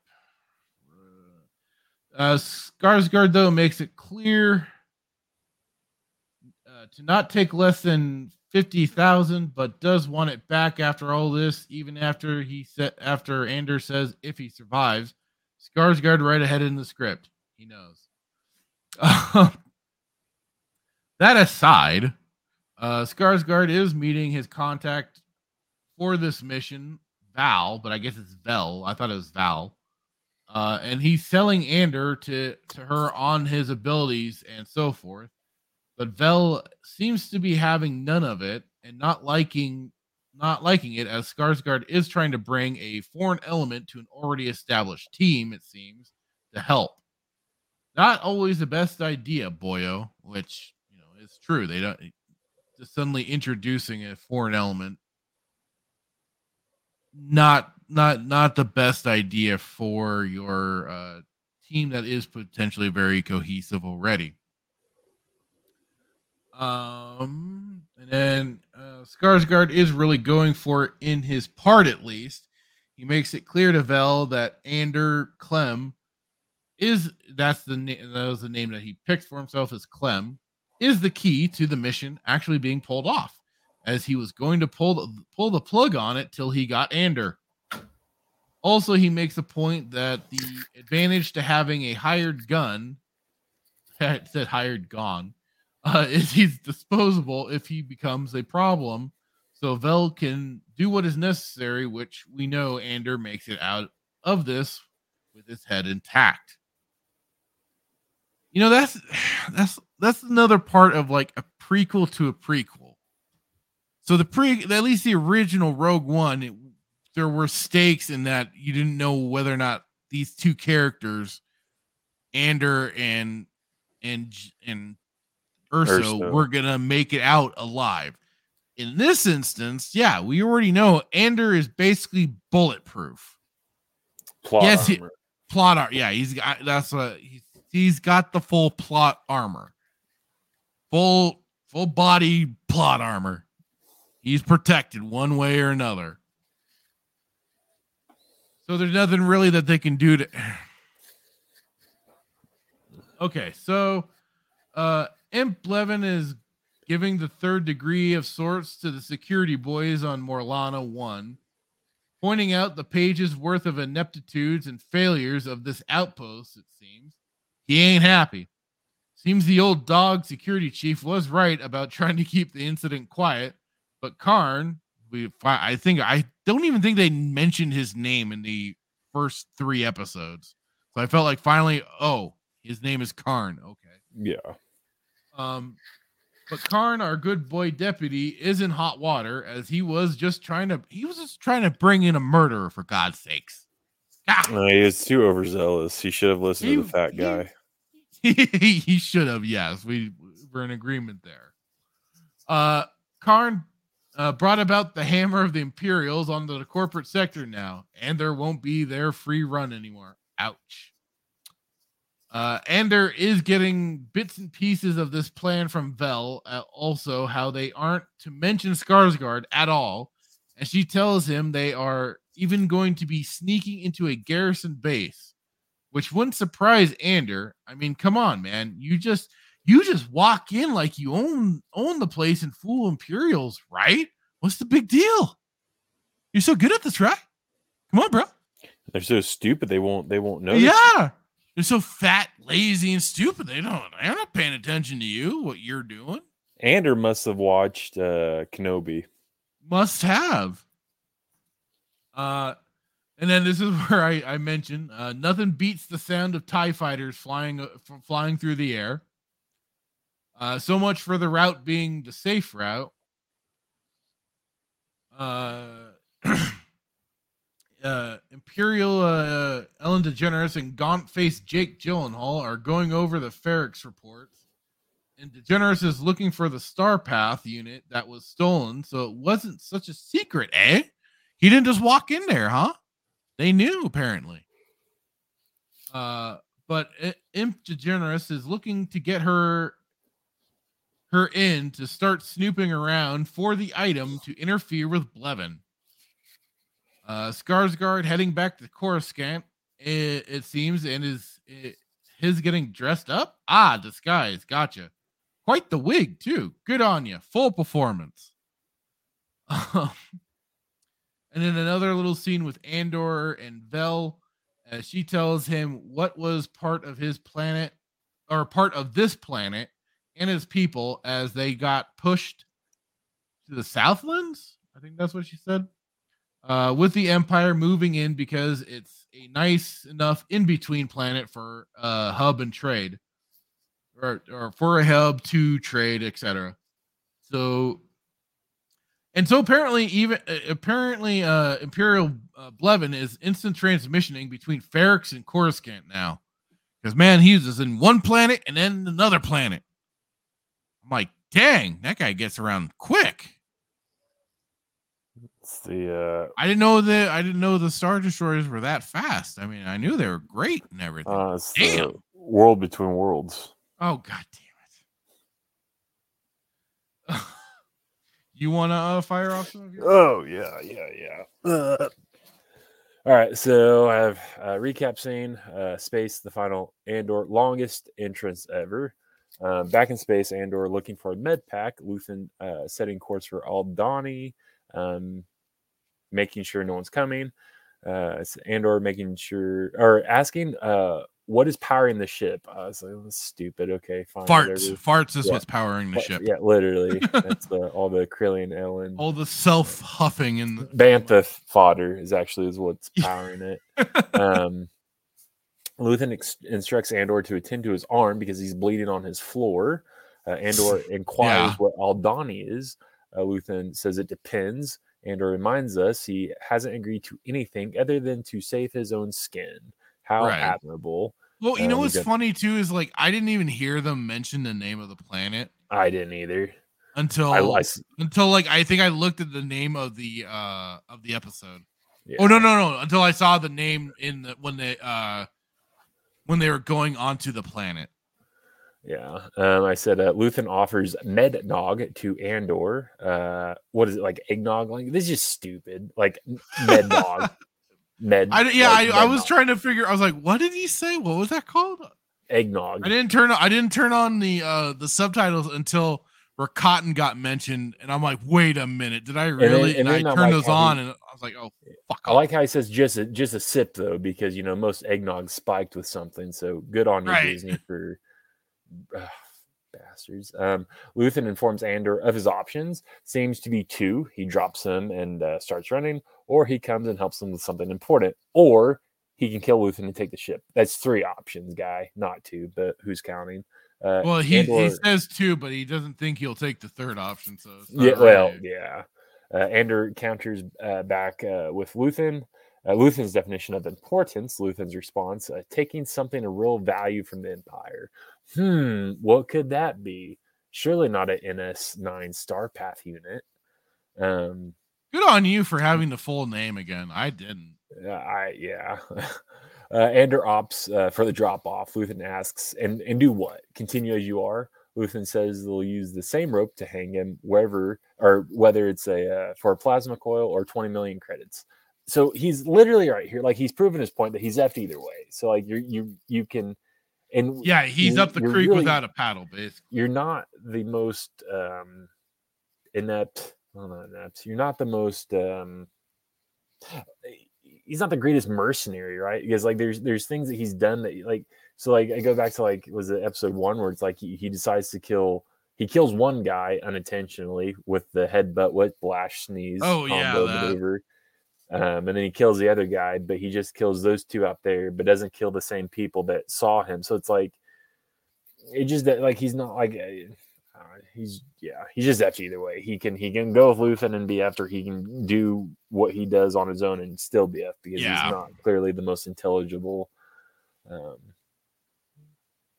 Uh, Skarsgård though makes it clear uh, to not take less than fifty thousand, but does want it back after all this. Even after he said, after Anders says if he survives, Skarsgård right ahead in the script. He knows. that aside, uh, Skarsgård is meeting his contact for this mission, Val, but I guess it's Vel. I thought it was Val. Uh, and he's selling Ander to, to her on his abilities and so forth. But Vel seems to be having none of it and not liking not liking it as Skarsgård is trying to bring a foreign element to an already established team, it seems, to help. Not always the best idea, boyo, which you know is true. They don't just suddenly introducing a foreign element. Not not not the best idea for your uh, team that is potentially very cohesive already. Um, and then uh, Skarsgård is really going for it in his part, at least. He makes it clear to Vel that Ander Clem is that's the name that was the name that he picked for himself as Clem is the key to the mission actually being pulled off, as he was going to pull the, pull the plug on it till he got Ander. Also, he makes a point that the advantage to having a hired gun, (laughs) said hired gone, uh, is he's disposable if he becomes a problem. So Vel can do what is necessary, which we know Ander makes it out of this with his head intact. You know, that's (sighs) that's that's another part of like a prequel to a prequel. So the pre at least the original Rogue One, it, there were stakes in that you didn't know whether or not these two characters, Ander and and and Erso, Erso. were gonna make it out alive. In this instance, yeah, we already know Ander is basically bulletproof. plot yes, he- armor. plot art. Yeah, he's got that's what he's he's got the full plot armor. Full full body plot armor. He's protected one way or another. So there's nothing really that they can do to (sighs) Okay, so uh Imp Blevin is giving the third degree of sorts to the security boys on Morlana 1. pointing out the pages worth of ineptitudes and failures of this outpost, it seems. He ain't happy. Seems the old dog security chief was right about trying to keep the incident quiet, but Karn, we I think I don't even think they mentioned his name in the first three episodes. So I felt like finally, oh, his name is Karn. Okay. Yeah. Um, but Karn, our good boy deputy, is in hot water as he was just trying to he was just trying to bring in a murderer for God's sakes. No, he is too overzealous. He should have listened to the fat he- guy. he, (laughs) he should have, yes. We we're in agreement there. Uh Karn uh, brought about the hammer of the Imperials on the corporate sector now, and there won't be their free run anymore. Ouch. Uh, Ander is getting bits and pieces of this plan from Vel, uh, also how they aren't to mention Skarsgård at all, and she tells him they are even going to be sneaking into a garrison base, which wouldn't surprise Ander. I mean, come on, man, you just you just walk in like you own own the place and fool Imperials, right? What's the big deal? You're so good at this, right? Come on, bro. They're so stupid they won't they won't know. Yeah. They're so fat, lazy, and stupid. They don't. They're not paying attention to you. What you're doing. Ander must have watched uh Kenobi. Must have. Uh, and then this is (laughs) where I I mentioned uh, nothing beats the sound of Tie fighters flying uh, f- flying through the air. Uh, so much for the route being the safe route. Uh, (clears throat) uh, Imperial uh, Ellen DeGeneres and gaunt faced Jake Gyllenhaal are going over the Ferrix reports. And DeGeneres is looking for the Star Path unit that was stolen, so it wasn't such a secret, eh? He didn't just walk in there, huh? They knew apparently. Uh, but Imp DeGeneres is looking to get her her in to start snooping around for the item to interfere with Blevin. Uh, Skarsgård heading back to Coruscant, it, it seems, and is it, his getting dressed up. Ah, disguise, gotcha. Quite the wig too. Good on you. Full performance. (laughs) Um, and then another little scene with Andor and Vel she tells him what was part of his planet or part of this planet and his people as they got pushed to the Southlands. I think that's what she said. Uh, with the Empire moving in because it's a nice enough in between planet for uh, hub and trade, or, or for a hub to trade, etc. So, and so apparently, even uh, apparently, uh, Imperial uh, Blevin is instant transmissioning between Ferrix and Coruscant now, because man, he's just in one planet and then another planet. I'm like, dang, that guy gets around quick. It's the I didn't know that I didn't know the Star Destroyers were that fast. I mean, I knew they were great and everything. uh, uh Damn. the world between worlds. Oh god damn it. (laughs) you want to uh, fire off some of your Oh yeah, yeah, yeah. Uh, all right, so I have a recap scene. Uh, space, the final Andor longest entrance ever. Uh, back in space, Andor looking for a med pack. Luthen uh, setting course for Aldhani, um, making sure no one's coming. Uh, Andor making sure or asking uh, what is powering the ship. I was like, "That's stupid. Okay, fine. farts? whatever." Farts is Yeah. what's powering the Fa- ship. Yeah, literally. (laughs) That's the all the Krillian Ellen. All the self huffing and the Bantha fodder is actually is what's powering it. (laughs) Um, Luthen ex- instructs Andor to attend to his arm because he's bleeding on his floor. Uh, Andor (laughs) inquires Yeah. what Aldhani is. Uh, Luthen says it depends. Andor reminds us he hasn't agreed to anything other than to save his own skin. How Right. admirable! Well, you Uh, know what's got- funny too is like I didn't even hear them mention the name of the planet I didn't either. until I, I, until like I think I looked at the name of the uh of the episode. yeah. Oh no no no! Until I saw the name in the when they uh when they were going onto the planet. Yeah. Um, I said uh, Luthen offers med nog to Andor. Uh, what is it like eggnog? Like this is just stupid. Like (laughs) med nog. med. I yeah like, I, I was trying to figure. I was like, what did he say? What was that called? eggnog. I didn't turn I didn't turn on the uh the subtitles until where cotton got mentioned, and I'm like, wait a minute, did I really? and And, then I turned like, those on, and I was like, oh fuck. I like how he says just a, just a sip though, because you know most eggnog spiked with something. So good on you, Right. Disney, for (sighs) Ugh, bastards. Um, Luthen informs Andor of his options. Seems to be two. He drops him and uh, starts running, or he comes and helps him with something important, or he can kill Luthen and take the ship. That's three options, guy, not two. But who's counting? Uh, Well, he, he says two, but he doesn't think he'll take the third option. So yeah, well, really- yeah. Uh, Andor counters uh, back uh, with Luthen. Uh, Luthen's definition of importance, Luthen's response, uh, taking something of real value from the Empire. Hmm, what could that be? Surely not an NS9 Star Path unit. Um, good on you for having the full name again. I didn't. uh, I yeah. (laughs) uh, Andor opts uh, for the drop off. Luthen asks, and and do what? Continue as you are. Luthen says they'll use the same rope to hang him wherever, or whether it's a uh, for a plasma coil or 20 million credits. So he's literally right here. Like he's proven his point that he's effed either way. So like you you you can, and Yeah, he's you- up the creek really- without a paddle, basically. you're not the most um inept well not inept you're not the most um he's not the greatest mercenary right? Because like there's there's things that he's done that like so like i go back to like was it episode one where it's like he, he decides to kill he kills one guy unintentionally with the headbutt whiplash sneeze Oh, yeah, maneuver um, and then he kills the other guy but he just kills those two out there but doesn't kill the same people that saw him. So it's like it just that like he's not like uh, he's yeah he's just after either way he can he can go with Luthen and be after he can do what he does on his own and still be F because Yeah. he's not clearly the most intelligible um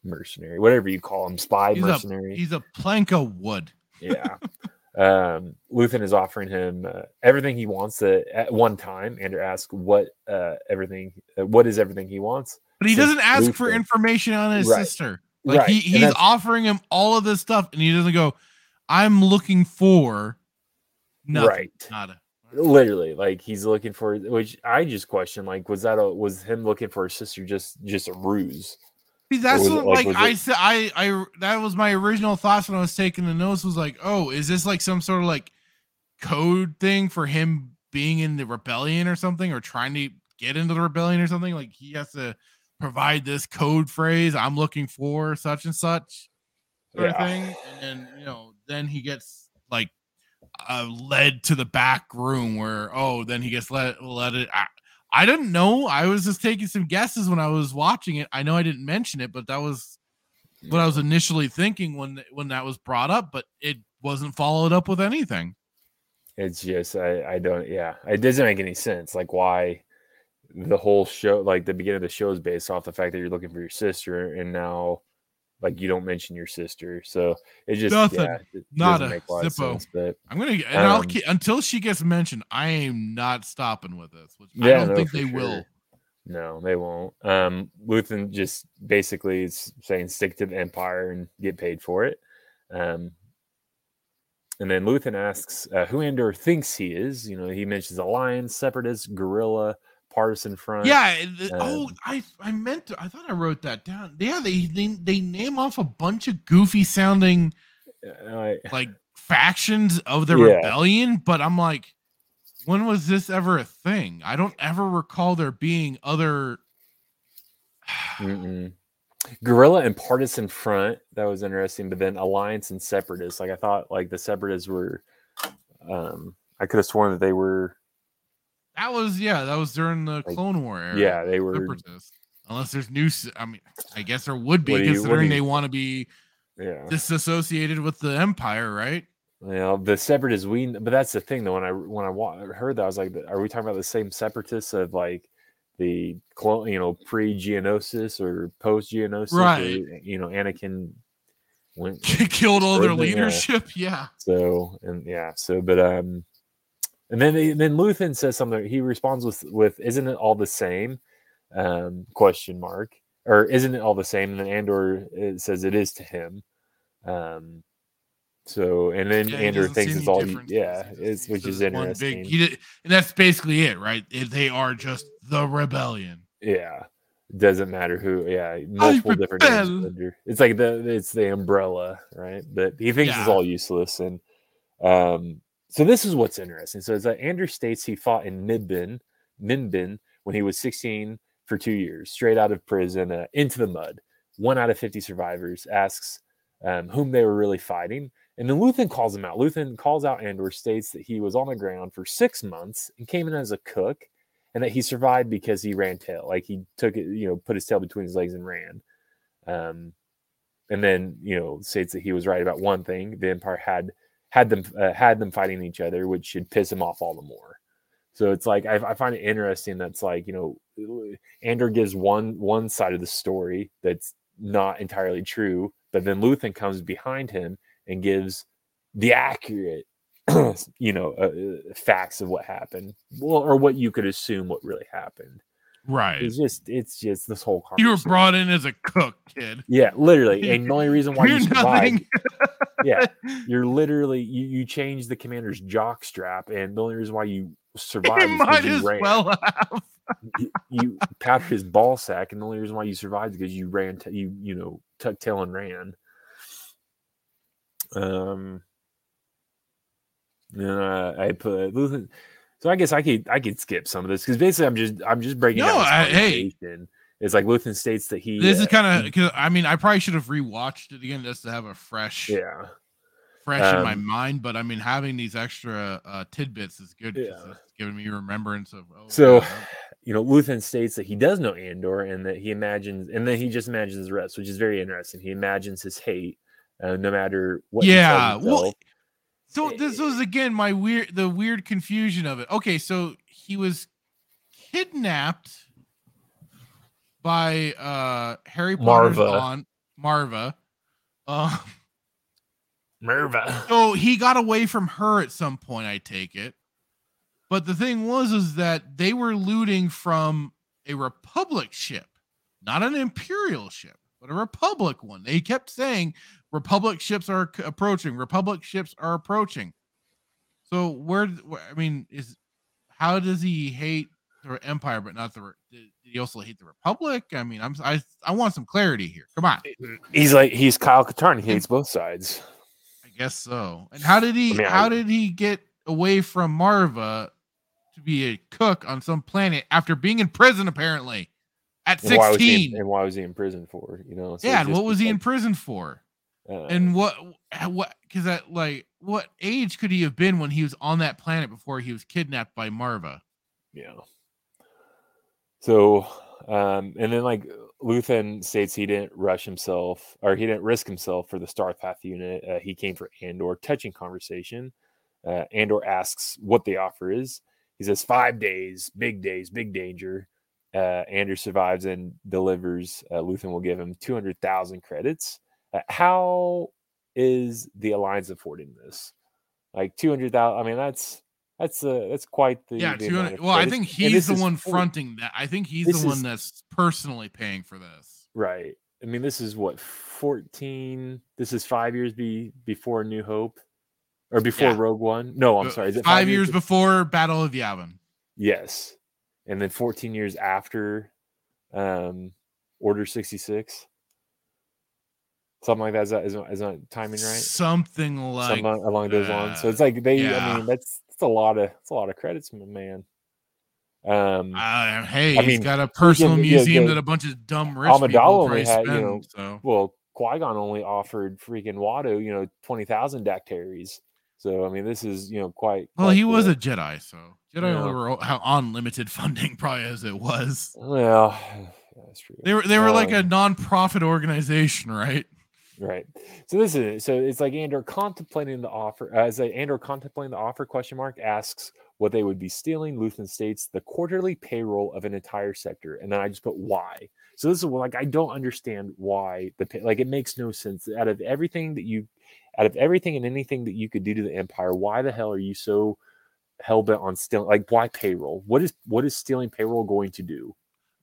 mercenary whatever you call him spy He's mercenary a he's a plank of wood. yeah (laughs) um Luthen is offering him uh, everything he wants at, at one time and asks what uh everything uh, what is everything he wants But he doesn't ask for information on his Right. sister. Like Right, he, he's offering him all of this stuff, and he doesn't go, "I'm looking for nothing." Right. Nada. literally like he's looking for which i just question like was that a was him looking for his sister just just a ruse See, that's what, like- like, I said. I, I that was my original thoughts when I was taking the notes. Was like, oh, is this like some sort of like code thing for him being in the rebellion or something, or trying to get into the rebellion or something? Like he has to provide this code phrase. I'm looking for such and such sort Yeah. of thing, and then you know, then he gets like uh, led to the back room where oh, then he gets let let it. I, I didn't know. I was just taking some guesses when I was watching it. I know I didn't mention it, but that was what I was initially thinking when when that was brought up. But it wasn't followed up with anything. it's just i i don't yeah it doesn't make any sense like why the whole show like the beginning of the show is based off the fact that you're looking for your sister and now like you don't mention your sister so it just Nothing. yeah, it Not a make a lot of zippo. sense but I'm gonna and I'll Um, keep, until she gets mentioned. I am not stopping with this. Which I don't no, think they will. No, they won't. Um, Luthen just basically is saying stick to the Empire and get paid for it. Um, and then Luthen asks uh, who Andor thinks he is. You know, he mentions Alliance, Separatist, Guerrilla, Partisan Front. Yeah. the- oh, I I meant to. I thought I wrote that down. Yeah, they they they name off a bunch of goofy sounding I- (laughs) like factions of the Yeah. rebellion, but I'm like, when was this ever a thing? I don't ever recall there being other. (sighs) Guerrilla and Partisan Front. That was interesting. But then Alliance and Separatists. Like I thought, like the Separatists were. Um, I could have sworn that they were. That was yeah, that was during the Like, Clone War era. Yeah, they were. Separatists. Unless there's new, I mean, I guess there would be you- considering you- they want to be Yeah. disassociated with the Empire, right? Well, the separatists we, but that's the thing though. When I when I heard that, I was like, are we talking about the same separatists of like the clone, you know, pre Geonosis or post Geonosis, Right. you know, Anakin went (laughs) Killed all their them, yeah. leadership. (laughs) Yeah. So and yeah, so but um, and then then Luthen says something. He responds with with isn't it all the same? Um, question mark or isn't it all the same? And then Andor it says it is to him. Um, so and then Yeah, Andor thinks it's all yeah, it's which is interesting. Big, he did, and that's basically it, right? They are just the rebellion. yeah, doesn't matter who. Yeah, multiple different names under. It's like the it's the umbrella, right? But he thinks it's all useless and um so this is what's interesting. So that Andor states he fought in Midbin, Minbin when he was 16 for two years, straight out of prison, uh, into the mud. One out of 50 survivors asks um, whom they were really fighting. And then Luthen calls him out. Luthen calls out Andor, states that he was on the ground for six months and came in as a cook, and that he survived because he ran tail. Like he took it, you know, put his tail between his legs and ran. Um, and then you know states that he was right about one thing: the Empire had had them uh, had them fighting each other, which should piss him off all the more. So it's like I, I find it interesting. That's like you know, Andor gives one one side of the story that's not entirely true, but then Luthen comes behind him and gives the accurate, (clears throat) you know, uh, facts of what happened, well, or what you could assume what really happened. Right. It's just, it's just this whole. You were brought in as a cook, kid. Yeah, literally, (laughs) and the only reason why You're you survived, nothing. (laughs) yeah, (laughs) you're literally you you changed the commander's jock strap, and the only reason why you (laughs) survived might you as ran. well have. you, you his ball sack, and the only reason why you survived is because you ran, t- you you know, tuck tail and ran. Um, uh, I put (laughs) So I guess I could I could skip some of this because basically I'm just I'm just breaking No, down. I- hey. It's like Luthen states that he. This is uh, kind of because I mean I probably should have rewatched it again just to have a fresh, yeah. fresh in my Um, mind. But I mean having these extra uh, tidbits is good. Yeah. it's giving me remembrance of. Oh, So, yeah, you know, Luthen states that he does know Andor and that he imagines, and then he just imagines the rest, which is very interesting. He imagines his hate, uh, no matter what. yeah. Well, so this was again my weird, the weird confusion of it. Okay, so he was kidnapped by uh Harry Potter's Marva. aunt Marva. Uh, Merva. So he got away from her at some point, I take it. But the thing was is that they were looting from a republic ship, not an imperial ship, but a republic one. They kept saying republic ships are approaching, republic ships are approaching. So where- I mean is how does he hate the empire but not the did he also hate the republic? I mean, I'm I I want some clarity here. Come on. He's like he's Kyle Katarn. He hates both sides. I guess so. And how did he I mean, how I- did he get away from Marva to be a cook on some planet after being in prison apparently at And why, 16? in, and why was he in prison for? You know. So yeah, and what was he in prison for? uh, And what what cuz that like what age could he have been when he was on that planet before he was kidnapped by Marva? Yeah. So, um, and then like Luthen states he didn't rush himself or he didn't risk himself for the Starpath unit. Uh, he came for Andor. Touching conversation. Uh, Andor asks what the offer is. He says five days, big days, big danger. Uh, Andor survives and delivers. Uh, Luthen will give him two hundred thousand credits. Uh, how is the Alliance affording this? Like two hundred thousand. I mean, that's that's uh, that's quite the yeah, the 200 amount of well, I think he's the one fronting that. I think he's the one is- that's personally paying for this. Right. I mean, this is what fourteen. This is five years be before New Hope, or before Yeah. Rogue One. No, I'm sorry. It Five years be- before Battle of Yavin. Yes, and then fourteen years after, um, Order sixty six. Something like that. Is that is, that- is that timing right? Something like Something along those lines. So it's like they. yeah. I mean, that's a lot of it's a lot of credits, my man. Um, Uh, hey, I he's mean, got a personal yeah, museum yeah. that a bunch of dumb rich Amidala people only had, spend. you know, so well, Qui Gon only offered freaking Watto, you know, twenty thousand dataries. So I mean, this is you know quite. well, quite he was the- a Jedi, so Jedi Yeah. were how on limited (laughs) funding, probably as it was. well. (sighs) That's true. They were they were like a Um, non-profit organization, right? Right. So this is so it's like Andor contemplating the offer as a Andor contemplating the offer question mark asks what they would be stealing. Luthen states the quarterly payroll of an entire sector, and then I just put why. So this is like I don't understand why the pay, like it makes no sense. Out of everything that you, out of everything and anything that you could do to the Empire, why the hell are you so hell bent on stealing? Like why payroll? What is what is stealing payroll going to do?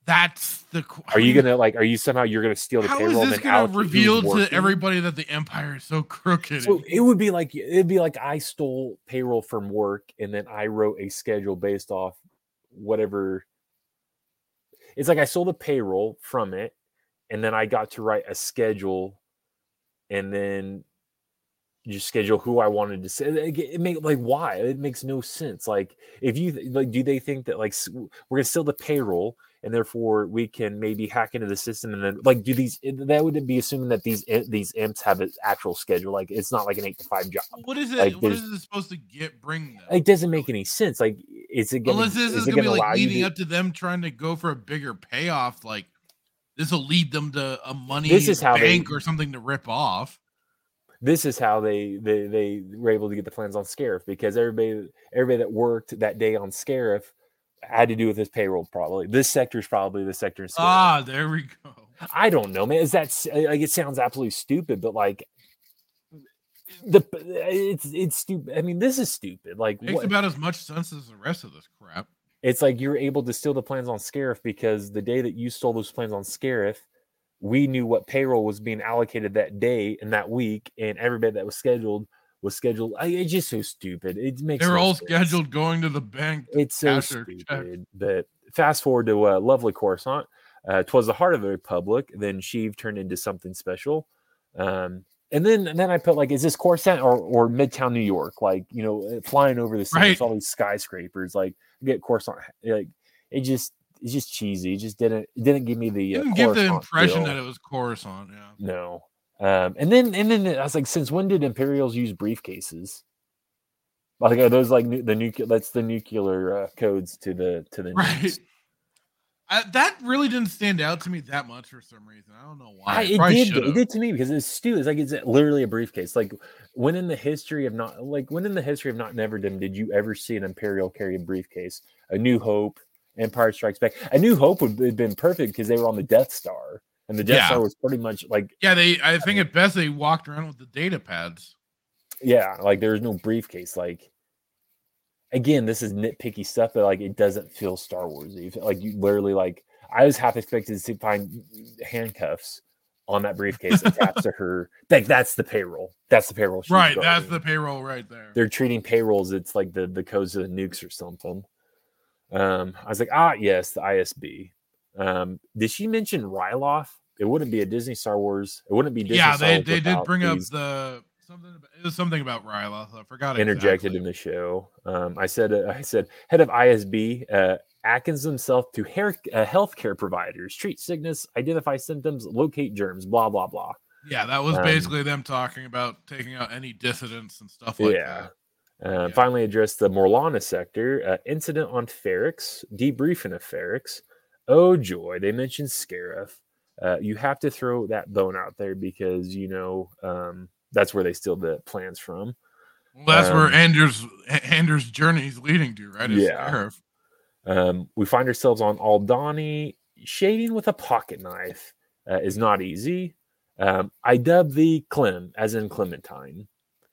That's the. Are you gonna like? Are you somehow you're gonna steal the How payroll? is and this gonna reveal to everybody that the Empire is so crooked? So it would be like it'd be like I stole payroll from work and then I wrote a schedule based off whatever. It's like I stole the payroll from it, and then I got to write a schedule, and then just schedule who I wanted to say. It, it make like why? It makes no sense. Like if you like, do they think that like we're gonna steal the payroll and therefore we can maybe hack into the system and then like do these? Eh, that would be assuming that these eh, these imps have an actual schedule. Like it's not like an eight to five job. What is it? Like, what is it supposed to get bring them? It doesn't make any sense. Like is it gonna, Unless this is, it gonna be like leading to- up to them trying to go for a bigger payoff. Like this will lead them to a money This is how they- bank or something to rip off. this is how they they they were able to get the plans on Scarif because everybody everybody that worked that day on Scarif had to do with this payroll probably. This sector is probably the sector in Ah, there we go. I don't know, man. Is that like it sounds absolutely stupid, but like the it's it's stupid. I mean, this is stupid. Like Makes what- about as much sense as the rest of this crap. it's like you're able to steal the plans on Scarif because the day that you stole those plans on Scarif, we knew what payroll was being allocated that day and that week, and everybody that was scheduled was scheduled. I, it's just so stupid. It makes They're no all sense. scheduled going to the bank. to It's so check. stupid. But fast forward to uh, lovely Coruscant. Uh, Twas the heart of the Republic. Then Sheev turned into something special. Um, and then and then I put like, is this Coruscant or, or Midtown New York? Like, you know, uh, flying over the city, Right. all these skyscrapers. Like, get Coruscant. Like, it just it's just cheesy. It just didn't it didn't give me the uh, Didn't give the impression feel. that it was Coruscant. Yeah. no. Um, and then and then I was like, since when did Imperials use briefcases? Like are those like nu- the nuclear? That's the nuclear uh, codes to the to the (laughs) Right. nukes. I, that really didn't stand out to me that much for some reason. I don't know why. I, it did. should've. It did to me because it's stupid. It's like it's literally a briefcase. Like when in the history of not like when in the history of not Neverdom did you ever see an Imperial carry a briefcase? A New Hope, Empire Strikes Back. A New Hope would have been perfect because they were on the Death Star, and the Death Yeah. Star was pretty much like Yeah, they. I think at best they walked around with the data pads. yeah, like there was no briefcase. Like again, this is nitpicky stuff, but like it doesn't feel Star Warsy. Like you literally like I was half expected to find handcuffs on that briefcase attached to her. (laughs) Like that's the payroll. That's the payroll. she's Right, that's the payroll right there. They're treating payrolls. It's like the the codes of the nukes or something. Um, I was like, ah, yes, the ISB. Um, did she mention Ryloth? It wouldn't be a Disney Star Wars. It wouldn't be Disney yeah, Star they they did bring up the something. About, it was something about Ryloth. I forgot. interjected exactly. in the show. Um, I said, uh, I said, head of ISB, uh, Atkins himself to hair, uh, healthcare providers, treat sickness, identify symptoms, locate germs, blah blah blah. Yeah, that was Um, basically them talking about taking out any dissidents and stuff like yeah. that. Uh, Finally, addressed the Morlana sector uh, incident on Ferrix, debriefing of Ferrix. Oh joy, they mentioned Scarif. Uh, you have to throw that bone out there because you know um, that's where they steal the plans from. Well, that's where Um, Anders Anders' journey is leading to, right? Is Yeah. Scarif. Um, we find ourselves on Aldhani. Shading with a pocket knife uh, is not easy. Um, I dub the Clem, as in Clementine.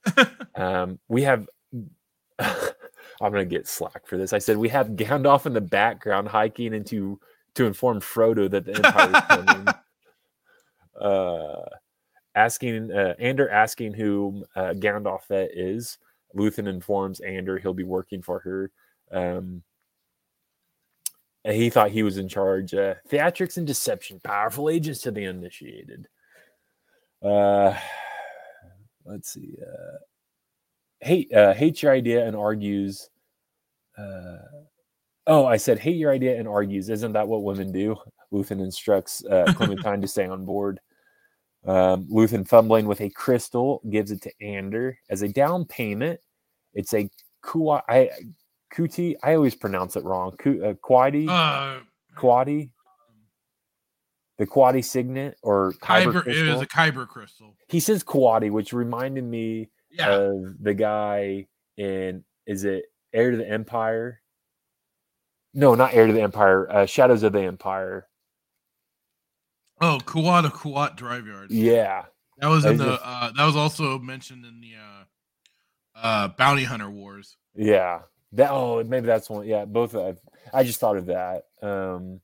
(laughs) um, we have. (laughs) I'm gonna get slack for this. I said we have Gandalf in the background hiking into to inform Frodo that the Empire is coming. (laughs) uh, asking uh, Ander asking who uh, Gandalf that is. Luthen informs Ander he'll be working for her. Um, he thought he was in charge. Uh, theatrics and deception, powerful agents to the uninitiated. Uh, let's see. Uh, hate uh, hates your idea and argues. Uh, oh, I said hate your idea and argues. Isn't that what women do? Luthen instructs uh, (laughs) Clementine to stay on board. Um, Luthen fumbling with a crystal gives it to Ander as a down payment. It's a Kua, I, Kuti. I always pronounce it wrong. Ku, uh, Quadi. Uh, Quadi. The Quadi signet or Kyber Kyber, it crystal. a Kyber crystal. He says Quadi, which reminded me Yeah. of the guy in is it Heir to the Empire? No, not Heir to the Empire. Uh, Shadows of the Empire. Oh, Kuat, a Kuat drive yard. Yeah, That was in the. are- Uh, that was also mentioned in the uh, uh, Bounty Hunter Wars. yeah. That oh, maybe that's one. Yeah, both. Of, I just thought of that. Um,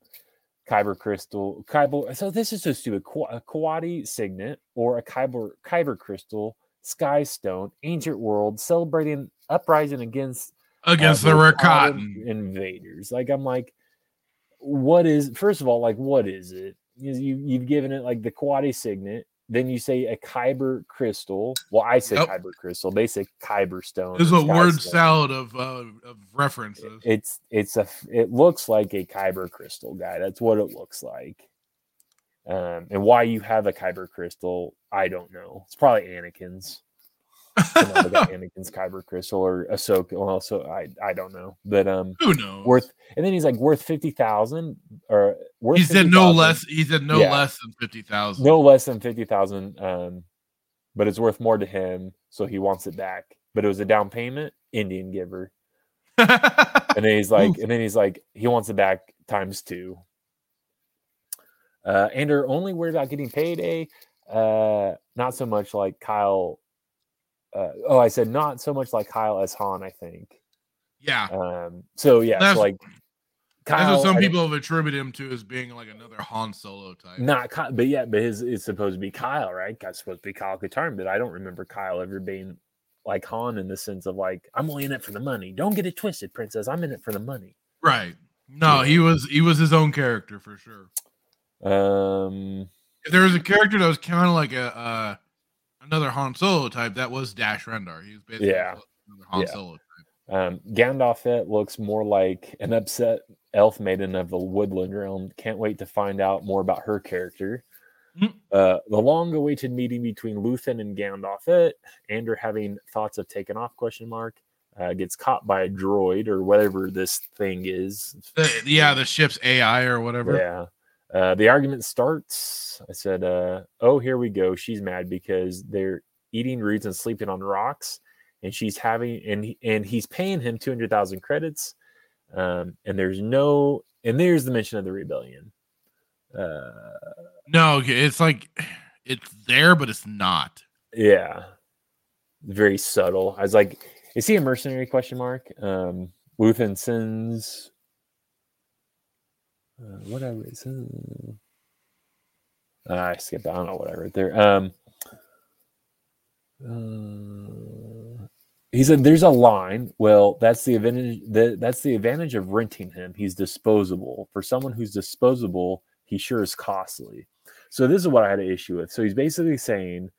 Kyber crystal, Kyber. So this is so stupid. A Quadi signet or a Kyber Kyber crystal, Sky Stone, Ancient World, celebrating uprising against Against the Rakatan invaders. Like I'm like, what is? First of all, like what is it? You, you you've given it like the Quadi signet. then you say a kyber crystal. Well, I say Yep. kyber crystal. They say kyber stone. There's or a word stone. salad of uh, of references. It's it's a it looks like a kyber crystal guy. That's what it looks like. Um, and why you have a kyber crystal, I don't know. It's probably Anakin's. They got (laughs) Anakin's kyber crystal or Ahsoka. Well, so I I don't know, but um, Who knows? worth. And then he's like worth fifty thousand or worth. he said no 50,000. less. He said no Yeah. less than fifty thousand. no less than 50,000 um but it's worth more to him so he wants it back but it was a down payment Indian giver (laughs) and then he's like Oof. and then he's like he wants it back times 2 uh and are only worried about getting payday uh not so much like Kyle uh oh I said not so much like Kyle as Han I think yeah, um so yeah That's- so like that's what some I people have attributed him to as being like another Han Solo type. Not Kyle, but yeah, but his it's supposed to be Kyle, right? That's supposed to be Kyle Katarn, but I don't remember Kyle ever being like Han in the sense of like, I'm only in it for the money. Don't get it twisted, princess. I'm in it for the money. Right. No, he was he was his own character for sure. Um If there was a character that was kind of like a uh, another Han Solo type, that was Dash Rendar. He was basically Yeah. another Han Yeah. Solo type. um Gandalf looks more like an upset elf maiden of the woodland realm. Can't wait to find out more about her character. Mm. Uh, the long-awaited meeting between Luthen and Gandalf, it. Ander having thoughts of taking off? Question mark. Uh, gets caught by a droid or whatever this thing is. The, yeah, the ship's AI or whatever. Yeah. Uh, the argument starts. I said, uh, "Oh, here we go." She's mad because they're eating roots and sleeping on rocks, and she's having and he, and he's paying him two hundred thousand credits. Um, and there's no and there's the mention of the rebellion. Uh, No, it's like it's there, but it's not. yeah, very subtle. I was like, "Is he a mercenary?" Question mark. Um, Luthen sends. Uh, what I was. Uh, I skipped. I don't know what I wrote there. Um, uh, he said, "There's a line. Well, that's the advantage. That, that's the advantage of renting him. He's disposable. For someone who's disposable, he sure is costly. So this is what I had an issue with. So he's basically saying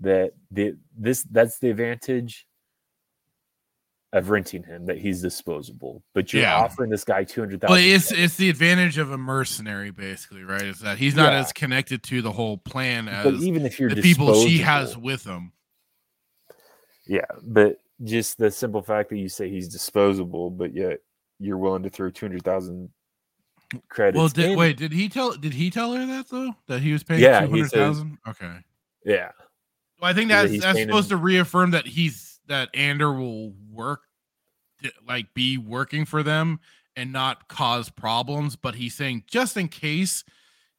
that the this that's the advantage of renting him that he's disposable. But you're Yeah. offering this guy two hundred thousand. Well, it's it's the advantage of a mercenary, basically, right? Is that he's not Yeah. as connected to the whole plan But as even if you're the people she has with him. Yeah, but just the simple fact that you say he's disposable, but yet you're willing to throw two hundred thousand credits. Well, did, wait, did he tell? Did he tell her that though? That he was paying Yeah, two hundred thousand? Okay. yeah, Well, I think that's that's supposed him- to reaffirm that he's that Ander will work, like be working for them and not cause problems. But he's saying just in case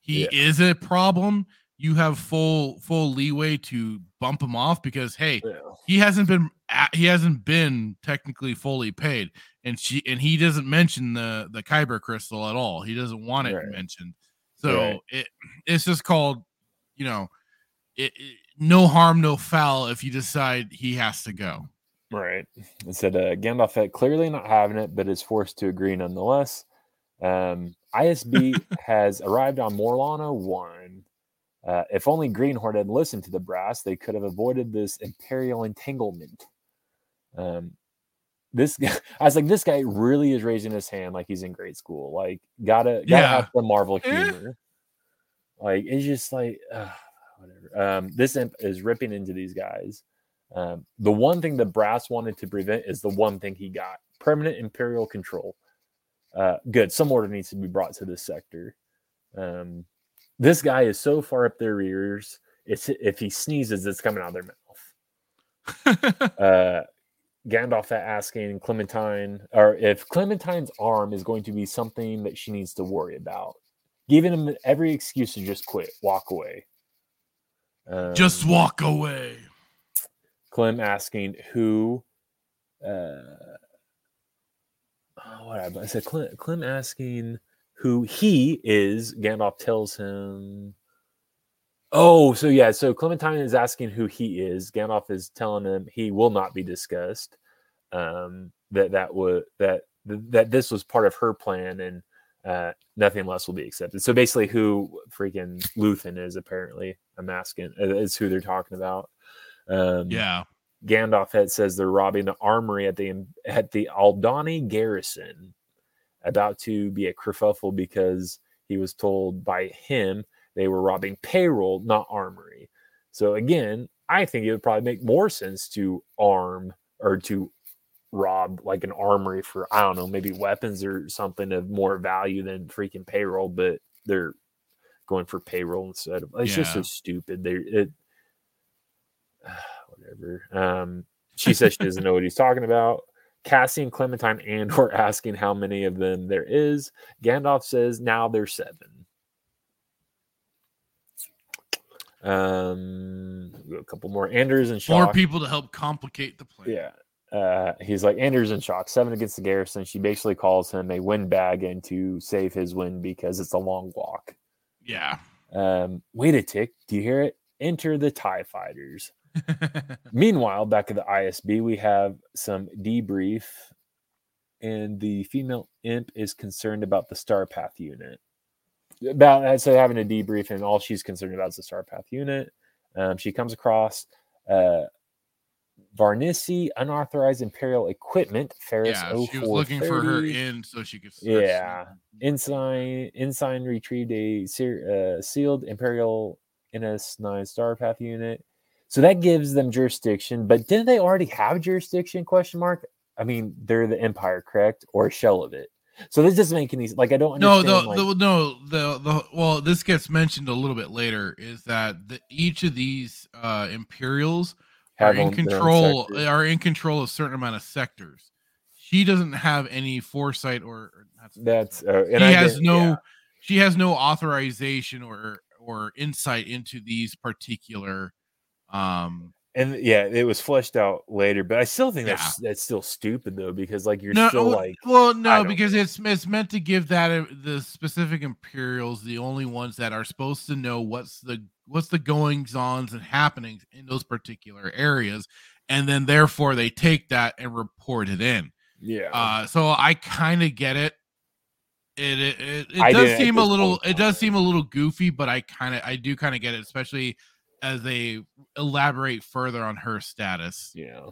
he Yeah. is a problem, you have full full leeway to bump him off because hey, yeah. he hasn't been he hasn't been technically fully paid, and she and he doesn't mention the the Kyber crystal at all. He doesn't want it Right. mentioned. So Right. it it's just called, you know, it, it- no harm, no foul if you decide he has to go. Right. It said uh, Gandalf clearly not having it, but is forced to agree nonetheless. Um, ISB (laughs) has arrived on Morlana 1. Uh, if only Greenhorn had listened to the brass, they could have avoided this imperial entanglement. Um, this guy, (laughs) I was like, this guy really is raising his hand like he's in grade school. Like, gotta gotta Yeah. have the Marvel Eh. humor. Like, it's just like, uh, whatever. Um, this imp is ripping into these guys. Um, the one thing that Brass wanted to prevent is the one thing he got permanent imperial control. Uh, good. Some order needs to be brought to this sector. Um, this guy is so far up their ears. It's if he sneezes, it's coming out of their mouth. (laughs) uh, Gandalf asking Clementine, or if Clementine's arm is going to be something that she needs to worry about, giving him every excuse to just quit, walk away. Um, just walk away. Clem asking who. Uh, oh, what I, said, Clem, Clem asking who he is. Gandalf tells him. Oh, so yeah, so Clementine is asking who he is. Gandalf is telling him he will not be discussed. Um, that that would that that this was part of her plan, and Uh, nothing less will be accepted. So basically, who freaking Luthen is apparently I'm asking uh, is who they're talking about. Um, Yeah. Gandalf had says they're robbing the armory at the at the Aldhani garrison, about to be a kerfuffle because he was told by him they were robbing payroll, not armory. So again, I think it would probably make more sense to arm or to rob like an armory for I don't know maybe weapons or something of more value than freaking payroll, but they're going for payroll instead of it's just so stupid. They it (sighs) whatever. Um, she says she doesn't know what he's talking about. Cassie and Clementine and or asking how many of them there is. Gandalf says now there's seven. Um, a couple more. Anders and More people to help complicate the plan. Yeah. Uh, he's like Andor's in shock. Seven against the garrison. She basically calls him a windbag and to save his win because it's a long walk. Yeah. Um, wait a tick. Do you hear it? Enter the TIE fighters. (laughs) Meanwhile, back at the ISB, we have some debrief, and the female imp is concerned about the Star Path unit. About so having a debrief, and all she's concerned about is the Star Path unit. Um, she comes across uh, Varnisi unauthorized Imperial equipment. Ferrix yeah. She was looking for her in so she could. yeah. Ensign Ensign retrieved a uh, sealed Imperial NS9 Star Path unit. So that gives them jurisdiction, but didn't they already have jurisdiction? Question mark. I mean, they're the Empire, correct, or a shell of it. So this doesn't make any like I don't No, the, like, the no the the well, this gets mentioned a little bit later. Is that the, each of these uh Imperials are in own- their own control are in control of a certain amount of sectors. She doesn't have any foresight or, or that's uh, she I has no yeah. she has no authorization or or insight into these particular um and yeah, it was fleshed out later, but I still think that's that's still stupid though because like you're no, still like well, no, because it's it's meant to give that uh, the specific Imperials the only ones that are supposed to know what's the what's the goings ons and happenings in those particular areas, and then therefore they take that and report it in. yeah. Uh, so I kind of get it. It it, it, it does seem a little it does seem a little goofy, but I kind of I do kind of get it, especially as they elaborate further on her status. Yeah.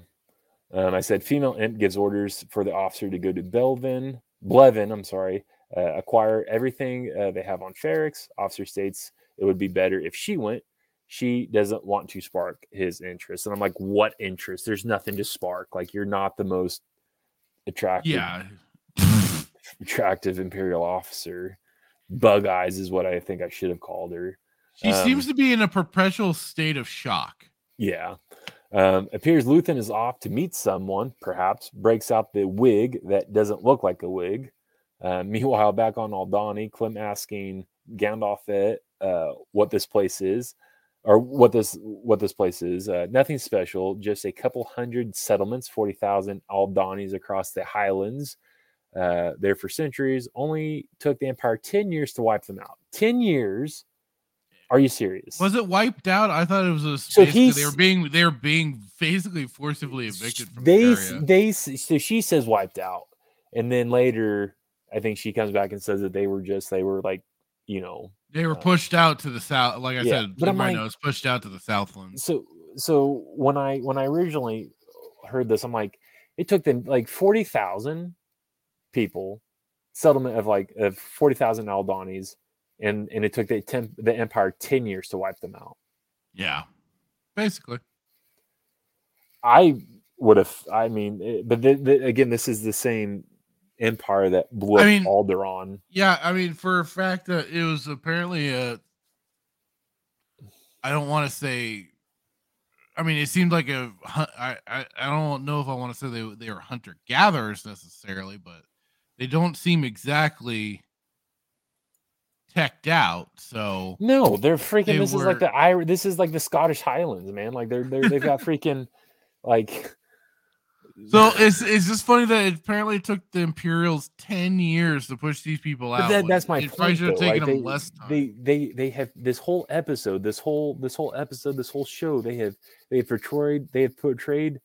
Um, I said female imp gives orders for the officer to go to Belvin, Blevin, I'm sorry, uh, acquire everything uh, they have on Ferrix. Officer states it would be better if she went. She doesn't want to spark his interest. And I'm like, what interest? There's nothing to spark. Like, you're not the most attractive, Yeah, (laughs) attractive Imperial officer. Bug eyes is what I think I should have called her. she Um, seems to be in a perpetual state of shock. Yeah. Um, appears Luthen is off to meet someone, perhaps, breaks out the wig that doesn't look like a wig. Uh, (laughs) meanwhile, back on Aldhani, Clem asking Gandalf it, uh, what this place is, or what this what this place is. Uh, nothing special, just a couple hundred settlements, forty thousand Aldhanis across the Highlands. Uh, there for centuries. Only took the Empire ten years to wipe them out. Ten years. Are you serious? Was it wiped out? I thought it was a So they were being they were being basically forcibly evicted from they the they so she says wiped out and then later i think she comes back and says that they were just they were like you know They were uh, pushed out to the south. Like I Yeah, said, but everybody like- knows pushed out to the southlands. so so when i when i originally heard this i'm like it took them like 40,000 people settlement of like of 40,000 aldhanis and and it took the temp, the empire 10 years to wipe them out Yeah, basically. i would have i mean it- but the, the, again this is the same empire that blew I up mean- alderaan Yeah, I mean, for a fact that it was apparently a. I don't want to say. I mean, it seemed like a. I I, I don't know if I want to say they they were hunter gatherers necessarily, but they don't seem exactly teched out. So No, they're freaking. They this is like the I. This is like the Scottish Highlands, man. Like they're, they're they've got (laughs) freaking like. So it's it's just funny that it apparently took the Imperials ten years to push these people out. that, that's my it point. should have though. taken Like, them they, less time. they they they have this whole episode, this whole this whole episode, this whole show. They have they have portrayed they have portrayed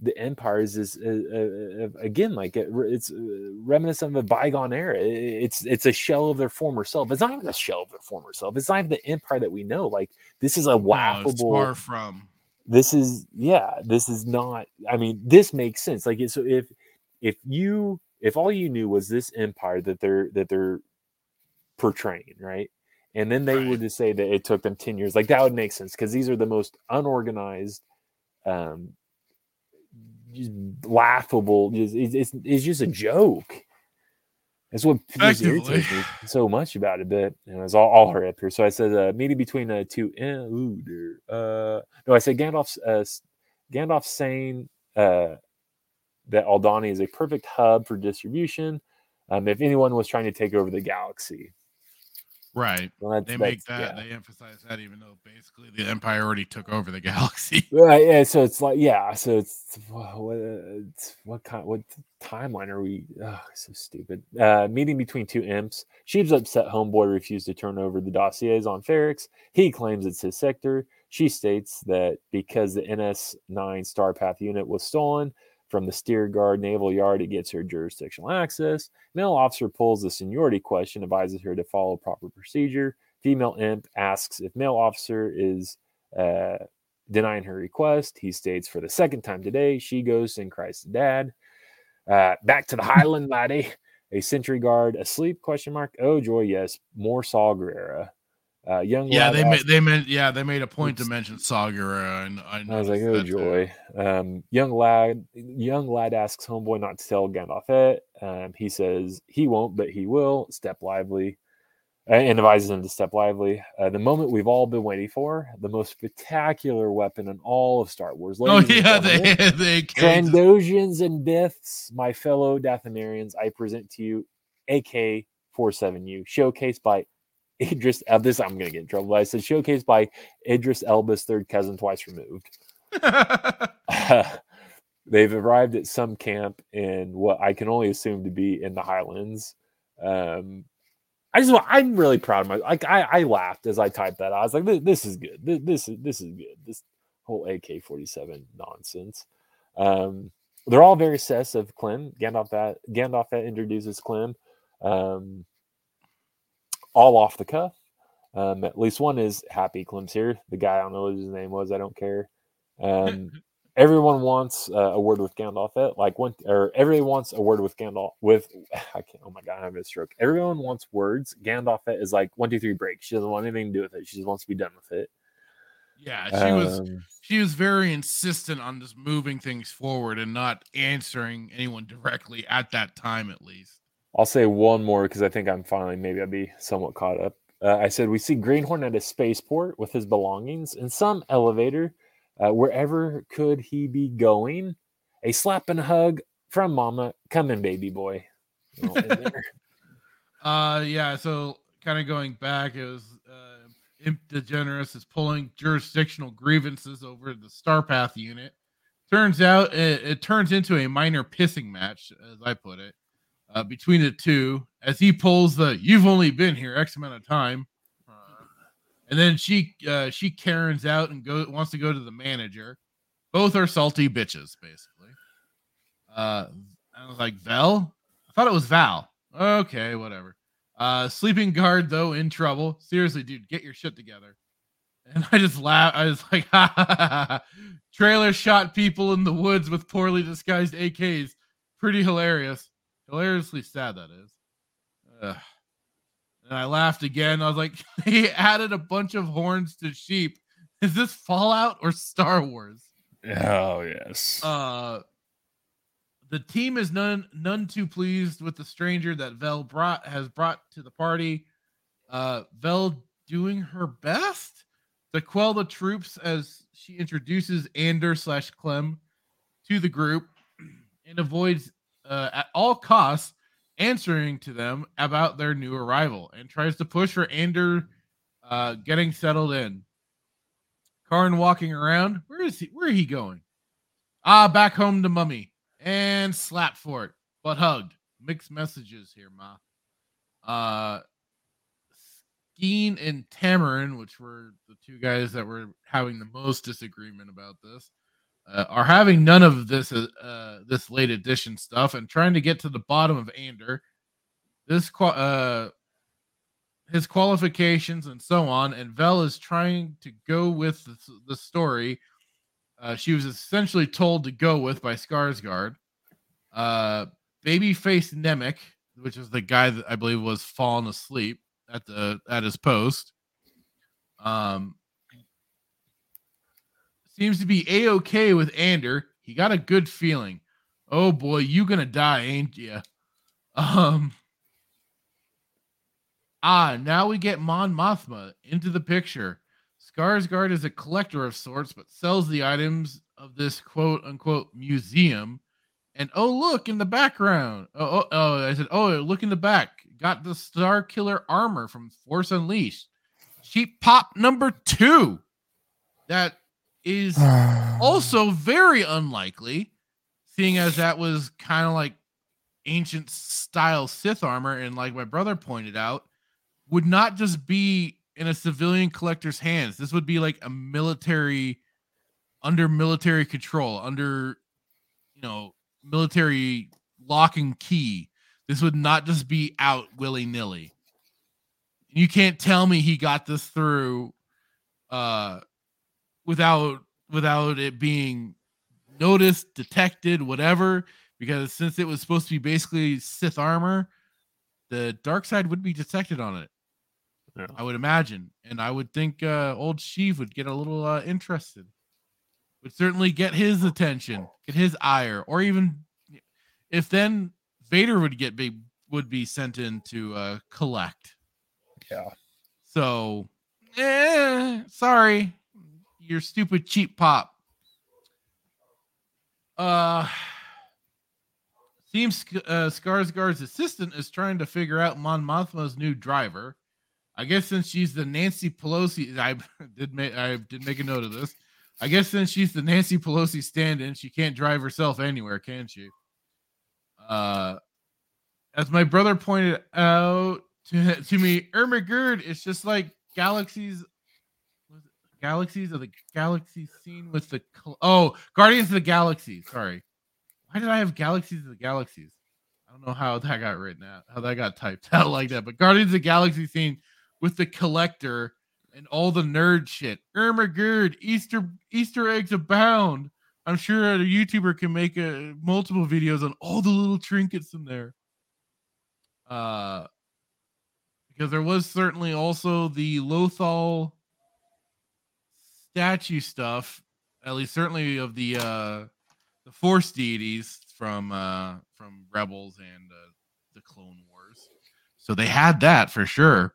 the empires is this uh, uh, uh, again like it, it's uh, reminiscent of a bygone era. It's it's a shell of their former self. It's not even a shell of their former self. It's not even the empire that we know. Like this is a laughable. No, far from. This is yeah. This is not. I mean, this makes sense. Like so, if if you if all you knew was this empire that they're that they're portraying, right? And then they right. would just say that it took them 10 years. Like that would make sense because these are the most unorganized, um, just laughable. It's, it's, it's just a joke. That's what irritates me so much about it. But you know, it's all, all her up here. So I said uh, meeting between uh, two. Uh, ooh, uh, no, I said Gandalf's uh, Gandalf saying uh, that Aldhani is a perfect hub for distribution. Um, if anyone was trying to take over the galaxy, Right. Well, they make that yeah. they emphasize that even though basically the Empire already took over the (laughs) galaxy. Right. Yeah. So it's like yeah. So it's what it's, what kind what timeline are we? Oh, so stupid. Uh, meeting between two imps. She's upset. Homeboy refused to turn over the dossiers on Ferrix. He claims it's his sector. She states that because the NS9 Starpath unit was stolen, from the Steergard Naval Yard, it gets her jurisdictional access. Male officer pulls the seniority question, advises her to follow proper procedure. Female imp asks if male officer is uh, denying her request. He states for the second time today, she goes and cries to dad. Uh, back to the (laughs) Highland laddie. A sentry guard asleep? Question mark. Oh joy, yes. More Saw Gerrera. Uh, young yeah, they made, they meant yeah they made a point to mention Saga, and I, I was like, oh joy. Um, young lad, young lad asks homeboy not to tell Gandalf it. Um, he says he won't, but he will. Step lively, and advises him to step lively. Uh, the moment we've all been waiting for, the most spectacular weapon in all of Star Wars. oh yeah, (laughs) they they Trandoshians and Biths, my fellow Dathomirians, I present to you AK 47U, showcased by Idris. Uh, this I'm going to get in trouble. I said showcased by Idris Elba's third cousin, twice removed. uh, (laughs) (laughs) they've arrived at some camp in what I can only assume to be in the Highlands. Um, I just I'm really proud of my like I, I laughed as I typed that. I was like, this, this is good. This, this is this is good. This whole AK forty seven nonsense. Um, they're all very sus of Clem. Gandalf that Gandalf that introduces Clem. Um, all off the cuff. Um, at least one is happy. Clem's here. The guy I don't know what his name was. I don't care. Um, (laughs) everyone wants uh, a word with Gandalf. At like one or everyone wants a word with Gandalf. With (sighs) I can't. Oh my god, I have a stroke. Everyone wants words. Gandalf is like one, two, three, break. She doesn't want anything to do with it. She just wants to be done with it. Yeah, she um, was she was very insistent on just moving things forward and not answering anyone directly at that time, at least. I'll say one more because I think I'm finally maybe I'll be somewhat caught up. Uh, I said we see Greenhorn at a spaceport with his belongings in some elevator. Uh, wherever could he be going? A slap and a hug from Mama. Come in, baby boy. (laughs) uh, yeah. So kind of going back, it was uh, Imp DeGeneres is pulling jurisdictional grievances over the Starpath unit. Turns out it, it turns into a minor pissing match, as I put it uh, between the two as he pulls the "You've only been here X amount of time," uh, and then she uh, she Karens out and go wants to go to the manager. Both are salty bitches, basically. Uh, I was like Val. I thought it was Val. Okay, whatever. Uh, sleeping guard though in trouble. Seriously, dude, get your shit together. And I just laughed. I was like, ha, ha, ha, ha. trailer shot people in the woods with poorly disguised AKs. Pretty hilarious. Hilariously sad, that is. Ugh. And I laughed again. I was like, (laughs) he added a bunch of horns to sheep. Is this Fallout or Star Wars? Oh yes. Uh the team is none none too pleased with the stranger that Vel brought has brought to the party. Uh Vel doing her best to quell the troops as she introduces Andor slash Clem to the group and avoids uh, at all costs answering to them about their new arrival and tries to push for Andor uh, getting settled in. Karn walking around. Where is he? Where he going? Ah, back home to mummy and slap for it, but hugged. Mixed messages here, ma. Uh, Skeen and Tamarin, which were the two guys that were having the most disagreement about this, uh, are having none of this uh, this late edition stuff and trying to get to the bottom of Andor. This uh, his qualifications and so on, and Vel is trying to go with the, the story. Uh, she was essentially told to go with by Skarsgård. Uh, babyface Nemik, which is the guy that I believe was falling asleep at the at his post. Um, seems to be a okay with Andor. He got a good feeling. Oh boy, you gonna die, ain't ya? Um. Ah, now we get Mon Mothma into the picture. Skarsgård is a collector of sorts, but sells the items of this quote unquote museum. And oh, look in the background. Oh, oh, oh, I said, oh, look in the back. Got the Star Killer armor from Force Unleashed. Cheap pop number two. That is (sighs) also very unlikely, seeing as that was kind of like ancient style Sith armor. And like my brother pointed out, would not just be in a civilian collector's hands. This would be like a military, under military control, under, you know, military lock and key. This would not just be out willy nilly. You can't tell me he got this through uh without without it being noticed, detected, whatever. Because since it was supposed to be basically Sith armor, the dark side would be detected on it. Yeah. I would imagine, and I would think uh, old Sheev would get a little uh, interested. Would certainly get his attention, get his ire, or even if then Vader would get big, would be sent in to uh, collect. Yeah. So, eh, sorry, your stupid cheap pop. Uh, seems uh, Skarsgård's assistant is trying to figure out Mon Mothma's new driver. I guess since she's the Nancy Pelosi, I (laughs) did make I did make a note of this. I guess since she's the Nancy Pelosi stand-in, she can't drive herself anywhere, can she? Uh, as my brother pointed out to, (laughs) to me, Ermagerd is just like galaxies Galaxies of the Galaxy scene with the oh Guardians of the Galaxy. Sorry, why did I have Galaxies of the Galaxies? I don't know how that got written out, how that got typed (laughs) out like that. But Guardians of the Galaxy scene with the collector and all the nerd shit. Ermagerd, Easter Easter eggs abound. I'm sure a YouTuber can make a, multiple videos on all the little trinkets in there. Uh, because there was certainly also the Lothal statue stuff, at least certainly of the uh the Force deities from uh from Rebels and uh, the Clone Wars. So they had that for sure.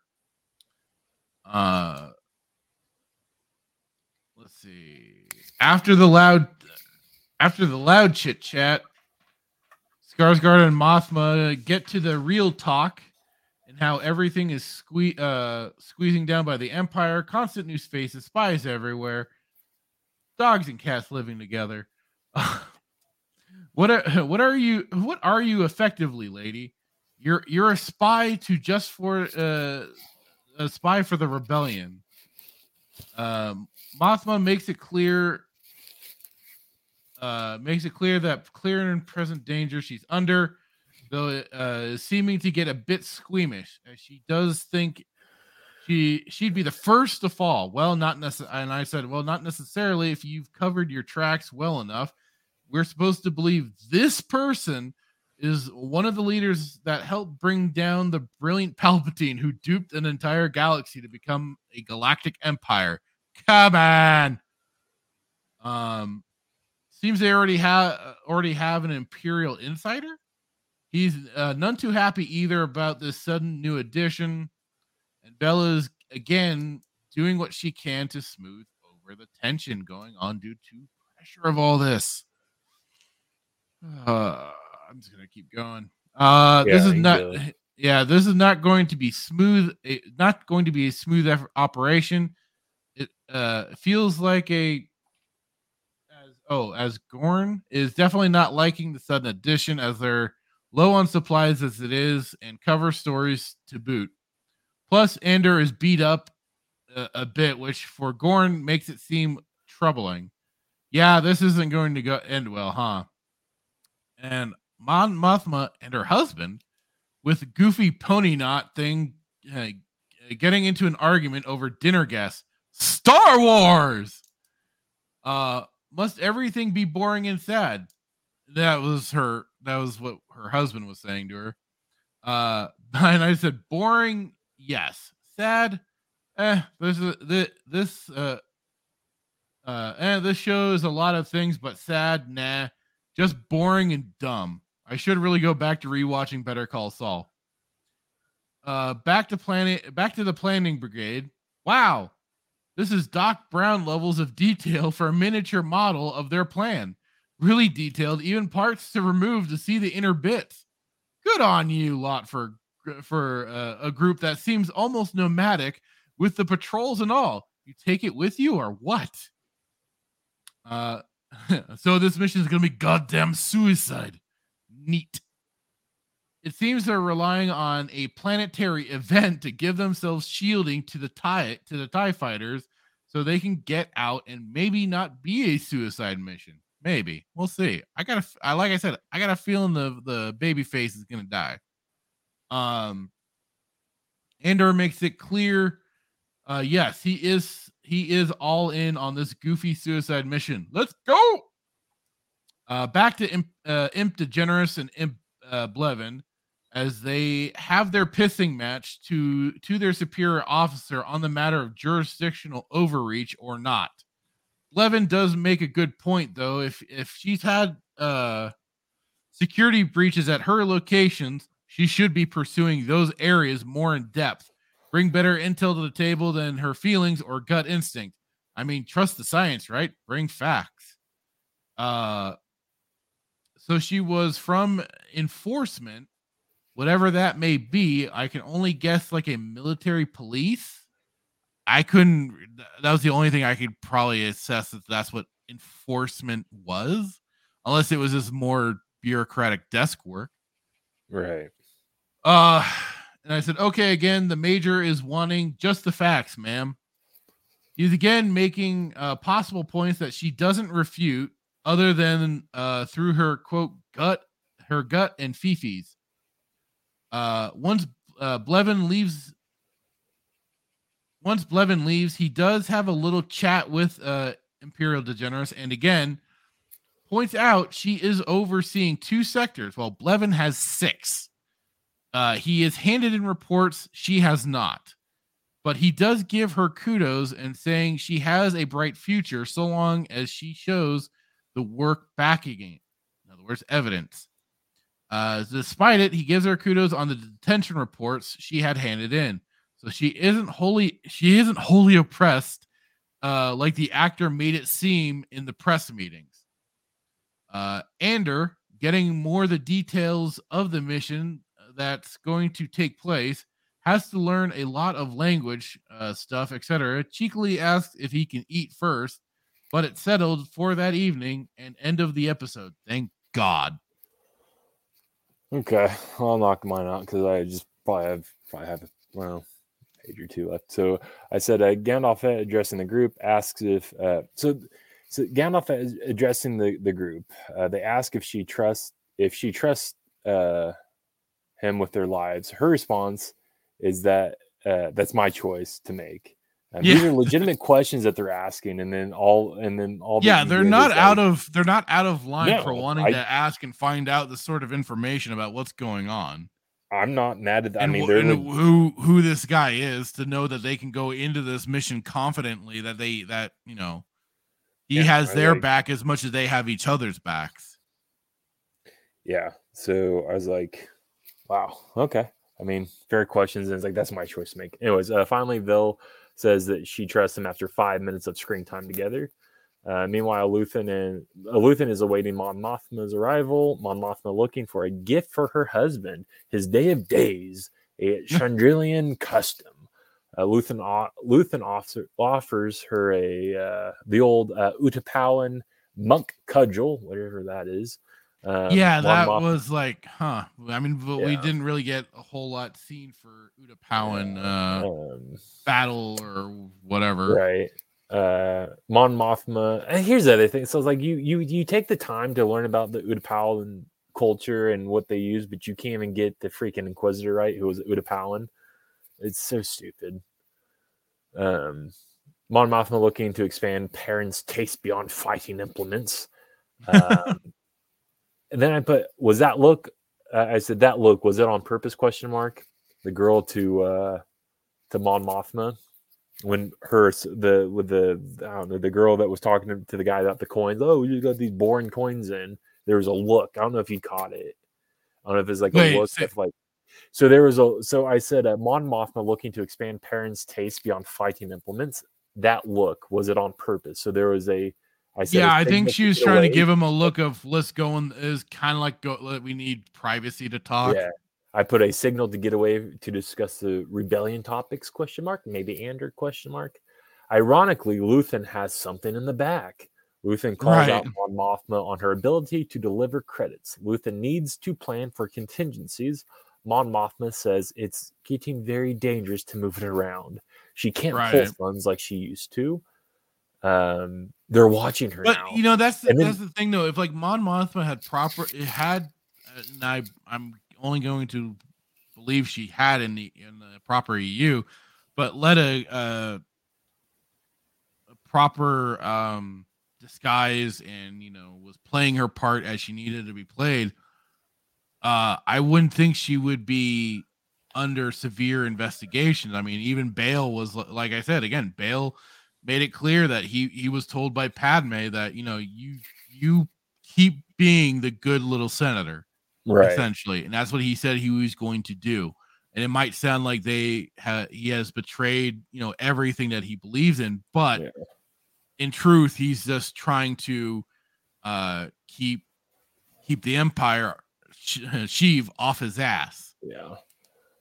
Uh let's see. After the loud after the loud chit chat, Skarsgård and Mothma get to the real talk how everything is sque- uh, squeezing down by the Empire, constant new faces, spies everywhere, dogs and cats living together. (laughs) what are (laughs) what are you what are you effectively, lady? You're you're a spy to just for uh, a spy for the rebellion. Um, Mothma makes it clear uh, makes it clear that clear and present danger she's under though uh, seeming to get a bit squeamish as she does think she she'd be the first to fall. Well, not necessarily. And I said, well, not necessarily. If you've covered your tracks well enough, we're supposed to believe this person is one of the leaders that helped bring down the brilliant (laughs) Palpatine, who duped an entire galaxy to become a galactic empire. Come on. Um, seems they already have already have an imperial insider He's uh, none too happy either about this sudden new addition. And Bella's again doing what she can to smooth over the tension going on due to pressure of all this. Uh, I'm just gonna keep going. Uh, yeah, this is not. (laughs) Yeah, this is not going to be smooth. Eh, not going to be a smooth effort, operation. It uh, feels like a as oh as Gorn is definitely not liking the sudden addition as they're low on supplies as it is, and cover stories to boot. Plus, Andor is beat up a, a bit, which for Gorn makes it seem troubling. Yeah, this isn't going to go end well, huh? And Mon Mothma and her husband, with goofy pony knot thing, uh, getting into an argument over dinner guests. Star Wars. Uh, must everything be boring and sad? That was her. That was what her husband was saying to her. Uh, (laughs) and I said, boring, yes. Sad, eh. This is this this uh uh eh, this shows a lot of things, but sad, nah. Just boring and dumb. I should really go back to rewatching Better Call Saul. Uh, back to planet, back to the planning brigade. Wow, this is Doc Brown levels of detail for a miniature model of their plan. Really detailed, even parts to remove to see the inner bits. Good on you, lot for for uh, a group that seems almost nomadic with the patrols and all. You take it with you or what? Uh, (laughs) so this mission is gonna be goddamn suicide. Neat. It seems they're relying on a planetary event to give themselves shielding to the tie to the tie fighters so they can get out and maybe not be a suicide mission. Maybe. We'll see. I got a I like I said, I got a feeling the the baby face is to die. Um Andor makes it clear uh yes, he is he is all in on this goofy suicide mission. Let's go. Uh back to Imp, uh, Imp DeGeneres and Imp uh, Blevin as they have their pissing match to to their superior officer on the matter of jurisdictional overreach or not. Levin does make a good point though. If if she's had uh security breaches at her locations, she should be pursuing those areas more in depth. Bring better intel to the table than her feelings or gut instinct. I mean, trust the science, right? Bring facts. Uh so she was from enforcement whatever that may be, I can only guess like a military police. I couldn't. That was the only thing I could probably assess that that's what enforcement was, unless it was just more bureaucratic desk work. Right. Uh, and I said, okay, again, the major is wanting just the facts, ma'am. He's again making uh, possible points that she doesn't refute, other than uh, through her quote gut, her gut and fifis. Uh, once uh, Blevin leaves, once Blevin leaves, he does have a little chat with uh, Imperial DeGeneres, and again points out she is overseeing two sectors, while Blevin has six. Uh, he is handed in reports, she has not. But he does give her kudos and saying she has a bright future so long as she shows the work back again. In other words, evidence. Uh, despite it, he gives her kudos on the detention reports she had handed in. So she isn't wholly she isn't wholly oppressed, uh, like the actor made it seem in the press meetings. Uh, Andor getting more the details of the mission that's going to take place has to learn a lot of language uh, stuff, etc. Cheekily asks if he can eat first, but it's settled for that evening and end of the episode. Thank God. Okay, I'll knock mine out because I just probably have probably have well page or two left. So I said uh, Gandalf addressing the group asks if uh, so. So Gandalf is addressing the the group. Uh, they ask if she trusts if she trusts uh, him with their lives. Her response is that uh, that's my choice to make. Um, yeah. These are (laughs) legitimate questions that they're asking, and then all and then all. Yeah, they're not out like, of they're not out of line no, for wanting I, to ask and find out the sort of information about what's going on. I'm not mad at that. And, I mean, like, who who this guy is to know that they can go into this mission confidently that they that you know he yeah, has their like, back as much as they have each other's backs. Yeah. So I was like, wow, okay. I mean, fair questions, and it's like that's my choice to make. Anyways, uh, finally, they'll says that she trusts him after five minutes of screen time together. Uh, meanwhile, Luthen and uh, Luthen is awaiting Mon Mothma's arrival. Mon Mothma looking for a gift for her husband, his day of days, a Chandrilian custom. Uh, Luthen, Luthen officer, offers her a uh, the old uh, Utapauan monk cudgel, whatever that is, um, yeah, that was like, huh? I mean, but yeah. we didn't really get a whole lot seen for Utapauan uh, um, battle or whatever. Right. Uh Mon Mothma. And here's the other thing. So it's like you you you take the time to learn about the Utapauan culture and what they use, but you can't even get the freaking Inquisitor right, who was Utapauan. It's so stupid. Um Mon Mothma looking to expand Perrin's taste beyond fighting implements. Um, (laughs) and then I put, was that look? Uh, I said that look was it on purpose? Question mark. The girl to uh to Mon Mothma when her the with the I don't know the girl that was talking to, to the guy about the coins. Oh, you got these boring coins in. There was a look. I don't know if you caught it. I don't know if it's like Wait, a look of like. So there was a. So I said, uh, Mon Mothma looking to expand Perrin's taste beyond fighting implements. That look was it on purpose? So there was a. I said, yeah, I think she was trying to give him a look of let's go and is kind of like go. We need privacy to talk. Yeah. I put a signal to get away to discuss the rebellion topics question mark, maybe Andor question mark. Ironically, Luthen has something in the back. Luthen calls out Right. Mon Mothma on her ability to deliver credits. Luthen needs to plan for contingencies. Mon Mothma says it's getting very dangerous to move it around. She can't pull Right. funds like she used to. Um, they're watching her But now. you know that's the, then- that's the thing though. If like Mon Mothma had proper, it had, uh, and I I'm only going to believe she had in the in the proper EU, but let a uh, a proper um disguise and you know was playing her part as she needed to be played. Uh, I wouldn't think she would be under severe investigation. I mean, even Bail was like I said again. Bail made it clear that he he was told by Padme that you know you you keep being the good little senator, Right. Essentially, and that's what he said he was going to do. And it might sound like they ha- he has betrayed you know everything that he believes in, but in truth, he's just trying to uh keep keep the empire Sh- (laughs) Sheev off his ass. Yeah.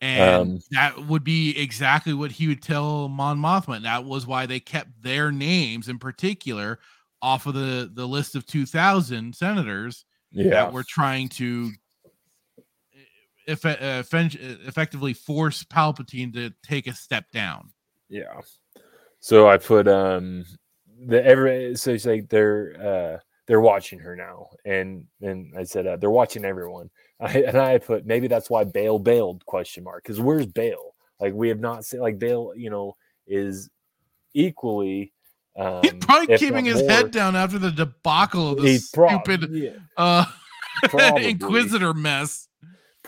And Um, that would be exactly what he would tell Mon Mothma. And that was why they kept their names in particular off of the, the list of 2,000 senators Yeah. that were trying to eff- uh, effectively force Palpatine to take a step down. Yeah. So I put um the every so it's like they're uh they're watching her now and and I said uh, they're watching everyone. (laughs) I, and I put maybe that's why Bail bailed question mark because where's Bail? Like we have not seen like Bail, you know, is equally um he's Probably keeping his more- head down after the debacle of the stupid yeah. uh, (laughs) Inquisitor mess.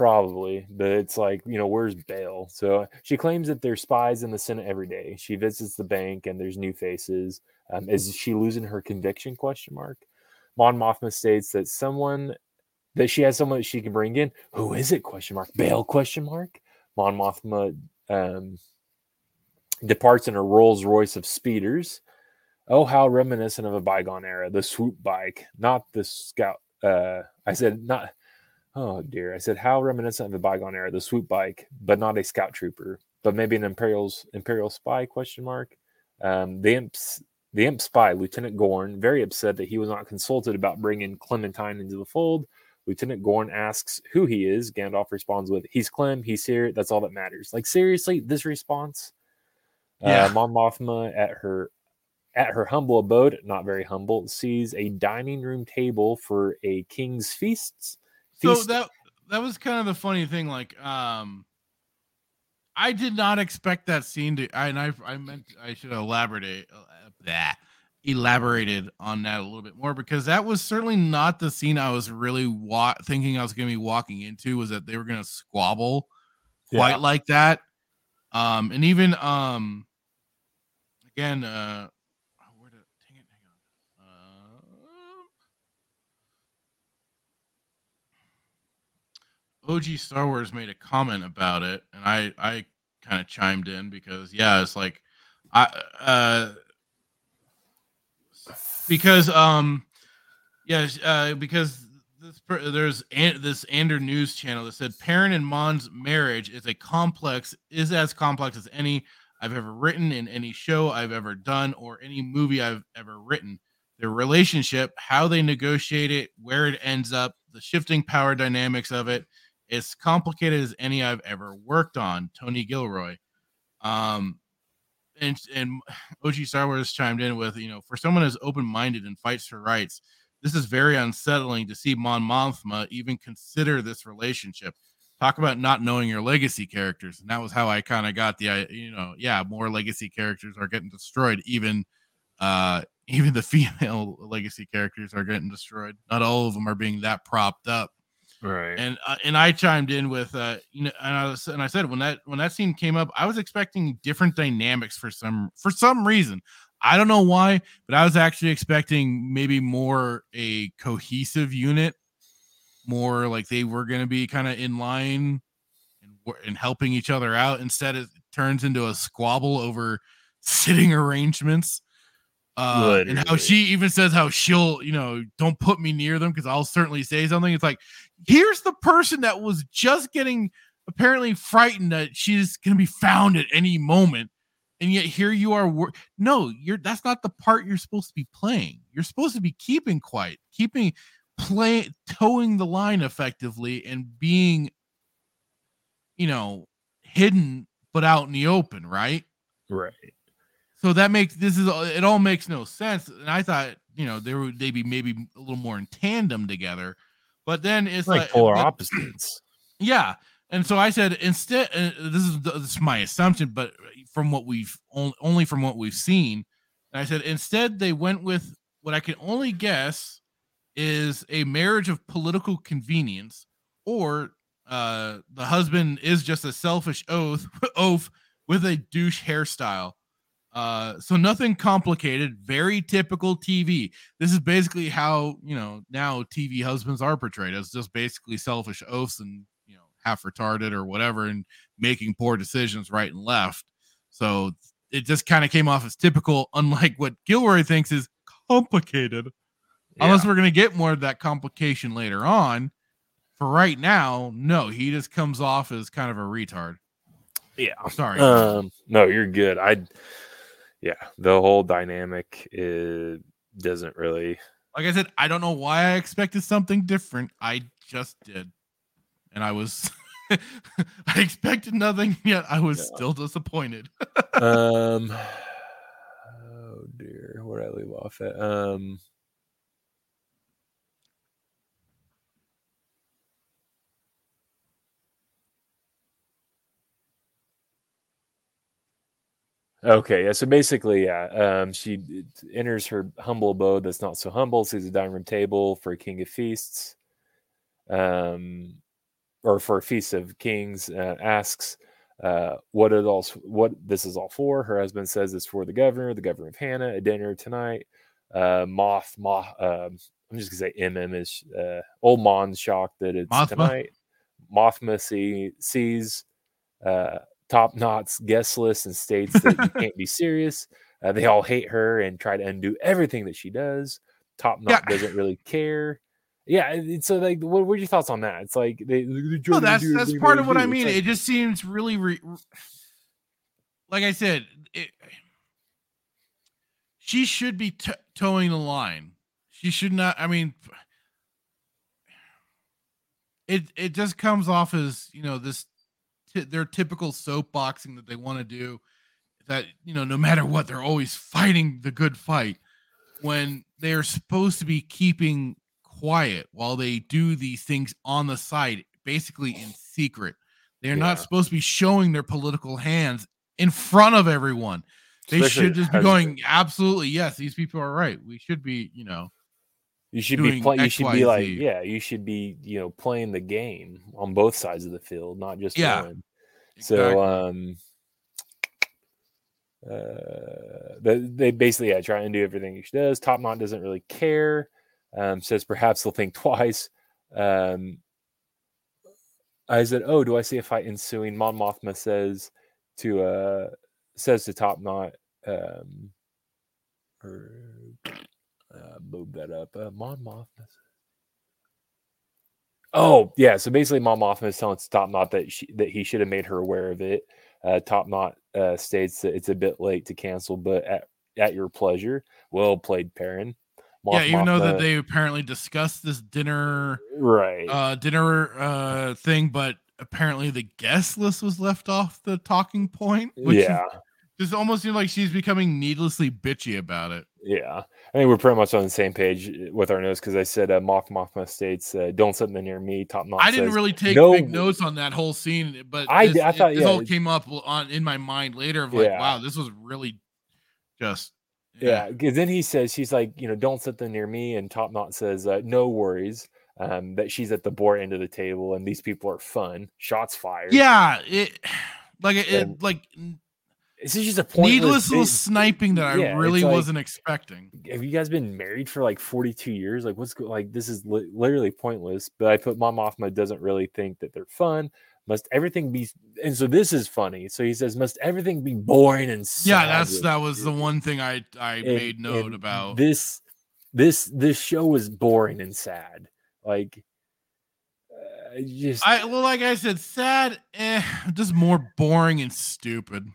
Probably, but it's like, you know, where's Bail? So she claims that there's spies in the Senate every day. She visits the bank and there's new faces. Um, is she losing her conviction? Question mark. Mon Mothma states that someone that she has someone that she can bring in. Who is it? Question mark. Bail? Question mark. Mon Mothma um, departs in a Rolls Royce of speeders. Oh, how reminiscent of a bygone era. The swoop bike, not the scout. Uh, I said not. Oh dear. I said how reminiscent of a bygone era. The swoop bike, but not a scout trooper, but maybe an imperial's imperial spy? Question mark. Um, the imps. The imp spy, Lieutenant Gorn, very upset that he was not consulted about bringing Clementine into the fold. Lieutenant Gorn asks who he is. Gandalf responds with, "He's Clem. He's here. That's all that matters." Like seriously, this response. Yeah. Uh, Mon Mothma at her at her humble abode, not very humble, sees a dining room table for a king's feasts. So that that was kind of the funny thing. Like, um, I did not expect that scene to. I, and I I meant I should elaborate uh, that elaborated on that a little bit more because that was certainly not the scene I was really wa- thinking I was going to be walking into. Was that they were going to squabble quite Yeah. like that? Um, and even um, again, uh, oh, where did dang it, hang on. Um, OG Star Wars made a comment about it, and I I kind of chimed in because yeah, it's like I uh because um yes uh because this there's an, this Andor News channel that said Perrin and Mon's marriage is a complex is as complex as any I've ever written in any show I've ever done or any movie I've ever written. Their relationship, how they negotiate it, where it ends up, the shifting power dynamics of it, it's complicated as any I've ever worked on. Tony Gilroy. Um, and and (sighs) OG Star Wars chimed in with, you know, for someone as open minded and fights for rights, this is very unsettling to see Mon Mothma even consider this relationship. Talk about not knowing your legacy characters, and that was how I kind of got the, you know, yeah, more legacy characters are getting destroyed. Even, uh, (laughs) even the female legacy characters are getting destroyed. Not all of them are being that propped up Right. and uh, and I chimed in with uh you know and I was and I said when that when that scene came up I was expecting different dynamics for some for some reason I don't know why but I was actually expecting maybe more a cohesive unit more like they were going to be kind of in line and and helping each other out instead it turns into a squabble over sitting (laughs) arrangements uh, and how she even says how she'll, you know, don't put me near them because I'll certainly say something. It's like, here's the person that was just getting apparently frightened that she's going to be found at any moment, and yet here you are. Wor- no, you're that's not the part you're supposed to be playing. You're supposed to be keeping quiet, keeping play, towing the line effectively, and being, you know, hidden but out in the open, right? Right. So that makes this is it all makes no sense. And I thought, you know, they would they be maybe a little more in tandem together. But then it's like like, polar but- opposites. (clears throat) Yeah. And so I said instead uh, this is this is my assumption, but from what we've only, only from what we've seen, and I said instead they went with what I can only guess is a marriage of political convenience or uh the husband is just a selfish oath (laughs) oaf with a douche hairstyle uh so nothing complicated very typical tv this is basically how you know now tv husbands are portrayed as just basically selfish oafs and you know half retarded or whatever and making poor decisions right and left. So it just kind of came off as typical unlike what gilroy thinks is complicated. Unless we're going to get more of that complication later on. For right now no he just comes off as kind of a retard. Yeah. I'm sorry. Um, no, you're good. I, yeah, the whole dynamic is, doesn't really. like I said, I don't know why I expected something different. I just did. And I was (laughs) I expected nothing, yet I was still disappointed. (laughs) um, (sighs) oh dear, where did I leave off at? Um, Okay, yeah. So basically, yeah, um, she enters her humble abode that's not so humble, sees a dining room table for a king of feasts, um, or for a feast of kings. Uh, asks, uh, what it all, what this is all for. Her husband says it's for the governor, the governor of Hannah, a dinner tonight. Uh, Moth, Moth. Um, I'm just gonna say MM is uh, old Mon's shocked that it's Mothma? tonight. Mothma see, sees uh, Top Knot's guest list and states that you (laughs) can't be serious. Uh, they all hate her and try to undo everything that she does. Top Knot Yeah. doesn't really care. Yeah, so like, what, are your thoughts on that? It's like they, they No, that's that's part of what I do. Mean. like- it just seems really, re- like I said, it, she should be t- towing the line. She should not. I mean, it it just comes off as you know this t- their typical soapboxing that they want to do. That you know, no matter what, they're always fighting the good fight when they're supposed to be keeping quiet while they do these things on the side, basically in secret. They're not supposed to be showing their political hands in front of everyone. They Especially should just be going, absolutely, yes, these people are right. We should be, you know, You should be play, you should be like yeah, you should be you know playing the game on both sides of the field, not just Yeah, one. So um uh they, they basically yeah try and do everything she does. Top Knot doesn't really care. Um says perhaps they'll think (laughs) twice. Um I said, Oh, do I see a fight ensuing? Mon Mothma says to uh says to Top Knot, um or uh, move that up. Uh, Mon Mothma. Oh yeah, so basically, Mon Mothma is telling Top Knot that she, that he should have made her aware of it. Uh, Top Knot uh, states that it's a bit late to cancel, but at, at your pleasure. Well played, Perrin. yeah, Moth even though that they apparently discussed this dinner right uh dinner uh thing, but apparently the guest list was left off the talking point. Which yeah Just almost seems like she's becoming needlessly bitchy about it. Yeah, I think we're pretty much on the same page uh, with our notes because I said uh, Moth Mothma states, uh, "Don't sit near me." Top notch. I didn't says, really take "No big notes on that whole scene, but I this, I it- thought, this yeah, all came up on in my mind later of like, Yeah. wow, this was really just Yeah, because then he says she's like, you know, don't sit there near me, and Top Knot says, uh, no worries, um, that she's at the boar end of the table, and these people are fun. Shots fired. yeah, it (sighs) like it, it like This is just a pointless needless little sniping that Yeah, I really like- wasn't expecting. Have you guys been married for like 42 years? Like, what's like, this is li- literally pointless. But I put Mom Mothma doesn't really think that they're fun. Must everything be, and so this is funny. So he says, must everything be boring and Yeah, that's that was you?" the one thing I I And- made note about. this this this show was boring and sad like uh, just I well, like I said, sad, eh, just more boring and stupid.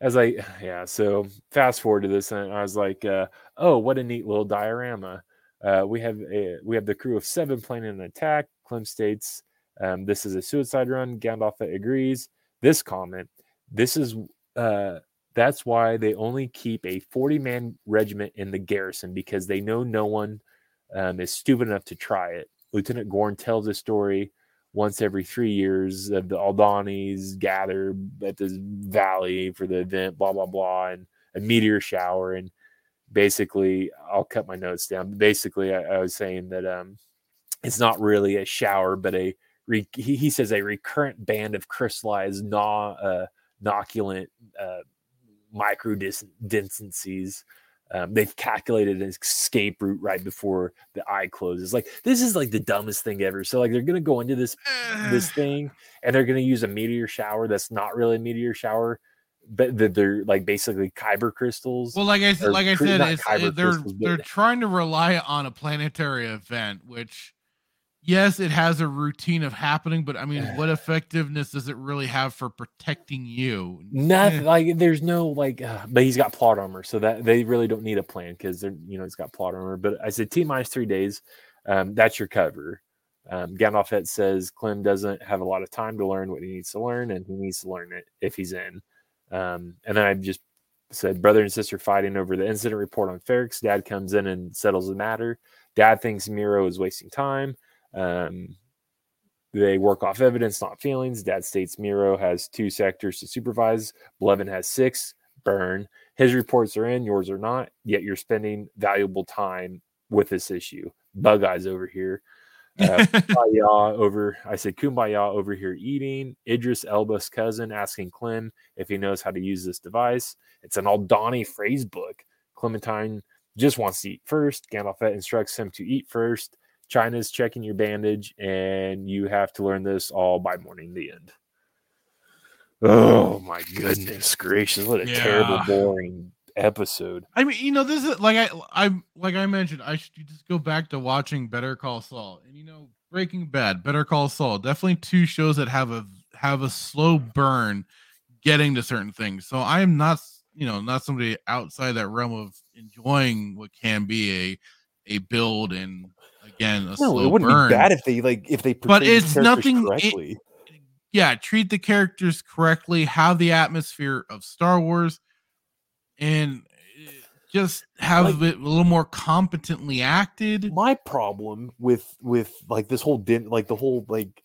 As i (sighs) yeah so fast forward to this and i was like uh oh what a neat little diorama. Uh we have a, we have the crew of seven planning an attack clem states um this is a suicide run. Gandalf agrees. This comment this is uh that's why they only keep a 40 man regiment in the garrison because they know no one um, is stupid enough to try it. Lieutenant Gorn tells a story once every three years of the Aldhanis gather at this valley for the event, blah, blah, blah, and a meteor shower. And basically, I'll cut my notes down. Basically, I, I was saying that um, it's not really a shower, but a re- he, he says a recurrent band of crystallized na- uh, noculant uh, micro densities. Um, they've calculated an escape route right before the eye closes. Like this is like the dumbest thing ever. So like they're gonna go into this this thing and they're gonna use a meteor shower that's not really a meteor shower, but that they're like basically kyber crystals. Well, like I said, like I said, they're they're trying to rely on a planetary event, which yes, it has a routine of happening, but I mean, what effectiveness does it really have for protecting you? Nothing like there's no like, uh, but he's got plot armor, so that they really don't need a plan because they're you know he's got plot armor. But I said T minus three days, um, that's your cover. Um, Gandalf says Clem doesn't have a lot of time to learn what he needs to learn, and he needs to learn it if he's in. Um, and then I just said brother and sister fighting over the incident report on Ferrix. Dad comes in and settles the matter. Dad thinks Meero is wasting time. Um, they work off evidence, not feelings. Dad states Meero has two sectors to supervise. Blevin has six. Burn. His reports are in, yours are not. Yet you're spending valuable time with this issue. Bug eyes over here. (laughs) Uh, kumbaya over. I said kumbaya over here eating. Idris Elba's cousin asking Clem if he knows how to use this device. It's an Aldani phrase book. Clementine just wants to eat first. Gandalf instructs him to eat first. China's checking your bandage, and you have to learn this all by morning the end. Oh my goodness gracious! What a terrible, boring episode. I mean, you know, this is like I I like I mentioned, I should just go back to watching Better Call Saul, and you know, Breaking Bad, Better Call Saul, definitely two shows that have a have a slow burn getting to certain things. So I am not, you know, not somebody outside that realm of enjoying what can be a a build and again No, it wouldn't burn. be bad if they like if they But the it's characters nothing- it- yeah, treat the characters correctly, have the atmosphere of Star Wars, and eh, just have it a little more competently acted. my problem with with like this whole din like the whole like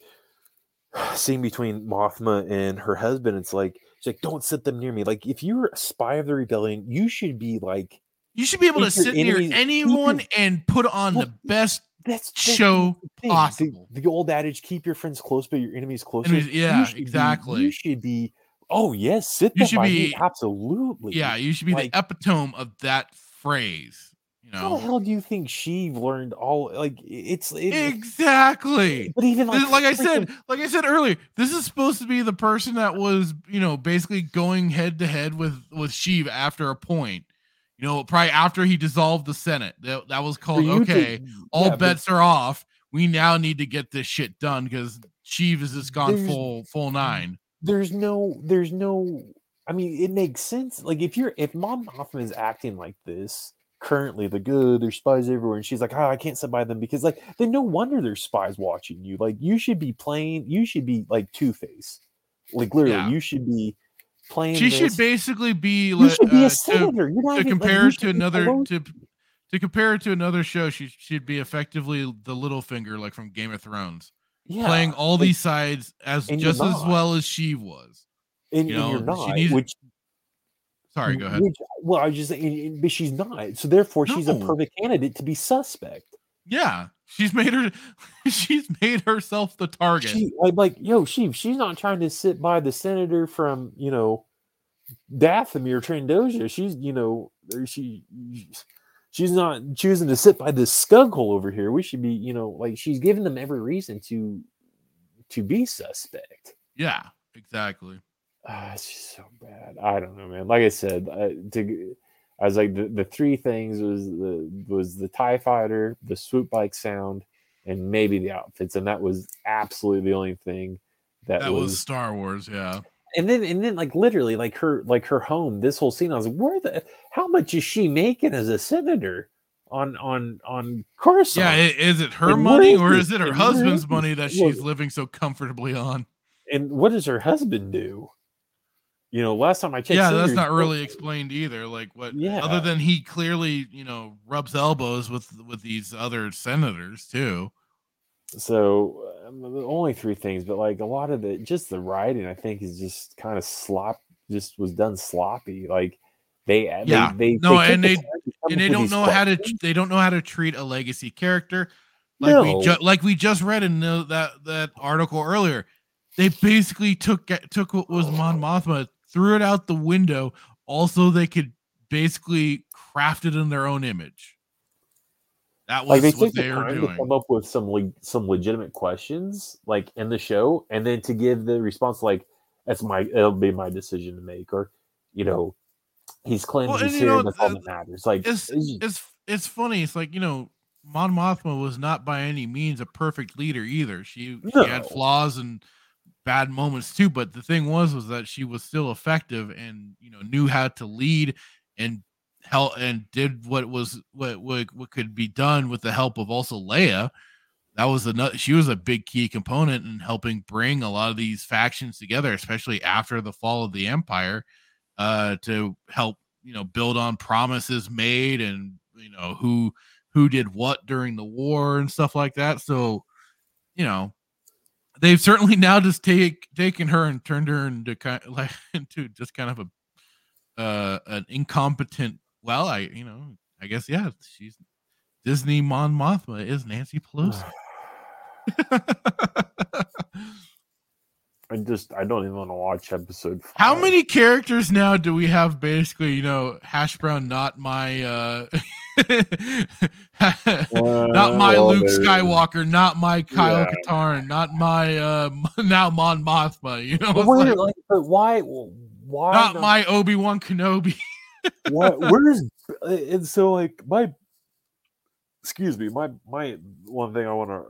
(sighs) scene between Mothma and her husband, it's like she's like, "Don't sit them near me." Like, if you're a spy of the rebellion, you should be like, You should be able to sit near anyone and put on Well, the best that's show the thing. The- The, old adage: "Keep your friends close, but your enemies closer." Enemies- yeah, You should be- exactly. you should be. Oh yes, sit You should by me, be- absolutely. Yeah, you should be Like- the epitome of that phrase. You How the hell do you think she learned all? Like, it's it, it- exactly. Eh, but even like, like I said, like I said earlier, this is supposed to be the person that was, you know, basically going head to head with with Sheev after a point. You know, probably after he dissolved the Senate. That, that was called you to- okay. all yeah, but bets are off. We now need to get this shit done because Sheev has just gone full full nine. there's no there's no i mean it makes sense like if you're if Mon Mothma is acting like this currently the good there's spies everywhere and she's like oh i can't sit by them because like then no wonder there's spies watching you like you should be playing you should be like two-face like literally Yeah. you should be playing. She this. should basically be. You like, should be uh, a senator. You're not to, to even- like, compare it to another to to compare it to another show. She should be effectively the Littlefinger, like from Game of Thrones, Yeah, playing all like- these sides as just as well as she was. and, you and know, she needs- which Sorry, go ahead. which- well, I was just saying, but she's not. So therefore, she's a perfect candidate to be suspect. Yeah, she's made her. (laughs) She's made herself the target. She, I'm like, yo, she she's not trying to sit by the senator from you know Dathomir Trandosia. She's you know she she's not choosing to sit by this skunk hole over here. We should be you know like she's giving them every reason to to be suspect. yeah, exactly. Ah, it's just so bad. I don't know, man. Like I said, uh, to I was like the, the three things was the was the Tie Fighter, the swoop bike sound, and maybe the outfits, and that was absolutely the only thing that, That was was. Star Wars. Yeah. And then and then like literally like her like her home. This whole scene, I was like, where the how much is she making as a senator on on on Coruscant? Yeah, is it her And money is or is it her husband's money that she's living so comfortably on? and what does her husband do? You know, last time I checked, Yeah, that's not really explained either. Like what? Yeah. Other than he clearly, you know, rubs elbows with with these other senators too. So um, the only three things, but like a lot of the just the writing, I think is just kind of slop. Just was done sloppy. Like they, uh, Yeah. they, they no, took and they time to come and they don't know how to they don't know how to treat a legacy character. Like No. we ju- like we just read in the, that that article earlier. They basically took took what was Mon Mothma, threw it out the window. Also, they could basically craft it in their own image. That was Like they what took the they were time to doing. come up with some some legitimate questions, like in the show, and then to give the response like, "That's my it'll be my decision to make," or you know, he's claiming Well, he's here, know, that's all that matters. Like it's it's it's it's funny. It's like you know, Mon Mothma was not by any means a perfect leader either. She she had flaws and bad moments too. But the thing was was that she was still effective and you know knew how to lead and help and did what was what what, what could be done with the help of also Leia. That was another. She was a big key component in helping bring a lot of these factions together, especially after the fall of the Empire, uh, to help you know build on promises made and you know who who did what during the war and stuff like that. So, you know, they've certainly now just take taken her and turned her into kind (laughs) like into just kind of a uh an incompetent. Well, I you know I guess yeah she's Disney Mon Mothma is Nancy Pelosi. (sighs) I just I don't even want to watch episode. Five. How many characters now do we have? Basically, you know, hash brown, not my, uh, (laughs) (laughs) not my well, Luke there- Skywalker, not my Kyle Yeah. Katarn, not my uh, (laughs) now Mon Mothma. You know, But, wait, like, like, but why? Why not my Obi Wan Kenobi. (laughs) why, where's and so like my excuse me my my one thing i want to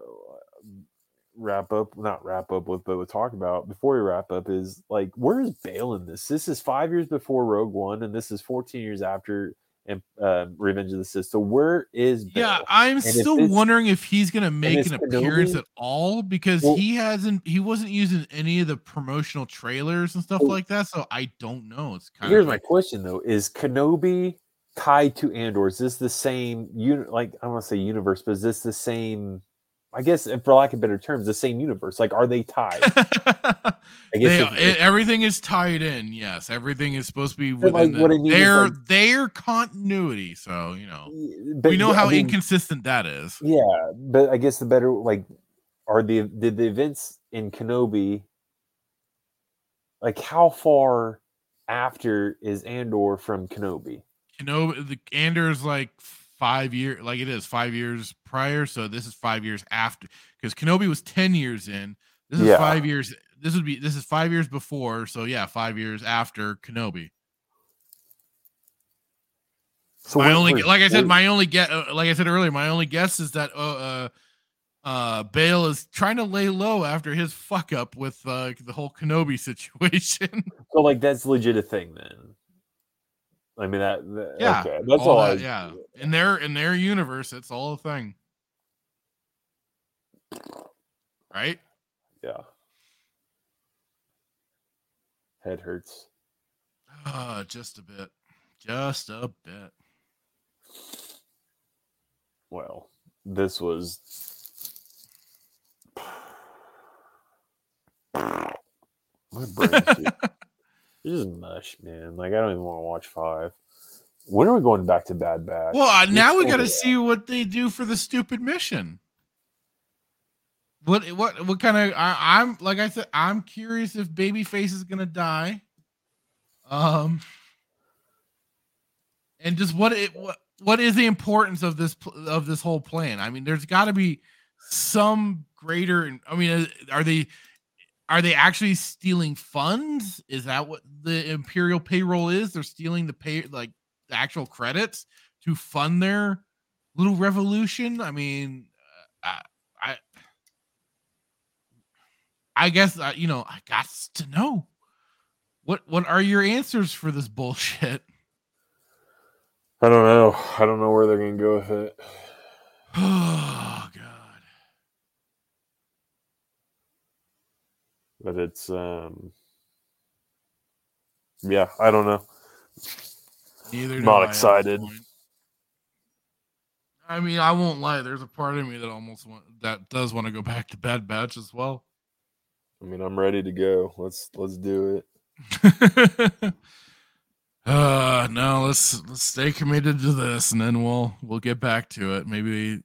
wrap up not wrap up with but we'll talk about before we wrap up is like where's Bail in this this is five years before rogue one and this is 14 years after and uh, revenge of the sith so where is? Yeah, I'm And still wondering if he's gonna make an appearance at all because Well- he hasn't he wasn't using any of the promotional trailers and stuff Well- like that. So I don't know. It's kind here's of my question though is kenobi tied to andor is this the same uni- like i don't want to say universe but is this the same i guess for lack of better terms the same universe like are they tied (laughs) i guess They, if- everything is tied in. Yes, everything is supposed to be within like, what I the- mean is, their like- their continuity. So you know, but we know yeah, how I mean, inconsistent that is. yeah but i guess the better like are the did the events in kenobi like how far after is andor from kenobi Kenobi, the Anders like five year, like it is five years prior. So this is five years after, because Kenobi was ten years in. This is Yeah. five years. This would be this is five years before. So yeah, five years after Kenobi. so my only, like I said, my only get, uh, like I said earlier, my only guess is that uh, uh, uh, Bail is trying to lay low after his fuck up with uh, the whole Kenobi (laughs) situation. so like that's legit a thing then i mean that, that- yeah, okay that's all, I, that- yeah. In their in their universe, it's all a thing, right? yeah head hurts Uh, just a bit. Just a bit. Well, this was. (sighs) My brain (laughs) this is mush, man. Like I don't even want to watch five. When are we going back to Bad Batch? Well, uh, now we got to see what they do for the stupid mission. What what what kind of I, I'm like I said I'm curious if Babyface is gonna die. Um, and just what it what what is the importance of this of this whole plan? I mean, there's got to be some greater. I mean, uh, are they are they actually stealing funds? Is that what the imperial payroll is? They're stealing the pay like the actual credits to fund their little revolution. I mean, uh, I, I, I guess uh, you know I got to know what what are your answers for this bullshit. I don't know. I don't know where they're gonna go with it. (sighs) Oh god. But it's um yeah, I don't know. Neither Not I excited. point. I mean, I won't lie. There's a part of me that almost want, that does want to go back to Bad Batch as well. I mean, I'm ready to go. Let's let's do it. (laughs) uh no, let's let's stay committed to this, and then we'll we'll get back to it. Maybe.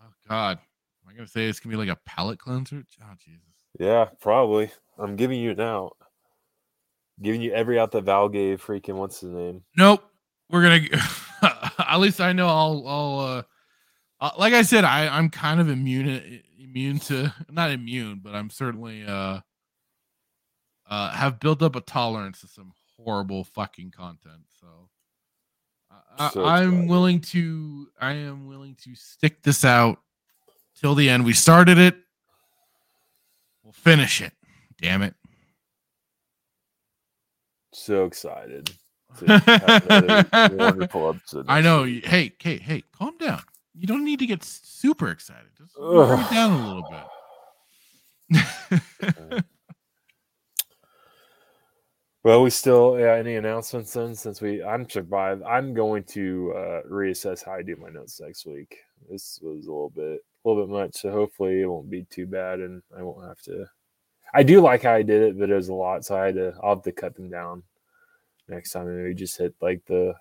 Oh God, am I gonna say it's gonna be like a palate cleanser? Oh Jesus. Yeah, probably. I'm giving you an out. Giving you every out that Val gave freaking what's his name? Nope. We're gonna. (laughs) at least I know I'll. I'll. Uh, uh, like I said, I I'm kind of immune immune to not immune, but I'm certainly uh uh have built up a tolerance to some horrible fucking content. So. I, So I'm excited. willing to. I am willing to stick this out till the end. We started it. We'll finish it. Damn it. So excited. to (laughs) have wonderful episode. I know. Hey, Kate, hey, calm down. You don't need to get super excited. Just Ugh. down a little bit. (laughs) Well, we still yeah. Any announcements then? Since we, I'm survived. I'm going to uh, reassess how I do my notes next week. This was a little bit, a little bit much. So hopefully it won't be too bad, and I won't have to. I do like how I did it, but it was a lot, so I had to. I'll have to cut them down next time, and maybe just hit like the.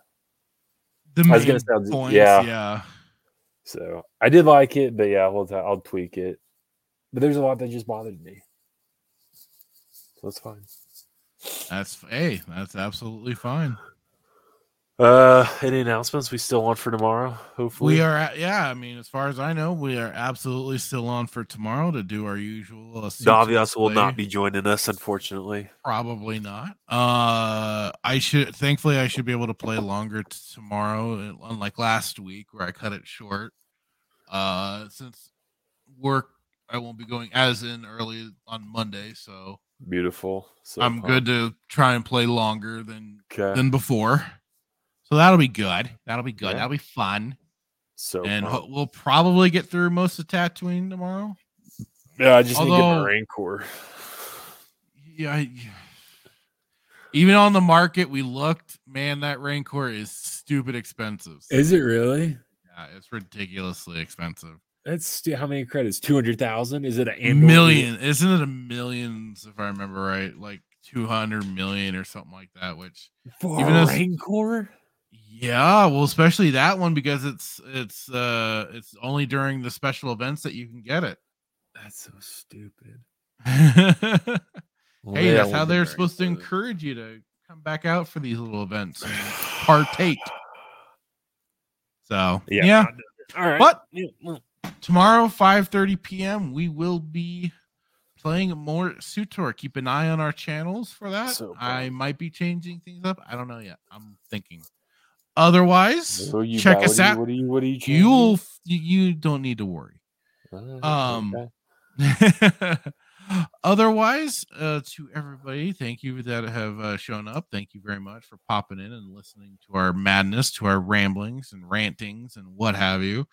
The I was gonna say, points, yeah. yeah. So I did like it, but yeah, we'll t- I'll tweak it. But there's a lot that just bothered me, so that's fine. That's hey, that's absolutely fine. Uh, any announcements we still on for tomorrow? Hopefully, We are at, yeah, I mean, as far as I know, we are absolutely still on for tomorrow to do our usual uh, suits will not be joining us, unfortunately. Probably not. Uh, I should. Thankfully, I should be able to play longer t- tomorrow, uh, unlike last week where I cut it short. Uh, since work, I won't be going as in early on Monday, so Beautiful. So I'm good to try and play longer than Okay. than before. So that'll be good. That'll be good. Yeah. That'll be fun. So and ho- we'll probably get through most of Tatooine tomorrow. yeah, I just need to get although- my Rancor. Yeah. I, even on the market, we looked. Man, that Rancor is stupid expensive. Is it really? Yeah, it's ridiculously expensive. That's how many credits? Two hundred thousand? Is it a million, isn't it a millions if I remember right? Like two hundred million or something like that. Which for even a Rancor? Yeah, well, especially that one because it's it's uh it's only during the special events that you can get it. That's so stupid. (laughs) hey, Well, that's how they're very supposed to encourage you to come back out for these little events and partake. So Yeah. yeah, All right. But Yeah, well, tomorrow 5:30 p.m. we will be playing more SWTOR. Keep an eye on our channels for that. So I might be changing things up. I don't know yet. I'm thinking. Otherwise, you check us what out. What are you? What are you You'll you, you don't need to worry. Uh, Um, okay. (laughs) Otherwise, uh, to everybody, thank you that have uh, shown up. Thank you very much for popping in and listening to our madness, to our ramblings and rantings and what have you.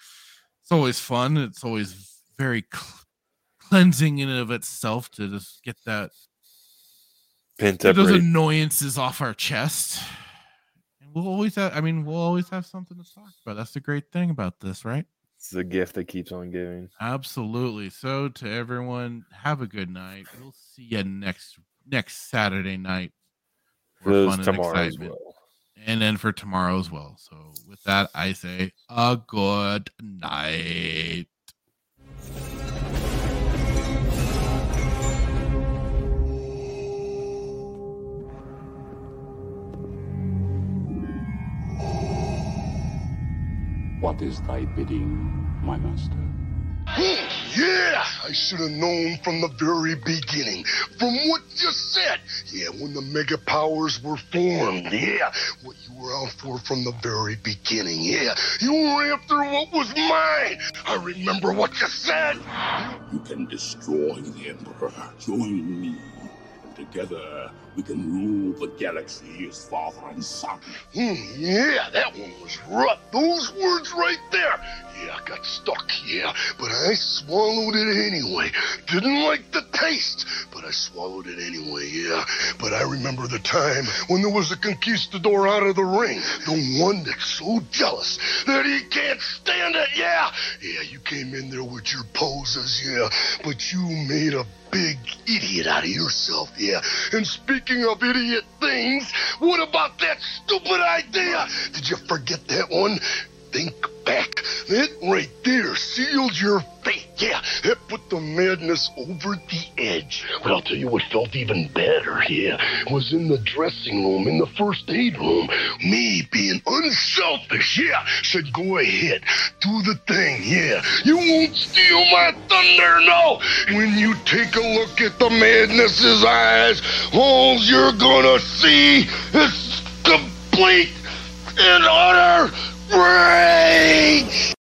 It's always fun. It's always very cl- cleansing in and of itself to just get that Pent up. those annoyances off our chest. And we'll always have. I mean, we'll always have something to talk about. That's the great thing about this, right? It's the gift that keeps on giving. Absolutely. So to everyone, have a good night. We'll see you next next Saturday night for Those fun and tomorrow as excitement. well. And then for tomorrow as well. So with that, I say a good night. What is thy bidding, my master? Yeah, I should have known from the very beginning. From what you said. Yeah, when the mega powers were formed. Yeah, what you were out for from the very beginning. Yeah, you were after what was mine. I remember what you said. You can destroy the Emperor. Join me. Together, we can rule the galaxy as father and son. Hmm, yeah, that one was rough. Those words right there. Yeah, I got stuck, yeah, but I swallowed it anyway. Didn't like the taste, but I swallowed it anyway, yeah. But I remember the time when there was a conquistador out of the ring, the one that's so jealous that he can't stand it, yeah. Yeah, you came in there with your poses, yeah, but you made a big idiot out of yourself, yeah. And of idiot things, what about that stupid idea? Did you forget that one? Think back. That right there sealed your fate. Yeah, that put the madness over the edge. But I'll tell you what felt even better, yeah, was in the dressing room, in the first aid room. Me being unselfish, yeah, said go ahead, do the thing, yeah. You won't steal my thunder, no. When you take a look at the madness's eyes, all you're gonna see is complete and utter Breach!